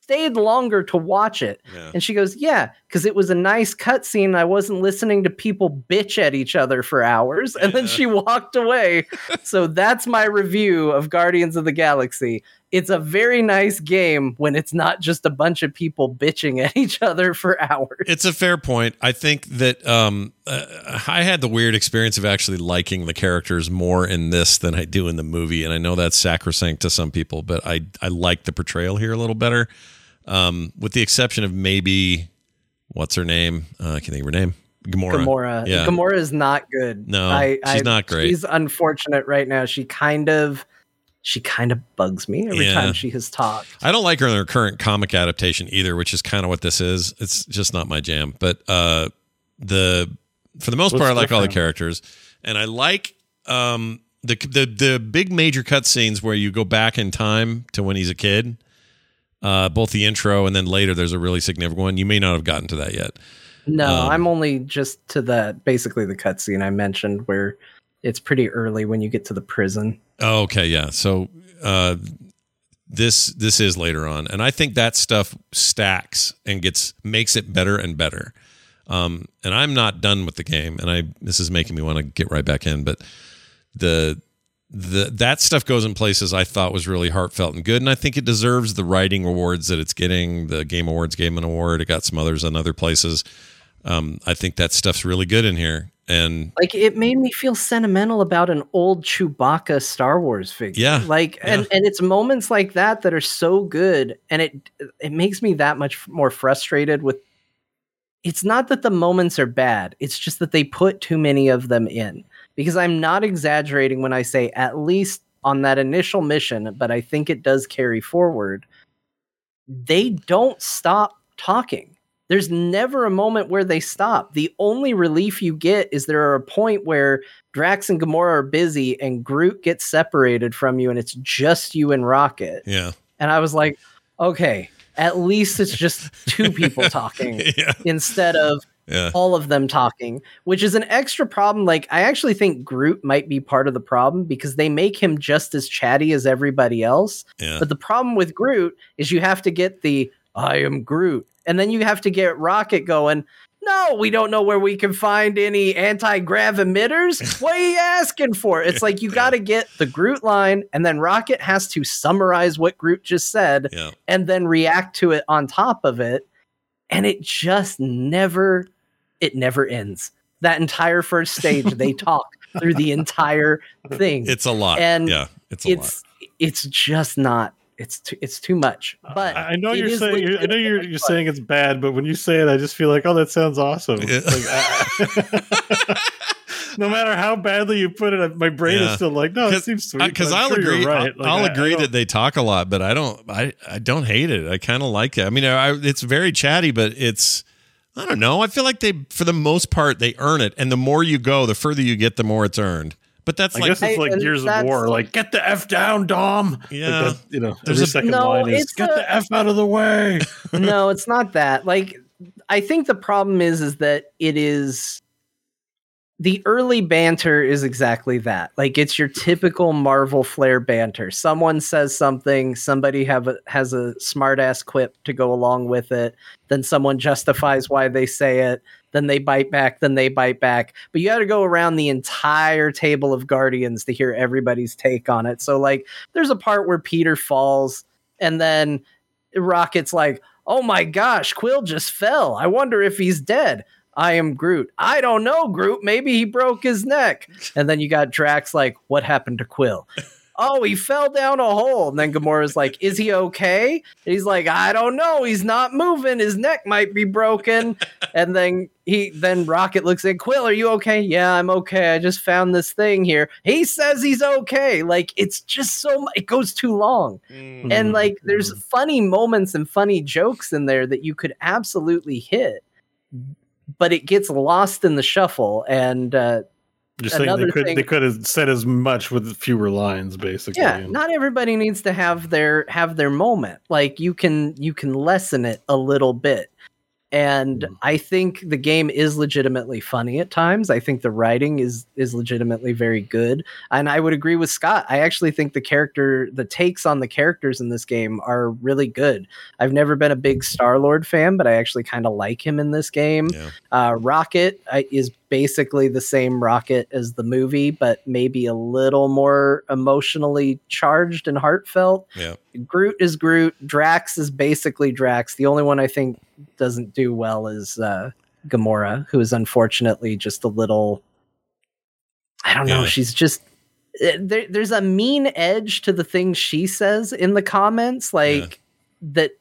stayed longer to watch it. Yeah. and she goes yeah because it was a nice cutscene. I wasn't listening to people bitch at each other for hours. And then she walked away. So that's my review of guardians of the galaxy it's a very nice game when it's not just a bunch of people bitching at each other for hours It's a fair point. I think that um, uh, I had the weird experience of actually liking the characters more in this than I do in the movie, and I know that's sacrosanct to some people, but I I like the portrayal here a little better, um, with the exception of maybe what's her name? Uh, I can think of her name. Gamora. Gamora. Yeah. Gamora is not good. No, she's not great. She's unfortunate right now. She kind of, she kind of bugs me every Yeah. time she has talked. I don't like her in her current comic adaptation either, which is kind of what this is. It's just not my jam. But uh, the for the most What's part, I like all the characters, and I like um, the the the big major cutscenes where you go back in time to when he's a kid. Uh, both the intro and then later, there's a really significant one. You may not have gotten to that yet. No, Um, I'm only just to the basically the cutscene I mentioned where it's pretty early when you get to the prison. Oh, okay, yeah. So uh, this this is later on, and I think that stuff stacks and gets makes it better and better. Um, and I'm not done with the game, and I this is making me want to get right back in. But the the that stuff goes in places I thought was really heartfelt and good, and I think it deserves the writing awards that it's getting. The Game Awards gave an award. It got some others in other places. Um, I think that stuff's really good in here, and Like it made me feel sentimental about an old Chewbacca Star Wars figure. Yeah, Like and yeah. and it's moments like that that are so good and it it makes me that much more frustrated with it's not that the moments are bad. It's just that they put too many of them in. Because I'm not exaggerating when I say at least on that initial mission, but I think it does carry forward. They don't stop talking. There's never a moment where they stop. The only relief you get is there are a point where Drax and Gamora are busy and Groot gets separated from you and it's just you and Rocket. yeah, And I was like, okay, at least it's just two people talking yeah, instead of yeah. all of them talking, which is an extra problem. Like, I actually think Groot might be part of the problem because they make him just as chatty as everybody else. yeah. But the problem with Groot is you have to get the I am Groot. And then you have to get Rocket going. No, we don't know where we can find any anti grav emitters. What are you asking for? It's like you got to get the Groot line, and then Rocket has to summarize what Groot just said Yeah. and then react to it on top of it. And it just never, it never ends. That entire first stage, they talk through the entire thing It's a lot. And yeah, it's a it's it's just not it's too, it's too much uh, but I I know you're saying you're, I know you're you're saying it's bad, but when you say it, I just feel like, oh, that sounds awesome. Yeah. Like, I- no matter how badly you put it, my brain Yeah. is still like, no, it seems sweet. Uh, because I'm I'll sure agree. right. I'll, Like, I'll I- I agree don't- that they talk a lot, but I don't. I, I don't hate it. I kind of like it. I mean, I, it's very chatty, but it's. I don't know. I feel like they, for the most part, they earn it, and the more you go, the further you get, the more it's earned. But that's like, I like guess it's like and Gears of War. Like, get the f down, Dom. Yeah. that, you know, There's every a- second No, line is it's get a- the f out of the way. no it's not that like i think the problem is is that it is the early banter is exactly that like it's your typical marvel flair banter someone says something somebody have a, has a smart ass quip to go along with it then someone justifies why they say it then they bite back then they bite back but you got to go around the entire table of guardians to hear everybody's take on it so like there's a part where peter falls and then rocket's like oh my gosh quill just fell i wonder if he's dead I am Groot. I don't know, Groot. Maybe he broke his neck. And then you got Drax like, what happened to Quill? Oh, he fell down a hole. And then Gamora's like, is he okay? And he's like, I don't know. He's not moving. His neck might be broken. and then he then Rocket looks at Quill, are you okay? Yeah, I'm okay. I just found this thing here. He says he's okay. Like it's just so it goes too long. Mm. And like there's funny moments and funny jokes in there that you could absolutely hit. But it gets lost in the shuffle and uh Just saying they could thing- they could have said as much with fewer lines, basically. yeah not everybody needs to have their have their moment like you can you can lessen it a little bit and Mm. I think the game is legitimately funny at times. I think the writing is is legitimately very good, and I would agree with Scott. I actually think the character, the takes on the characters in this game are really good. I've never been a big Star Lord fan, but I actually kind of like him in this game. Yeah. Uh, Rocket uh, is basically the same Rocket as the movie, but maybe a little more emotionally charged and heartfelt. Yeah. Groot is Groot. Drax is basically Drax. The only one I think doesn't do well is uh, Gamora, who is unfortunately just a little. I don't know. Yeah. She's just. eh, There, there's a mean edge to the things she says in the comments, like that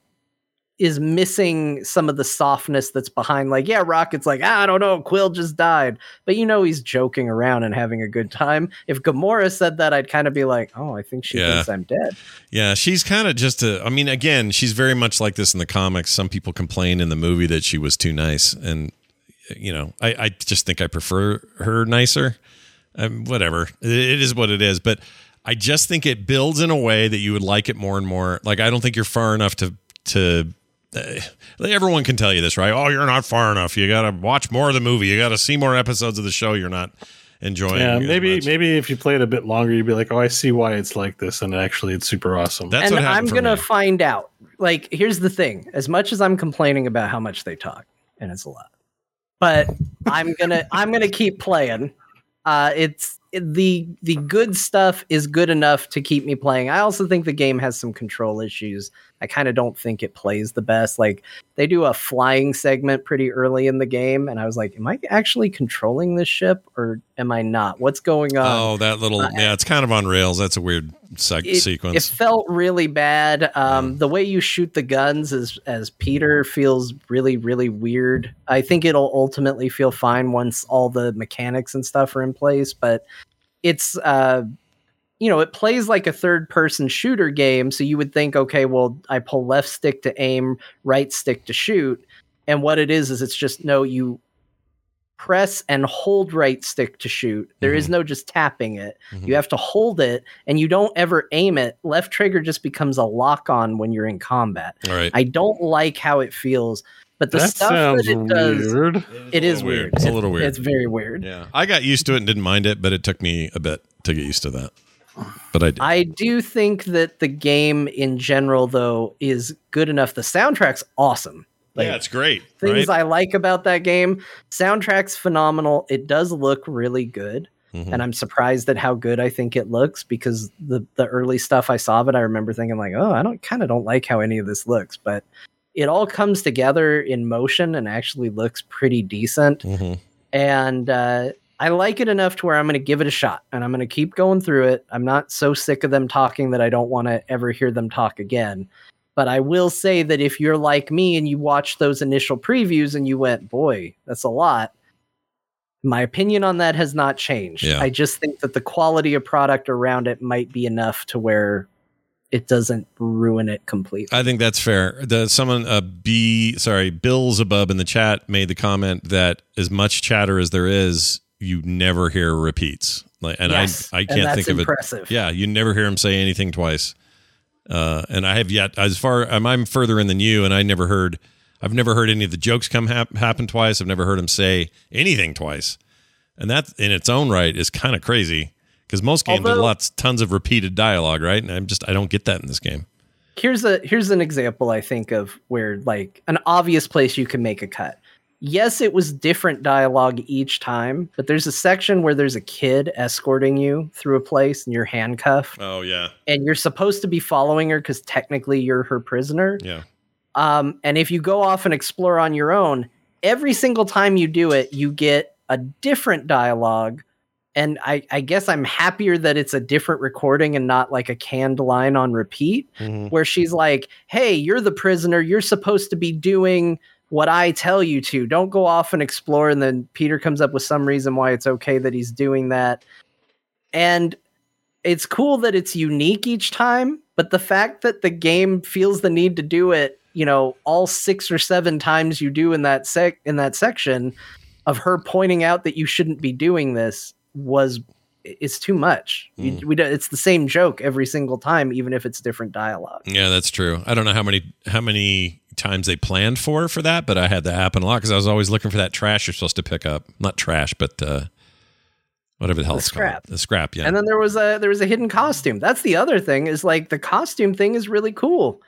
is missing some of the softness that's behind. Like, yeah, Rocket's like, ah, I don't know, Quill just died, but you know he's joking around and having a good time. If Gamora said that, I'd kind of be like, oh, I think she Yeah. thinks I'm dead. Yeah, she's kind of just a. I mean, again, she's very much like this in the comics. Some people complain in the movie that she was too nice, and you know, I, I just think I prefer her nicer. Um, whatever, it, it is what it is. But I just think it builds in a way that you would like it more and more. Like I don't think you're far enough to to. Everyone can tell you this, right? Oh, you're not far enough. You got to watch more of the movie. You got to see more episodes of the show. You're not enjoying. Yeah, maybe maybe if you play it a bit longer, you'd be like, "Oh, I see why it's like this," and actually, it's super awesome. That's and what happened I'm gonna me. find out. Like, here's the thing: as much as I'm complaining about how much they talk, and it's a lot, but I'm gonna I'm gonna keep playing. Uh, it's the the good stuff is good enough to keep me playing. I also think the game has some control issues. I kind of don't think it plays the best. Like they do a flying segment pretty early in the game, and I was like, "Am I actually controlling this ship, or am I not? What's going on?" Oh, that little uh, yeah, it's kind of on rails. That's a weird sec- it, sequence. it felt really bad. Um, The way you shoot the guns as as Peter feels really really weird. I think it'll ultimately feel fine once all the mechanics and stuff are in place, but it's uh you know, it plays like a third person shooter game, so you would think okay, well, I pull left stick to aim, right stick to shoot. And what it is is it's just no you press and hold right stick to shoot. There is no just tapping it. Mhm. You have to hold it and you don't ever aim it. Left trigger just becomes a lock on when you're in combat. All right. I don't like how it feels, but the that stuff sounds that it does, weird. it is weird. weird. It's a little weird. It's very weird. yeah. I got used to it and didn't mind it, but it took me a bit to get used to that. But I did. I do think that the game in general, though, is good enough. The soundtrack's awesome. Like, yeah, it's great. things right? I like about that game. Soundtrack's phenomenal. It does look really good. Mhm. And I'm surprised at how good I think it looks because the the early stuff I saw of it, I remember thinking like, oh, I don't kind of don't like how any of this looks, but it all comes together in motion and actually looks pretty decent. Mhm. And uh, I like it enough to where I'm going to give it a shot and I'm going to keep going through it. I'm not so sick of them talking that I don't want to ever hear them talk again. But I will say that if you're like me and you watched those initial previews and you went, boy, that's a lot, my opinion on that has not changed. Yeah. I just think that the quality of product around it might be enough to where it doesn't ruin it completely. I think that's fair. The someone uh B sorry, Bill's above in the chat made the comment that as much chatter as there is, you never hear repeats. Like and Yes, I I can't think of it. Yeah, you never hear him say anything twice. Uh, and I have yet, as far I'm, I'm further in than you, and I never heard, I've never heard any of the jokes come hap- happen twice. I've never heard him say anything twice, and that in its own right is kind of crazy because most games Although- are lots, tons of repeated dialogue, right? And I'm just, I don't get that in this game. here's a here's an example I think of where like an obvious place you can make a cut. Yes, it was different dialogue each time, but there's a section where there's a kid escorting you through a place and you're handcuffed Oh yeah, and you're supposed to be following her because technically you're her prisoner. yeah, Um, and if you go off and explore on your own, every single time you do it, you get a different dialogue. And I, I guess I'm happier that it's a different recording and not like a canned line on repeat Mhm. where she's like, Hey, you're the prisoner. You're supposed to be doing what I tell you to. Don't go off and explore. And then Peter comes up with some reason why it's okay that he's doing that. And it's cool that it's unique each time, but the fact that the game feels the need to do it, you know, all six or seven times you do in that sec in that section of her pointing out that you shouldn't be doing this was it's too much. You, we it's the same joke every single time, even if it's different dialogue. yeah. That's true. I don't know how many how many times they planned for for that, but I had that happen a lot because I was always looking for that trash you're supposed to pick up. Not trash, but uh, whatever the hell The it's scrap. called. The scrap, yeah. And then there was a there was a hidden costume. That's the other thing is like the costume thing is really cool.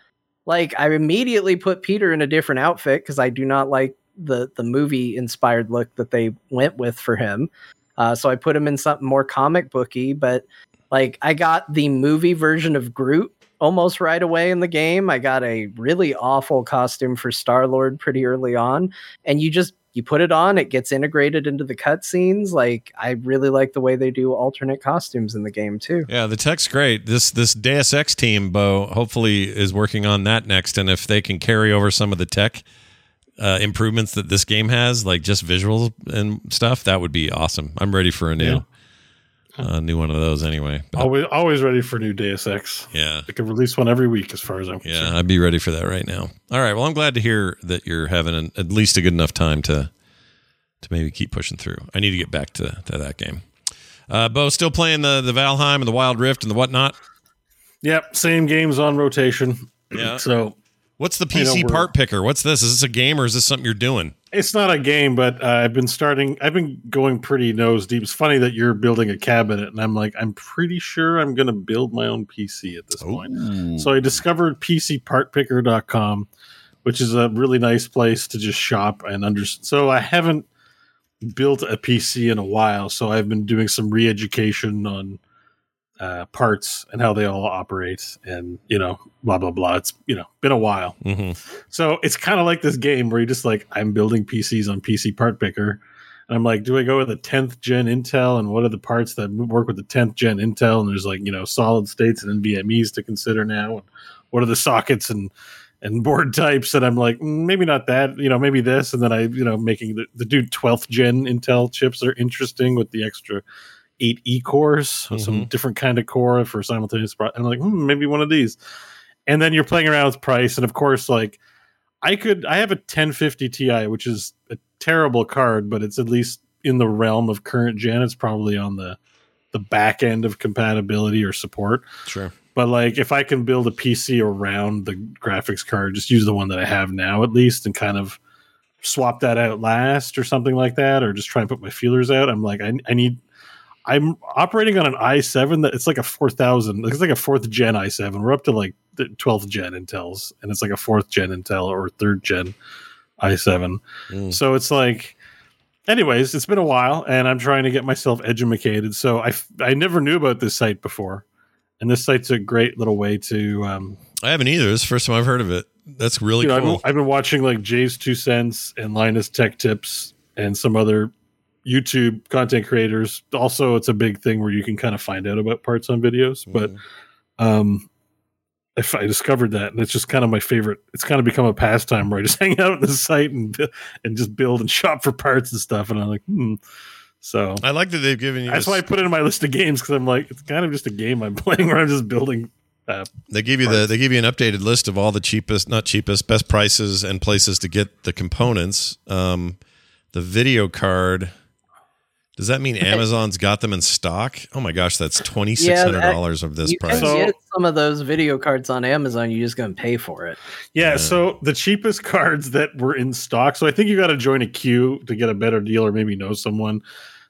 Like I immediately put Peter in a different outfit because I do not like the the movie inspired look that they went with for him. Uh, so I put him in something more comic booky. But like I got the movie version of Groot almost right away in the game. I got a really awful costume for Star Lord pretty early on, and you just you put it on, it gets integrated into the cutscenes. Like I really like the way they do alternate costumes in the game too. Yeah, the tech's great. This this Deus Ex team, Beau, hopefully is working on that next. And if they can carry over some of the tech uh, improvements that this game has, like just visuals and stuff, that would be awesome. I'm ready for a new uh, new one of those anyway. But, Always, always ready for new Deus Ex. yeah. They could release one every week, as far as I'm Yeah, concerned. I'd be ready for that right now. All right. Well, I'm glad to hear that you're having an, at least a good enough time to to maybe keep pushing through. I need to get back to, to that game. Uh, Beau, still playing the the Valheim and the Wild Rift and the whatnot. Yep, same games on rotation. Yeah. So What's the PC part picker? What's this? Is this a game or is this something you're doing? it's not a game, but uh, I've been starting. I've been going pretty nose deep. It's funny that you're building a cabinet, and I'm like, I'm pretty sure I'm going to build my own PC at this point. So I discovered PCPartPicker.com, which is a really nice place to just shop and understand. So I haven't built a PC in a while, so I've been doing some re-education on uh, parts and how they all operate, and you know, blah blah blah. It's you know been a while, hmm so it's kind of like this game where you're just like, I'm building PCs on PC Part Picker. And I'm like, do I go with the 10th gen Intel? And what are the parts that work with the 10th gen Intel? And there's like, you know, solid states and NVMEs to consider now. And what are the sockets and and board types? And I'm like, mm, maybe not that, you know, maybe this. And then I, you know, making the, the dude 12th gen Intel chips are interesting with the extra eight E cores, some Mhm. different kind of core for simultaneous. Pro- and I'm like, hmm, maybe one of these. And then you're playing around with price. And of course, like, I could I have a 1050 Ti, which is a terrible card, but it's at least in the realm of current gen. It's probably on the the back end of compatibility or support. Sure. But like if I can build a PC around the graphics card, just use the one that I have now at least and kind of swap that out last or something like that, or just try and put my feelers out. I'm like, I, I need I'm operating on an i7 that it's like a 4000, it's like a fourth gen i7. We're up to like the 12th gen Intels, and it's like a fourth gen Intel or third gen i7. Mm. So it's like, anyways, it's been a while, and I'm trying to get myself educated. So I, I never knew about this site before, and this site's a great little way to. Um, I haven't either. It's the first time I've heard of it. That's really you know, I've, cool. been, I've been watching like JayzTwoCents and Linus Tech Tips and some other YouTube content creators. Also, it's a big thing where you can kind of find out about parts on videos. But Mhm. um, if I discovered that, and it's just kind of my favorite. It's kind of become a pastime where I just hang out at the site and and just build and shop for parts and stuff. And I'm like, hmm. So I like that they've given you. that's this- why I put it in my list of games because I'm like, it's kind of just a game I'm playing where I'm just building. Uh, They give you the they give you an updated list of all the cheapest, not cheapest, best prices and places to get the components. Um, the video card. Does that mean Amazon's got them in stock? Oh my gosh, that's twenty six hundred dollars of this you price. can So- get some of those video cards on Amazon. You're just going to pay for it. Yeah, Yeah. so the cheapest cards that were in stock. So I think you got to join a queue to get a better deal, or maybe know someone.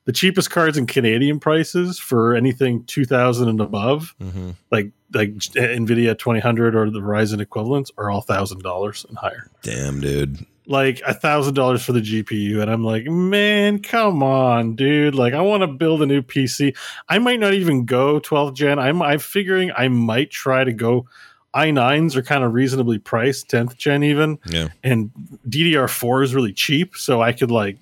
The cheapest cards in Canadian prices for anything two thousand and above, Mhm. like like Nvidia twenty hundred or the Verizon equivalents, are all thousand dollars and higher. Damn, dude. Like a thousand dollars for the GPU, and I'm like, man, come on, dude! Like, I want to build a new PC. I might not even go 12th gen. I'm I'm figuring I might try to go. i9s are kind of reasonably priced, 10th gen even Yeah. and DDR4 is really cheap, so I could like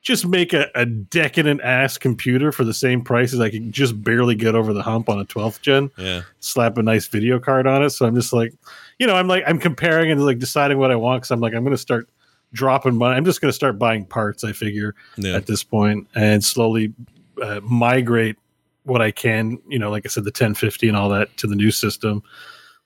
just make a, a decadent ass computer for the same price as I could just barely get over the hump on a 12th gen. Yeah. Slap a nice video card on it. So I'm just like, you know, I'm like I'm comparing and like deciding what I want because I'm like I'm going to start dropping money. I'm just going to start buying parts. I figure Yeah. at this point and slowly uh, migrate what I can. You know, like I said, the 1050 and all that to the new system.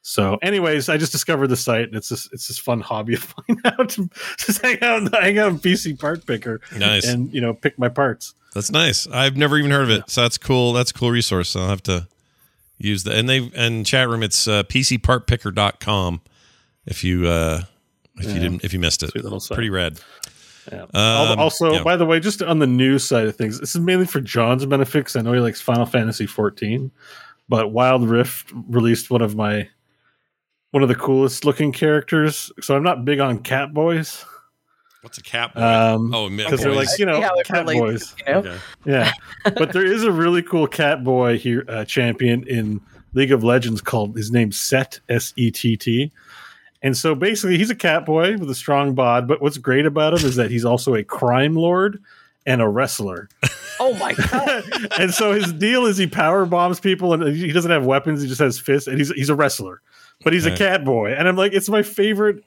So, anyways, I just discovered the site, and it's just it's this fun hobby of mine out to just hang out, hang out PC part picker, Nice. and you know, pick my parts. That's nice. I've never even heard of it. So that's cool. That's a cool resource. I'll have to use that. And they and chat room it's uh, pcpartpicker.com if you uh If you didn't, if you missed it, Sweet little pretty red. Yeah. Um, also, yeah. by the way, just on the news side of things, this is mainly for Jon's benefit 'cause I know he likes Final Fantasy 14, but Wild Rift released one of my one of the coolest looking characters. So I'm not big on cat boys What's a cat boy? Um, oh, because they're like you know See cat relates, boys. You know, Okay. Yeah, but there is a really cool cat boy here uh, champion in League of Legends called his name's Sett S E T T. And so basically, he's a cat boy with a strong bod. But what's great about him is that he's also a crime lord and a wrestler. oh my god, and so his deal is he power bombs people, and he doesn't have weapons. He just has fists, and he's he's a wrestler, but he's a cat boy. And I'm like, it's my favorite.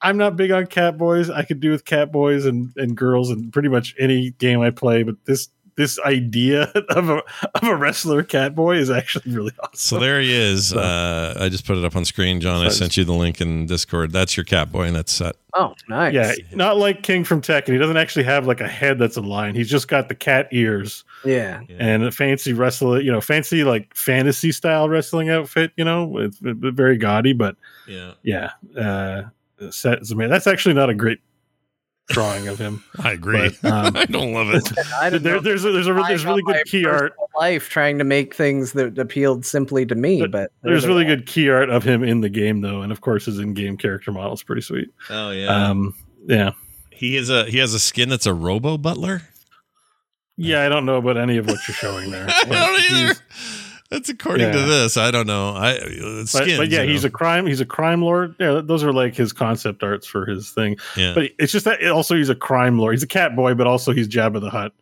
I'm not big on cat boys. I could do with cat boys and, and girls and pretty much any game I play, but this this idea of a of a wrestler cat boy is actually really awesome. So there he is. Uh, I just put it up on screen, Jon. I sent you the link in Discord. That's your cat boy, and that's Sett. oh nice. yeah, not like King from Tekken. He doesn't actually have like a head that's a line. He's just got the cat ears yeah. and a fancy wrestler, you know, fancy like fantasy style wrestling outfit. You know, it's very gaudy, but Yeah, yeah, uh, Sett is amazing. That's actually not a great drawing of him. I agree. But, um, I don't love it. Don't there, there's a, there's a I there's really good key art. Life trying to make things that appealed simply to me, But but There's there really good key art of him in the game though, and of course his in-game character model is pretty sweet. Oh yeah, Um, yeah, he is a he has a skin that's a Robo Butler. yeah. I don't know about any of what you're showing there. I don't either. He's- That's according to this. I don't know. I uh, But, but yeah, you he's a crime. He's a crime lord. Yeah, those are like his concept arts for his thing. yeah. But it's just that also he's a crime lord. He's a cat boy, but also he's Jabba the Hutt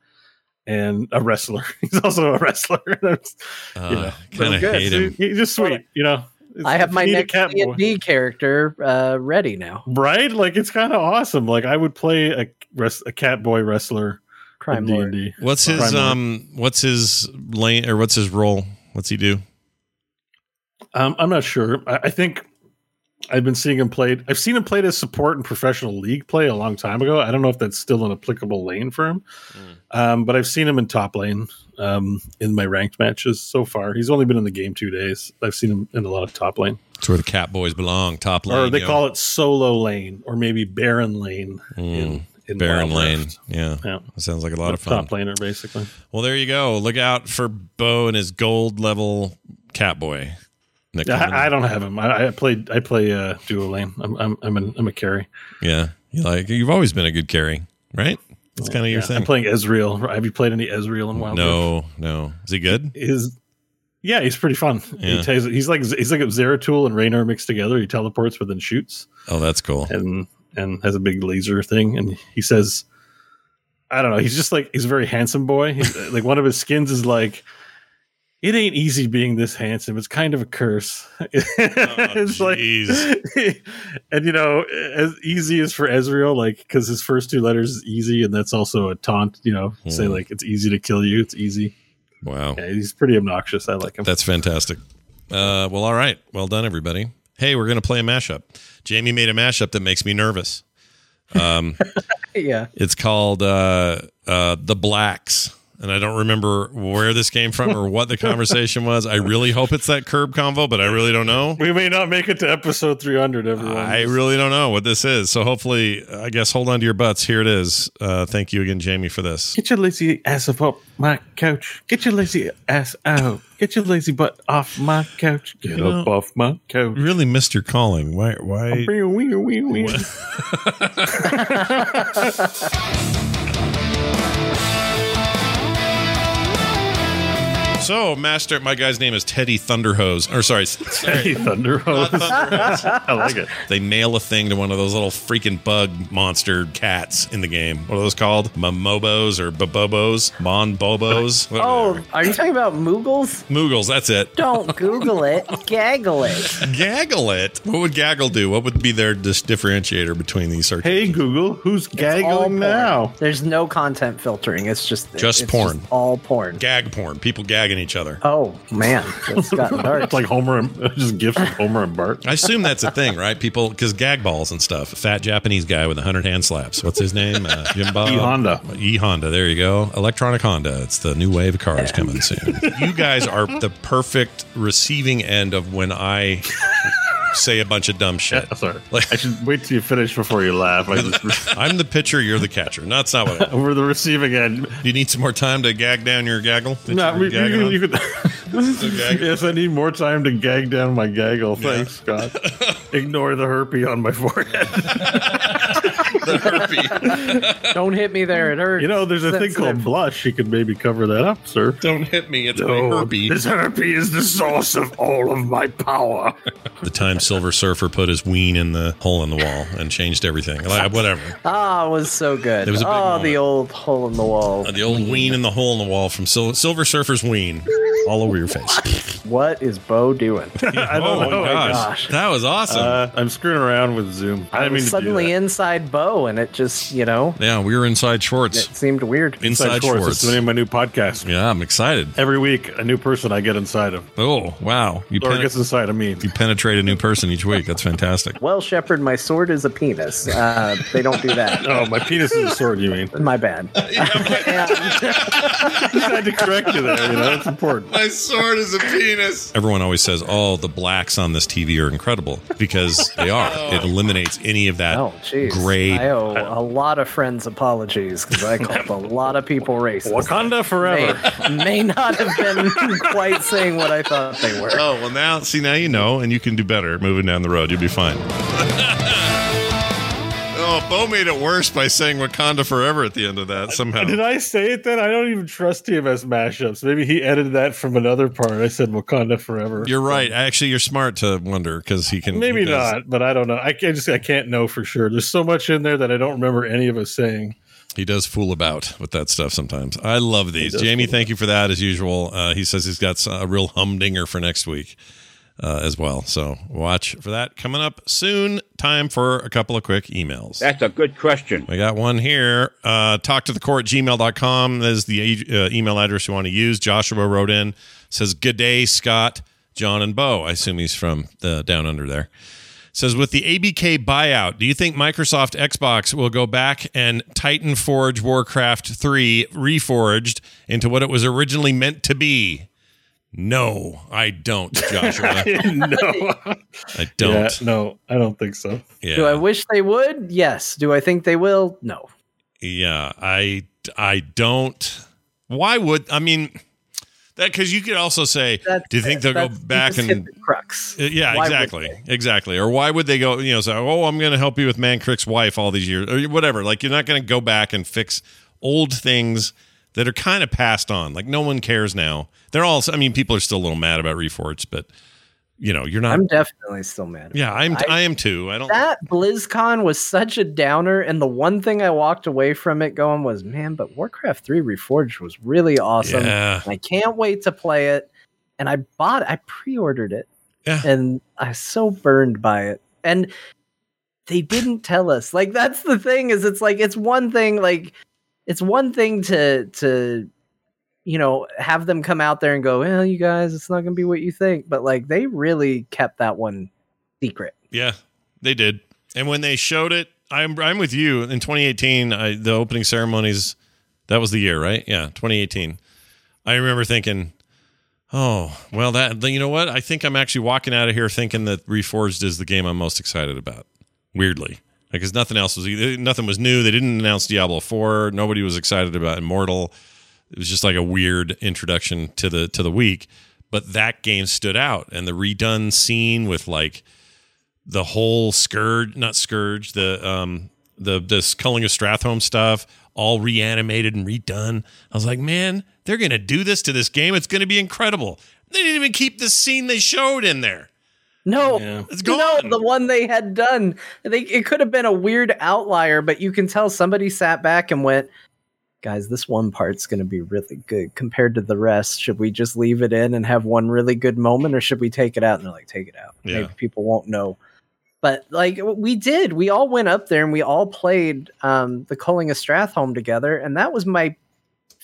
and a wrestler. He's also a wrestler. That's- uh, know, kind of good. hate him. He's just sweet, you know. I have my you need a next cat boy- D&D character uh, ready now. right? Like it's kind of awesome. Like I would play a res- a cat boy wrestler Crime Lord. D&D. What's his Crime Lord. um? What's his lane or what's his role? What's he do? Um, I'm not sure. I, I think I've been seeing him played. I've seen him played as support in professional league play a long time ago. I don't know if that's still an applicable lane for him, um, but I've seen him in top lane um, in my ranked matches so far. He's only been in the game two days. I've seen him in a lot of top lane, It's where the cat boys belong. Top lane. or they yo. call it solo lane, or maybe Baron lane Mm, in Baron Wild Lane. Yeah. Yeah. That sounds like a lot of fun. Top laner, basically. Well, there you go. Look out for Beau and his gold level cat boy. Nick I, I don't have him. I, I played. I play uh, duo lane. I'm I'm I'm, an, I'm a carry. yeah. You like you've always been a good carry, right? That's kind of your Yeah, thing. I'm playing Ezreal. Have you played any Ezreal in Wild Rift? no, no. Is he good? is yeah, he's pretty fun. Yeah. He takes, he's like he's like a Zeratul and Raynor mixed together. He teleports but then shoots Oh, that's cool. and and has a big laser thing. And he says, I don't know. He's just like he's a very handsome boy. He's, like one of his skins is like. It ain't easy being this handsome. It's kind of a curse. it's like, and you know, as easy as for Ezreal, like because his first two letters is easy, and that's also a taunt. You know, say Hmm. like it's easy to kill you. It's easy. Wow. Yeah, he's pretty obnoxious. I like him. That's fantastic. Uh, well, all right. Well done, everybody. Hey, we're going to play a mashup. Jamie made a mashup that makes me nervous. Um, Yeah. it's called uh, uh, The Blacks. And I don't remember where this came from or what the conversation was. I really hope it's that curb convo, but I really don't know. We may not make it to episode 300, everyone. I really don't know what this is. So hopefully, I guess hold on to your butts. Here it is. Uh, thank you again, Jamie, for this. Get your lazy ass up off my couch. Get your lazy ass out. Get your lazy butt off my couch. Get You up know- off my couch. Really missed your calling. Why? Why? Wee, So, Master, my guy's name is Teddy Thunderhose. Or sorry, Teddy Thunder Hose. I like it. they nail a thing to one of those little freaking bug monster cats in the game. What are those called? Momobos or babobos? Mon bobos? Oh, are you talking about Moogles? Moogles, that's it. Don't Google it. Gaggle it. Gaggle it. What would Gaggle do? What would be their dis- differentiator between these search? Hey, Google, who's All gaggling now? There's no content filtering. It's just Just it's porn. all porn. Gag porn. People gagging each other. Oh man, it's gotten dark. It's like Homer and just gifts of Homer and Bart. I assume that's a thing, right? People, because gag balls and stuff. Fat Japanese guy with a hundred hand slaps. What's his name? Uh, Jim Bob? E Honda. E Honda. There you go. Electronic Honda. It's the new wave of cars coming soon. you guys are the perfect receiving end of when I say a bunch of dumb shit. Sorry. Like- I should wait till you finish before you laugh. I just, I'm the pitcher, you're the catcher. No, that's not what I over the receiving end. You need some more time to gag down your gaggle? No, you were you, could. yes, I need more time to gag down my gaggle. Thanks, Scott. Ignore the herpy on my forehead. Don't hit me there. It hurts. You know, there's a thing called Sensitive. blush. You could maybe cover that up, sir. Don't hit me. It's my Oh, herpy. This herpy is the source of all of my power. The time Silver Surfer put his ween in the hole in the wall and changed everything. Like, whatever. Ah, it was so good. It was a big oh, moment. the old hole in the wall. Uh, The old ween in the hole in the wall from Sil- Silver Surfer's ween all over your face. What is Beau doing? I don't oh know. my gosh. gosh. That was awesome. Uh, I'm screwing around with Zoom. I, I didn't mean was to do suddenly inside Beau, and it just, you know, yeah, we were inside Schwartz. it seemed weird. Inside Schwartz. Schwartz. It's the name of my new podcast. Yeah, I'm excited. Every week, a new person I get inside of, Oh, wow. You, or pen- gets inside of me. you penetrate a new person each week. That's fantastic. Well, Shepard, my sword is a penis. Uh, they don't do that. Oh, my penis is a sword. You mean? My bad. And- I had to correct you there. You know, it's important. My sword is a penis. Everyone always says, "Oh, the blacks on this TV are incredible," because they are. Oh. It eliminates any of that oh, jeez. gray. I owe a lot of friends apologies because I called a lot of people racist. Wakanda forever. May, may not have been quite saying what I thought they were. Oh well, now see now you know, and you can do better moving down the road. You'll be fine. oh, Beau made it worse by saying Wakanda forever at the end of that somehow. Did I say it then? I don't even trust TMS mashups. Maybe he edited that from another part. I said Wakanda forever. You're right. Actually, you're smart to wonder because he can. Maybe he not, but I don't know. I, can't just I can't know for sure. There's so much in there that I don't remember any of us saying. He does fool about with that stuff sometimes. I love these. Jamie, thank you for that as usual. Uh, he says he's got a real humdinger for next week uh, as well. So watch for that coming up soon. Time for a couple of quick emails. That's a good question. We got one here. Uh, talk to the core gmail.com. is the uh, email address you want to use. Joshua wrote in, says, Good day, Scott, Jon, and Beau. I assume he's from the down under there. Says, with the ABK buyout, do you think Microsoft Xbox will go back and Titan Forge Warcraft 3 reforged into what it was originally meant to be? No, I don't, Joshua. no, I don't. no, I don't think so. Yeah. Do I wish they would? Yes. Do I think they will? No. Yeah, I I don't. Why would I mean that? Because you could also say, That's do you think they'll go back and? the crux? Uh, Yeah, Why exactly, exactly. Or why would they go? You know, say, "Oh, I'm going to help you with Mankrik's wife all these years," or whatever. Like, you're not going to go back and fix old things that are kind of passed on. Like, no one cares now. They're all. I mean, people are still a little mad about Reforged, but you know, you're not. I'm definitely still mad. yeah, I'm. I, I- am too. I don't. That BlizzCon was such a downer, and the one thing I walked away from it going was, man, but Warcraft 3 Reforged was really awesome. Yeah. I can't wait to play it. And I bought I pre-ordered it. Yeah. And I was so burned by it. And they didn't tell us. Like that's the thing, is it's like it's one thing, like it's one thing to to you know, have them come out there and go, Well, you guys, it's not gonna be what you think. But like they really kept that one secret. Yeah, they did. And when they showed it, I'm I'm with you. In 2018, I, the opening ceremonies, that was the year, right? Yeah, 2018. I remember thinking, oh, well, that you know what? I think I'm actually walking out of here thinking that Reforged is the game I'm most excited about. Weirdly, because nothing else was nothing was new. They didn't announce Diablo 4. Nobody was excited about Immortal. It was just like a weird introduction to the to the week. But that game stood out, and the redone scene with like the whole scourge not scourge the um the this culling of Stratholme stuff all reanimated and redone i was like man they're gonna do this to this game it's gonna be incredible they didn't even keep the scene they showed in there No, Yeah. It's no, gone. the one they had done. They, it could have been a weird outlier, but you can tell somebody sat back and went, "Guys, this one part's going to be really good compared to the rest. Should we just leave it in and have one really good moment, or should we take it out?" And they're like, "Take it out. Yeah. Maybe people won't know." But like we did, we all went up there and we all played um, the Culling of Stratholme together, and that was my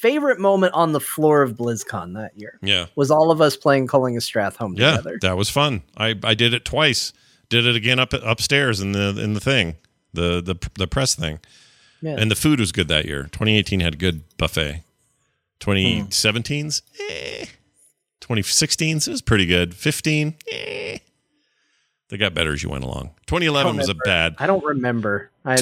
favorite moment on the floor of BlizzCon that year. yeah Was all of us playing Culling of Stratholme yeah together. that was fun i i did it twice did it again up upstairs in the in the thing the the the press thing Yeah. and the food was good that year 2018 had a good buffet 2017's eh. 2016's it was pretty good 15 eh. They got better as you went along. 2011 was a bad. I don't remember. I,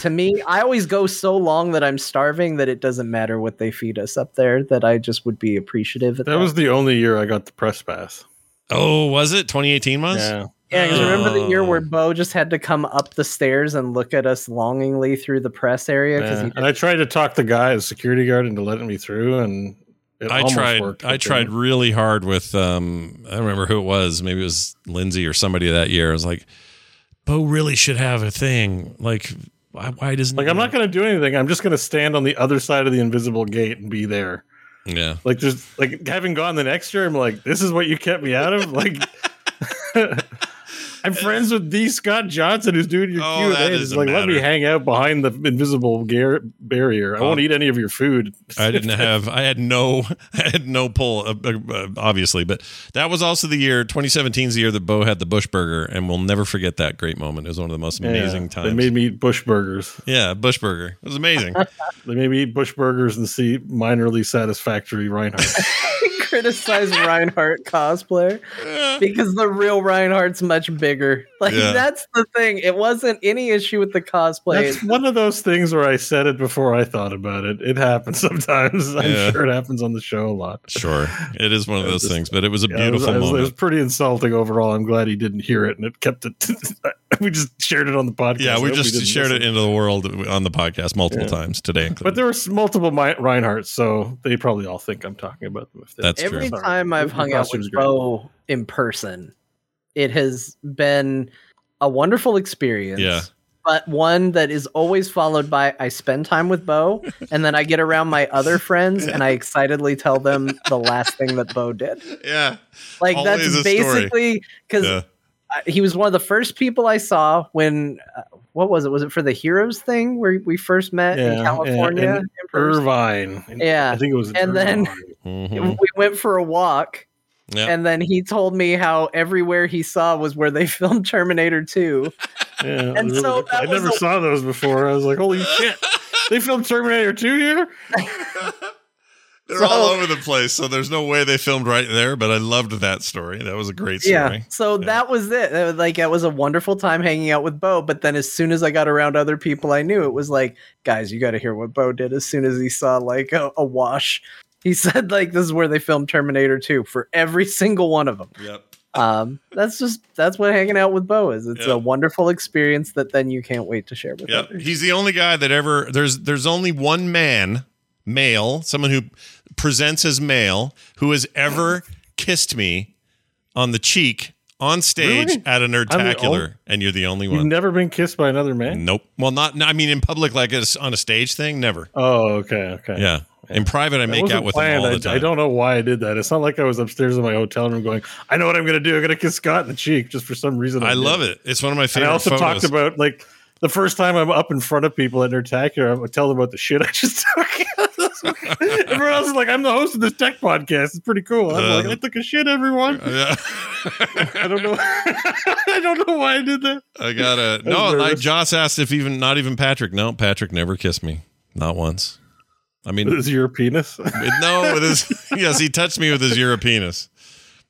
to me, I always go so long that I'm starving that it doesn't matter what they feed us up there. That I just would be appreciative. At That was the only year I got the press pass. Oh, was it 2018 was? Yeah. yeah. 'cause remember the year where Oh. Beau just had to come up the stairs and look at us longingly through the press area because yeah. And I tried to talk the guy, the security guard, into letting me through, and it I tried. worked, I but tried then- really hard with. Um, I don't remember who it was. Maybe it was Lindsay or somebody that year. I was like, Beau really should have a thing. Like, why, why doesn't Like, I'm not going to do anything. I'm just going to stand on the other side of the invisible gate and be there. Yeah. Like, there's like having gone the next year, I'm like, this is what you kept me out of. Like, I'm friends with D. Scott Johnson, who's doing your Oh, Q and that A. doesn't Like, let me hang out behind the invisible gar- barrier. I Oh. won't eat any of your food. I didn't have. I had no. I had no pull. Uh, uh, obviously, but that was also the year. 2017 is the year that Beau had the Bush Burger, and we'll never forget that great moment. It was one of the most Yeah, amazing They times. made me eat Bush burgers. yeah, Bush Burger. It was amazing. They made me eat Bush burgers and see minorly satisfactory Reinhardt. criticize Reinhardt cosplayer because the real Reinhardt's much bigger. Like Yeah. that's the thing. It wasn't any issue with the cosplay. That's one of those things where I said it before I thought about it. It happens sometimes. I'm Yeah. sure it happens on the show a lot. sure, it is one of those just- things, but it was a Yeah, beautiful it was, moment. It was pretty insulting overall. I'm glad he didn't hear it, and it kept it. we just shared it on the podcast. yeah, we just didn't shared it into the world on the podcast multiple Yeah. times today. Included. But there were multiple Mi- Reinhardts, so they probably all think I'm talking about them. If they- That's Every true. Sorry. time I've hung out with great. Beau in person, it has been a wonderful experience. Yeah. But one that is always followed by I spend time with Beau, and then I get around my other friends and I excitedly tell them the last thing that Beau did. yeah, Like Always that's basically because yeah. he was one of the first people I saw when uh, what was it? Was it for the Heroes thing where we first met Yeah, in California? in in person? Irvine. Yeah. I think it was. in And then- Irvine. Mhm. We went for a walk, Yeah. and then he told me how everywhere he saw was where they filmed Terminator 2. Yeah, And really- so I never a- saw those before. I was like, "Holy shit!" They filmed Terminator 2 here. They're So- all over the place, so there's no way they filmed right there. But I loved that story. That was a great story. Yeah. story. So that was it. It was Like it was a wonderful time hanging out with Beau. But then as soon as I got around other people I knew, it was like, guys, you got to hear what Beau did. As soon as he saw like a, a wash, he said like this is where they filmed Terminator 2 for every single one of them. Yep. Um, that's just that's what hanging out with Beau is. It's Yeah. a wonderful experience that then you can't wait to share with Yep. others. He's the only guy that ever there's there's only one man, male, someone who presents as male, who has ever kissed me on the cheek on stage Really? at a I'm the nerdtacular, and you're the only You've one. never been kissed by another man. Nope. Well, not. I mean, in public, like it's on a stage thing, never. Oh, okay, okay. Yeah. In private, I That make out with him planned. all I, the time. I don't know why I did that. It's not like I was upstairs in my hotel room going, "I know what I'm going to do. I'm going to kiss Scott in the cheek." Just for some reason, I did. love it. It's one of my And favorite I also photos. talked about like the first time I'm up in front of people at Nerdtacular, I tell them about the shit I just took. everyone else is like, "I'm the host of this tech podcast. It's pretty cool." I'm like, Uh, "I took a shit, everyone." Yeah. I don't know. I don't know why I did that. I gotta no. Like. Joss asked if even not even Patrick. No, Patrick never kissed me, not once. I mean, Is your penis? with- no, with his yes, he touched me with his Europeanus.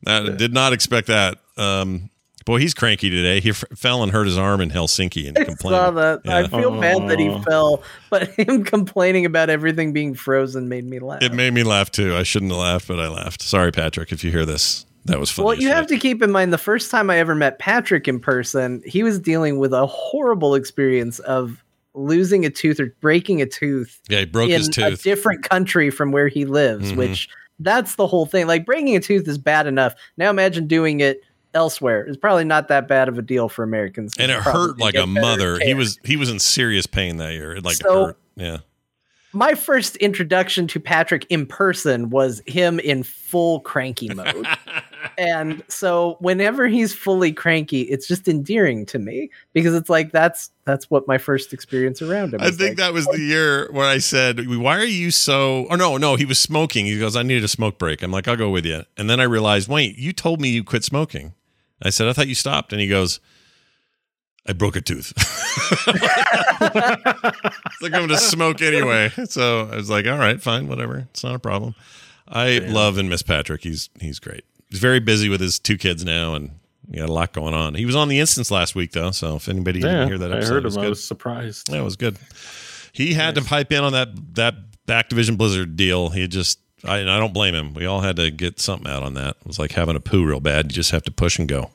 I did not expect that. Um, boy, he's cranky today. He f- fell and hurt his arm in Helsinki and I complained. saw that. I Yeah. feel bad that he fell, but him complaining about everything being frozen made me laugh. It made me laugh too. I shouldn't have laughed, but I laughed. Sorry, Patrick, if you hear this. That was funny. Well, you have to keep in mind the first time I ever met Patrick in person, he was dealing with a horrible experience of losing a tooth or breaking a tooth Yeah, he broke in his a different country from where he lives, Mhm. which that's the whole thing. Like breaking a tooth is bad enough. Now imagine doing it elsewhere. It's probably not that bad of a deal for Americans. and it hurt like a mother. He was he was in serious pain that year. It like So- hurt. Yeah. my first introduction to Patrick in person was him in full cranky mode. and so whenever he's fully cranky, it's just endearing to me because it's like that's that's what my first experience around him. I think like. that was the year where I said, "Why are you so?" Or no, no, he was smoking. He goes, "I needed a smoke break." I'm like, "I'll go with you." And then I realized, wait, you told me you quit smoking. I said, "I thought you stopped." And he goes, "I broke a tooth." it's like I'm going to smoke anyway. So I was like, "All right, fine, whatever. It's not a problem." I love and miss Patrick. He's he's great. He's very busy with his two kids now, and You got a lot going on. He was on the instance last week though, so if anybody Yeah, didn't hear that I episode, heard it was him. I was surprised. Yeah, it was good. He had to pipe in on that that Activision Blizzard deal. He just I, I don't blame him. We all had to get something out on that. It was like having a poo real bad. You just have to push and go.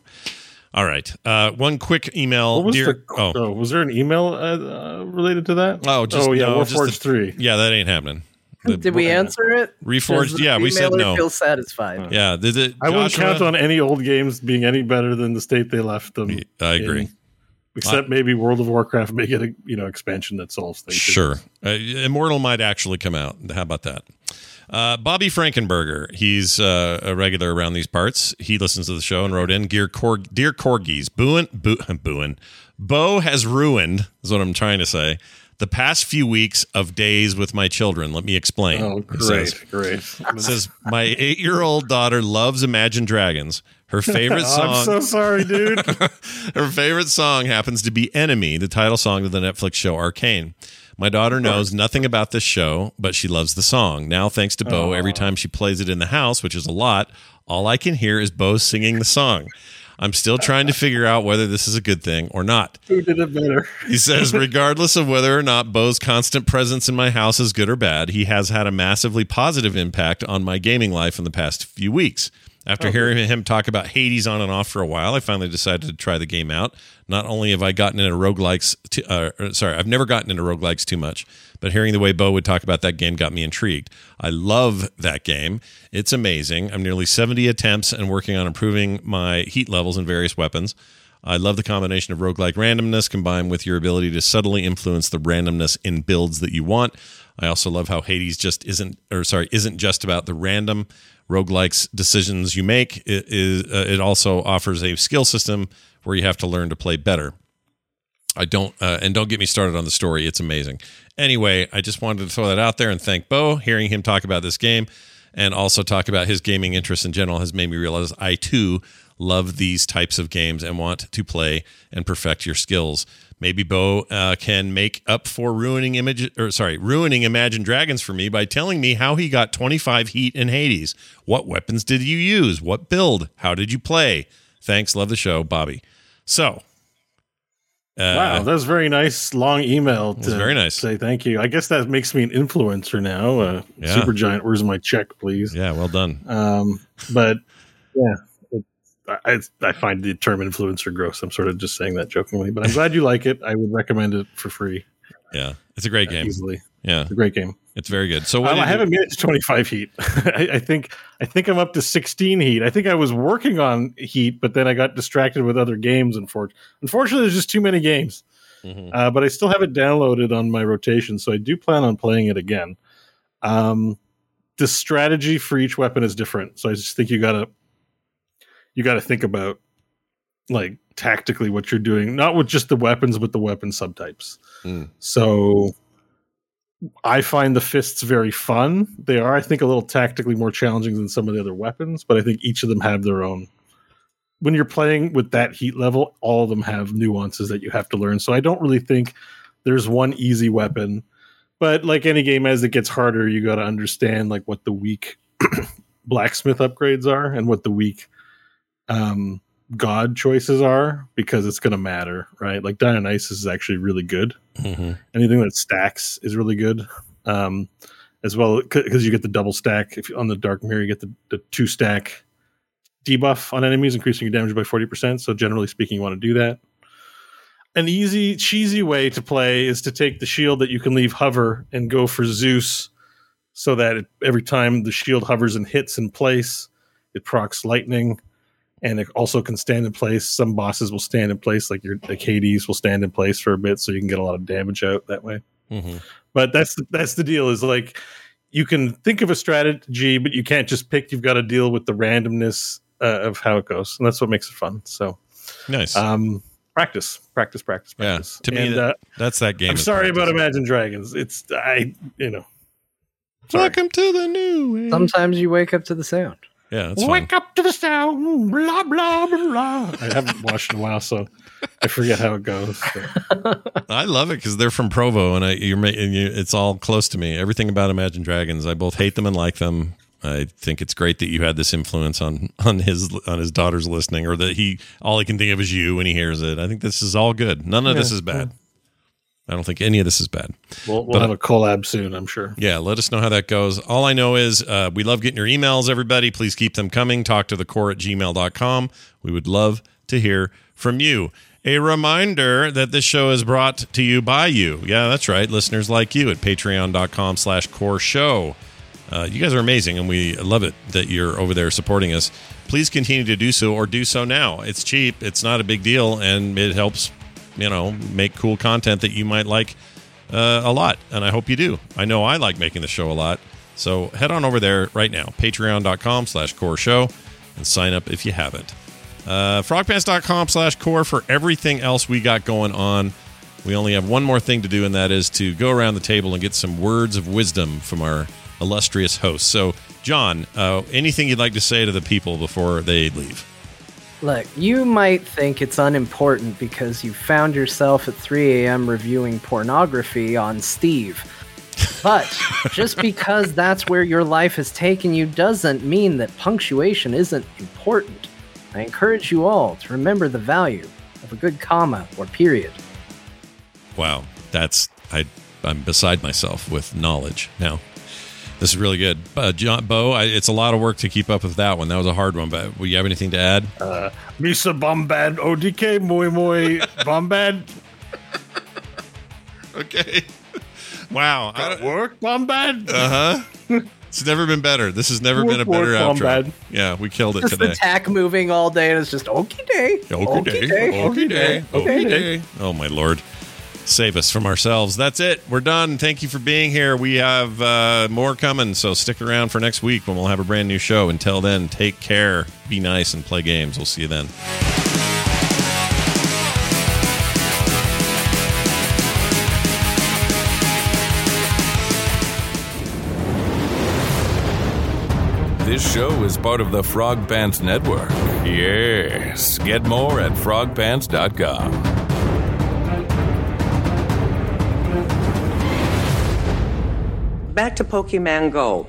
All right. Uh, one quick email, What was dear. the, oh, oh, was there an email uh, uh, related to that? Oh, just- oh yeah, no, Warforged the- three. yeah, that ain't happening. The- Did we answer it? Reforged? Yeah, we said no. Feel satisfied. Yeah, Did it, I wouldn't Joshua- count on any old games being any better than the state they left them. I agree. in, except maybe World of Warcraft may get a you know expansion that solves things. Sure. Uh, Immortal might actually come out. How about that? Uh, Bobby Frankenberger, he's uh, a regular around these parts. He listens to the show and wrote in, Dear, Cor- Dear Corgis, booin, boo, booin, Beau has ruined, is what I'm trying to say, the past few weeks of days with my children. Let me explain. Oh, great, says, great. It says, My eight year old daughter loves Imagine Dragons. Her favorite song. I'm so sorry, dude. Her favorite song happens to be Enemy, the title song of the Netflix show Arcane. My daughter knows nothing about this show, but she loves the song. Now, thanks to Beau, every time she plays it in the house, which is a lot, all I can hear is Beau singing the song. I'm still trying to figure out whether this is a good thing or not. Who did it better? He says, regardless of whether or not Beau's constant presence in my house is good or bad, he has had a massively positive impact on my gaming life in the past few weeks. After hearing him talk about Hades on and off for a while, I finally decided to try the game out. Not only have I gotten into roguelikes, uh, sorry, I've never gotten into roguelikes too much, but hearing the way Beau would talk about that game got me intrigued. I love that game. It's amazing. I'm nearly 70 attempts and working on improving my heat levels in various weapons. I love the combination of roguelike randomness combined with your ability to subtly influence the randomness in builds that you want. I also love how Hades just isn't, or sorry, isn't just about the random roguelikes decisions you make. It is. Uh, it also offers a skill system where you have to learn to play better. I don't, uh, and don't get me started on the story. It's amazing. Anyway, I just wanted to throw that out there and thank Beau. Hearing him talk about this game and also talk about his gaming interests in general has made me realize I too love these types of games and want to play and perfect your skills. Maybe Beau uh, can make up for ruining image or sorry, ruining Imagine Dragons for me by telling me how he got 25 heat in Hades. What weapons did you use? What build? How did you play? Thanks, love the show, Bobby. So, uh, Wow, that was very nice. Long email. To very nice. Say thank you. I guess that makes me an influencer now. Uh, Yeah. Supergiant. Where's my check, please? yeah, well done. Um, but yeah, it, I, I find the term influencer gross. I'm sort of just saying that jokingly, but I'm glad you like it. I would recommend it for free Yeah, it's a great game. easily. Yeah, It's a great game. it's very good. So, Um, I haven't made it to 25 heat. I, I think I think I'm up to 16 heat. I think I was working on heat, but then I got distracted with other games. Unfortunately, unfortunately, there's just too many games. Mhm. Uh, but I still have it downloaded on my rotation, so I do plan on playing it again. Um, the strategy for each weapon is different, so I just think you gotta you gotta think about like tactically what you're doing, not with just the weapons, but the weapon subtypes. Mm. So I find the fists very fun. They are, I think, a little tactically more challenging than some of the other weapons, but I think each of them have their own. When you're playing with that heat level, all of them have nuances that you have to learn. So I don't really think there's one easy weapon. But like any game, as it gets harder, you got to understand like what the weak blacksmith upgrades are and what the weak um, god choices are because it's going to matter, right? Like Dionysus is actually really good. Mhm. anything that stacks is really good. Um as well because you get the double stack. If you, on the dark mirror you get the, the two stack debuff on enemies increasing your damage by 40% so generally speaking you want to do that. An easy cheesy way to play is to take the shield that you can leave hover and go for zeus so that it, every time the shield hovers and hits in place it procs lightning and it also can stand in place. Some bosses will stand in place, like your like Hades will stand in place for a bit, so you can get a lot of damage out that way. Mhm. But that's the, that's the deal. Is like you can think of a strategy, but you can't just pick. You've got to deal with the randomness uh, of how it goes, and that's what makes it fun. So, Nice. um, practice, practice, practice, Yeah, to me And, that- uh, That's that game. I'm is sorry about. Imagine Dragons. It's I, you know, sorry. Welcome to the new. age. Sometimes you wake up to the sound. Yeah, fun. Wake up to the sound, blah blah blah. I haven't watched in a while, so I forget how it goes. I love it because they're from Provo, and I, you're you, it's all close to me. Everything about Imagine Dragons, I both hate them and like them. I think it's great that you had this influence on on his on his daughter's listening, or that he all he can think of is you when he hears it. I think this is all good. None of this is bad. I don't think any of this is bad. We'll, we'll But- have a collab soon, I'm sure. Yeah, let us know how that goes. All I know is uh, we love getting your emails, everybody. Please keep them coming. Talk to the core at gmail.com. We would love to hear from you. A reminder that this show is brought to you by you. Yeah, that's right. Listeners like you at patreon.com slash core show. Uh, you guys are amazing, and we love it that you're over there supporting us. Please continue to do so or do so now. It's cheap, it's not a big deal, and it helps, you know, make cool content that you might like uh, a lot, and I hope you do. I know I like making the show a lot. So head on over there right now, patreon.com slash core show, and sign up if you haven't. Uh, frogpants.com slash core for everything else we got going on. We only have one more thing to do, and that is to go around the table and get some words of wisdom from our illustrious hosts. So, Jon, uh, anything you'd like to say to the people before they leave? Look, you might think it's unimportant because you found yourself at 3 a.m. reviewing pornography on Steve. But just because that's where your life has taken you doesn't mean that punctuation isn't important. I encourage you all to remember the value of a good comma or period. Wow, that's I. I'm beside myself with knowledge now. This is really good, uh, Jon Beau. I, it's a lot of work to keep up with that one. That was a hard one, but will you have anything to add? Uh, Misa Bombad ODK Moi Moi Bombad Okay. Wow. at work Bombad. Uh huh. It's never been better. This has never been a Work, work, better outro. Bombad. Yeah, we killed it Just today. the tack moving all day, and it's just okie day, Okie day, okie day, okie day. Oh my lord. Save us from ourselves. That's it. We're done. Thank you for being here. We have uh, more coming, so stick around for next week when we'll have a brand new show. Until then, take care, be nice, and play games. We'll see you then. This show is part of the Frog Pants Network. Yes. Get more at frogpants.com. Back to Pokemon Go.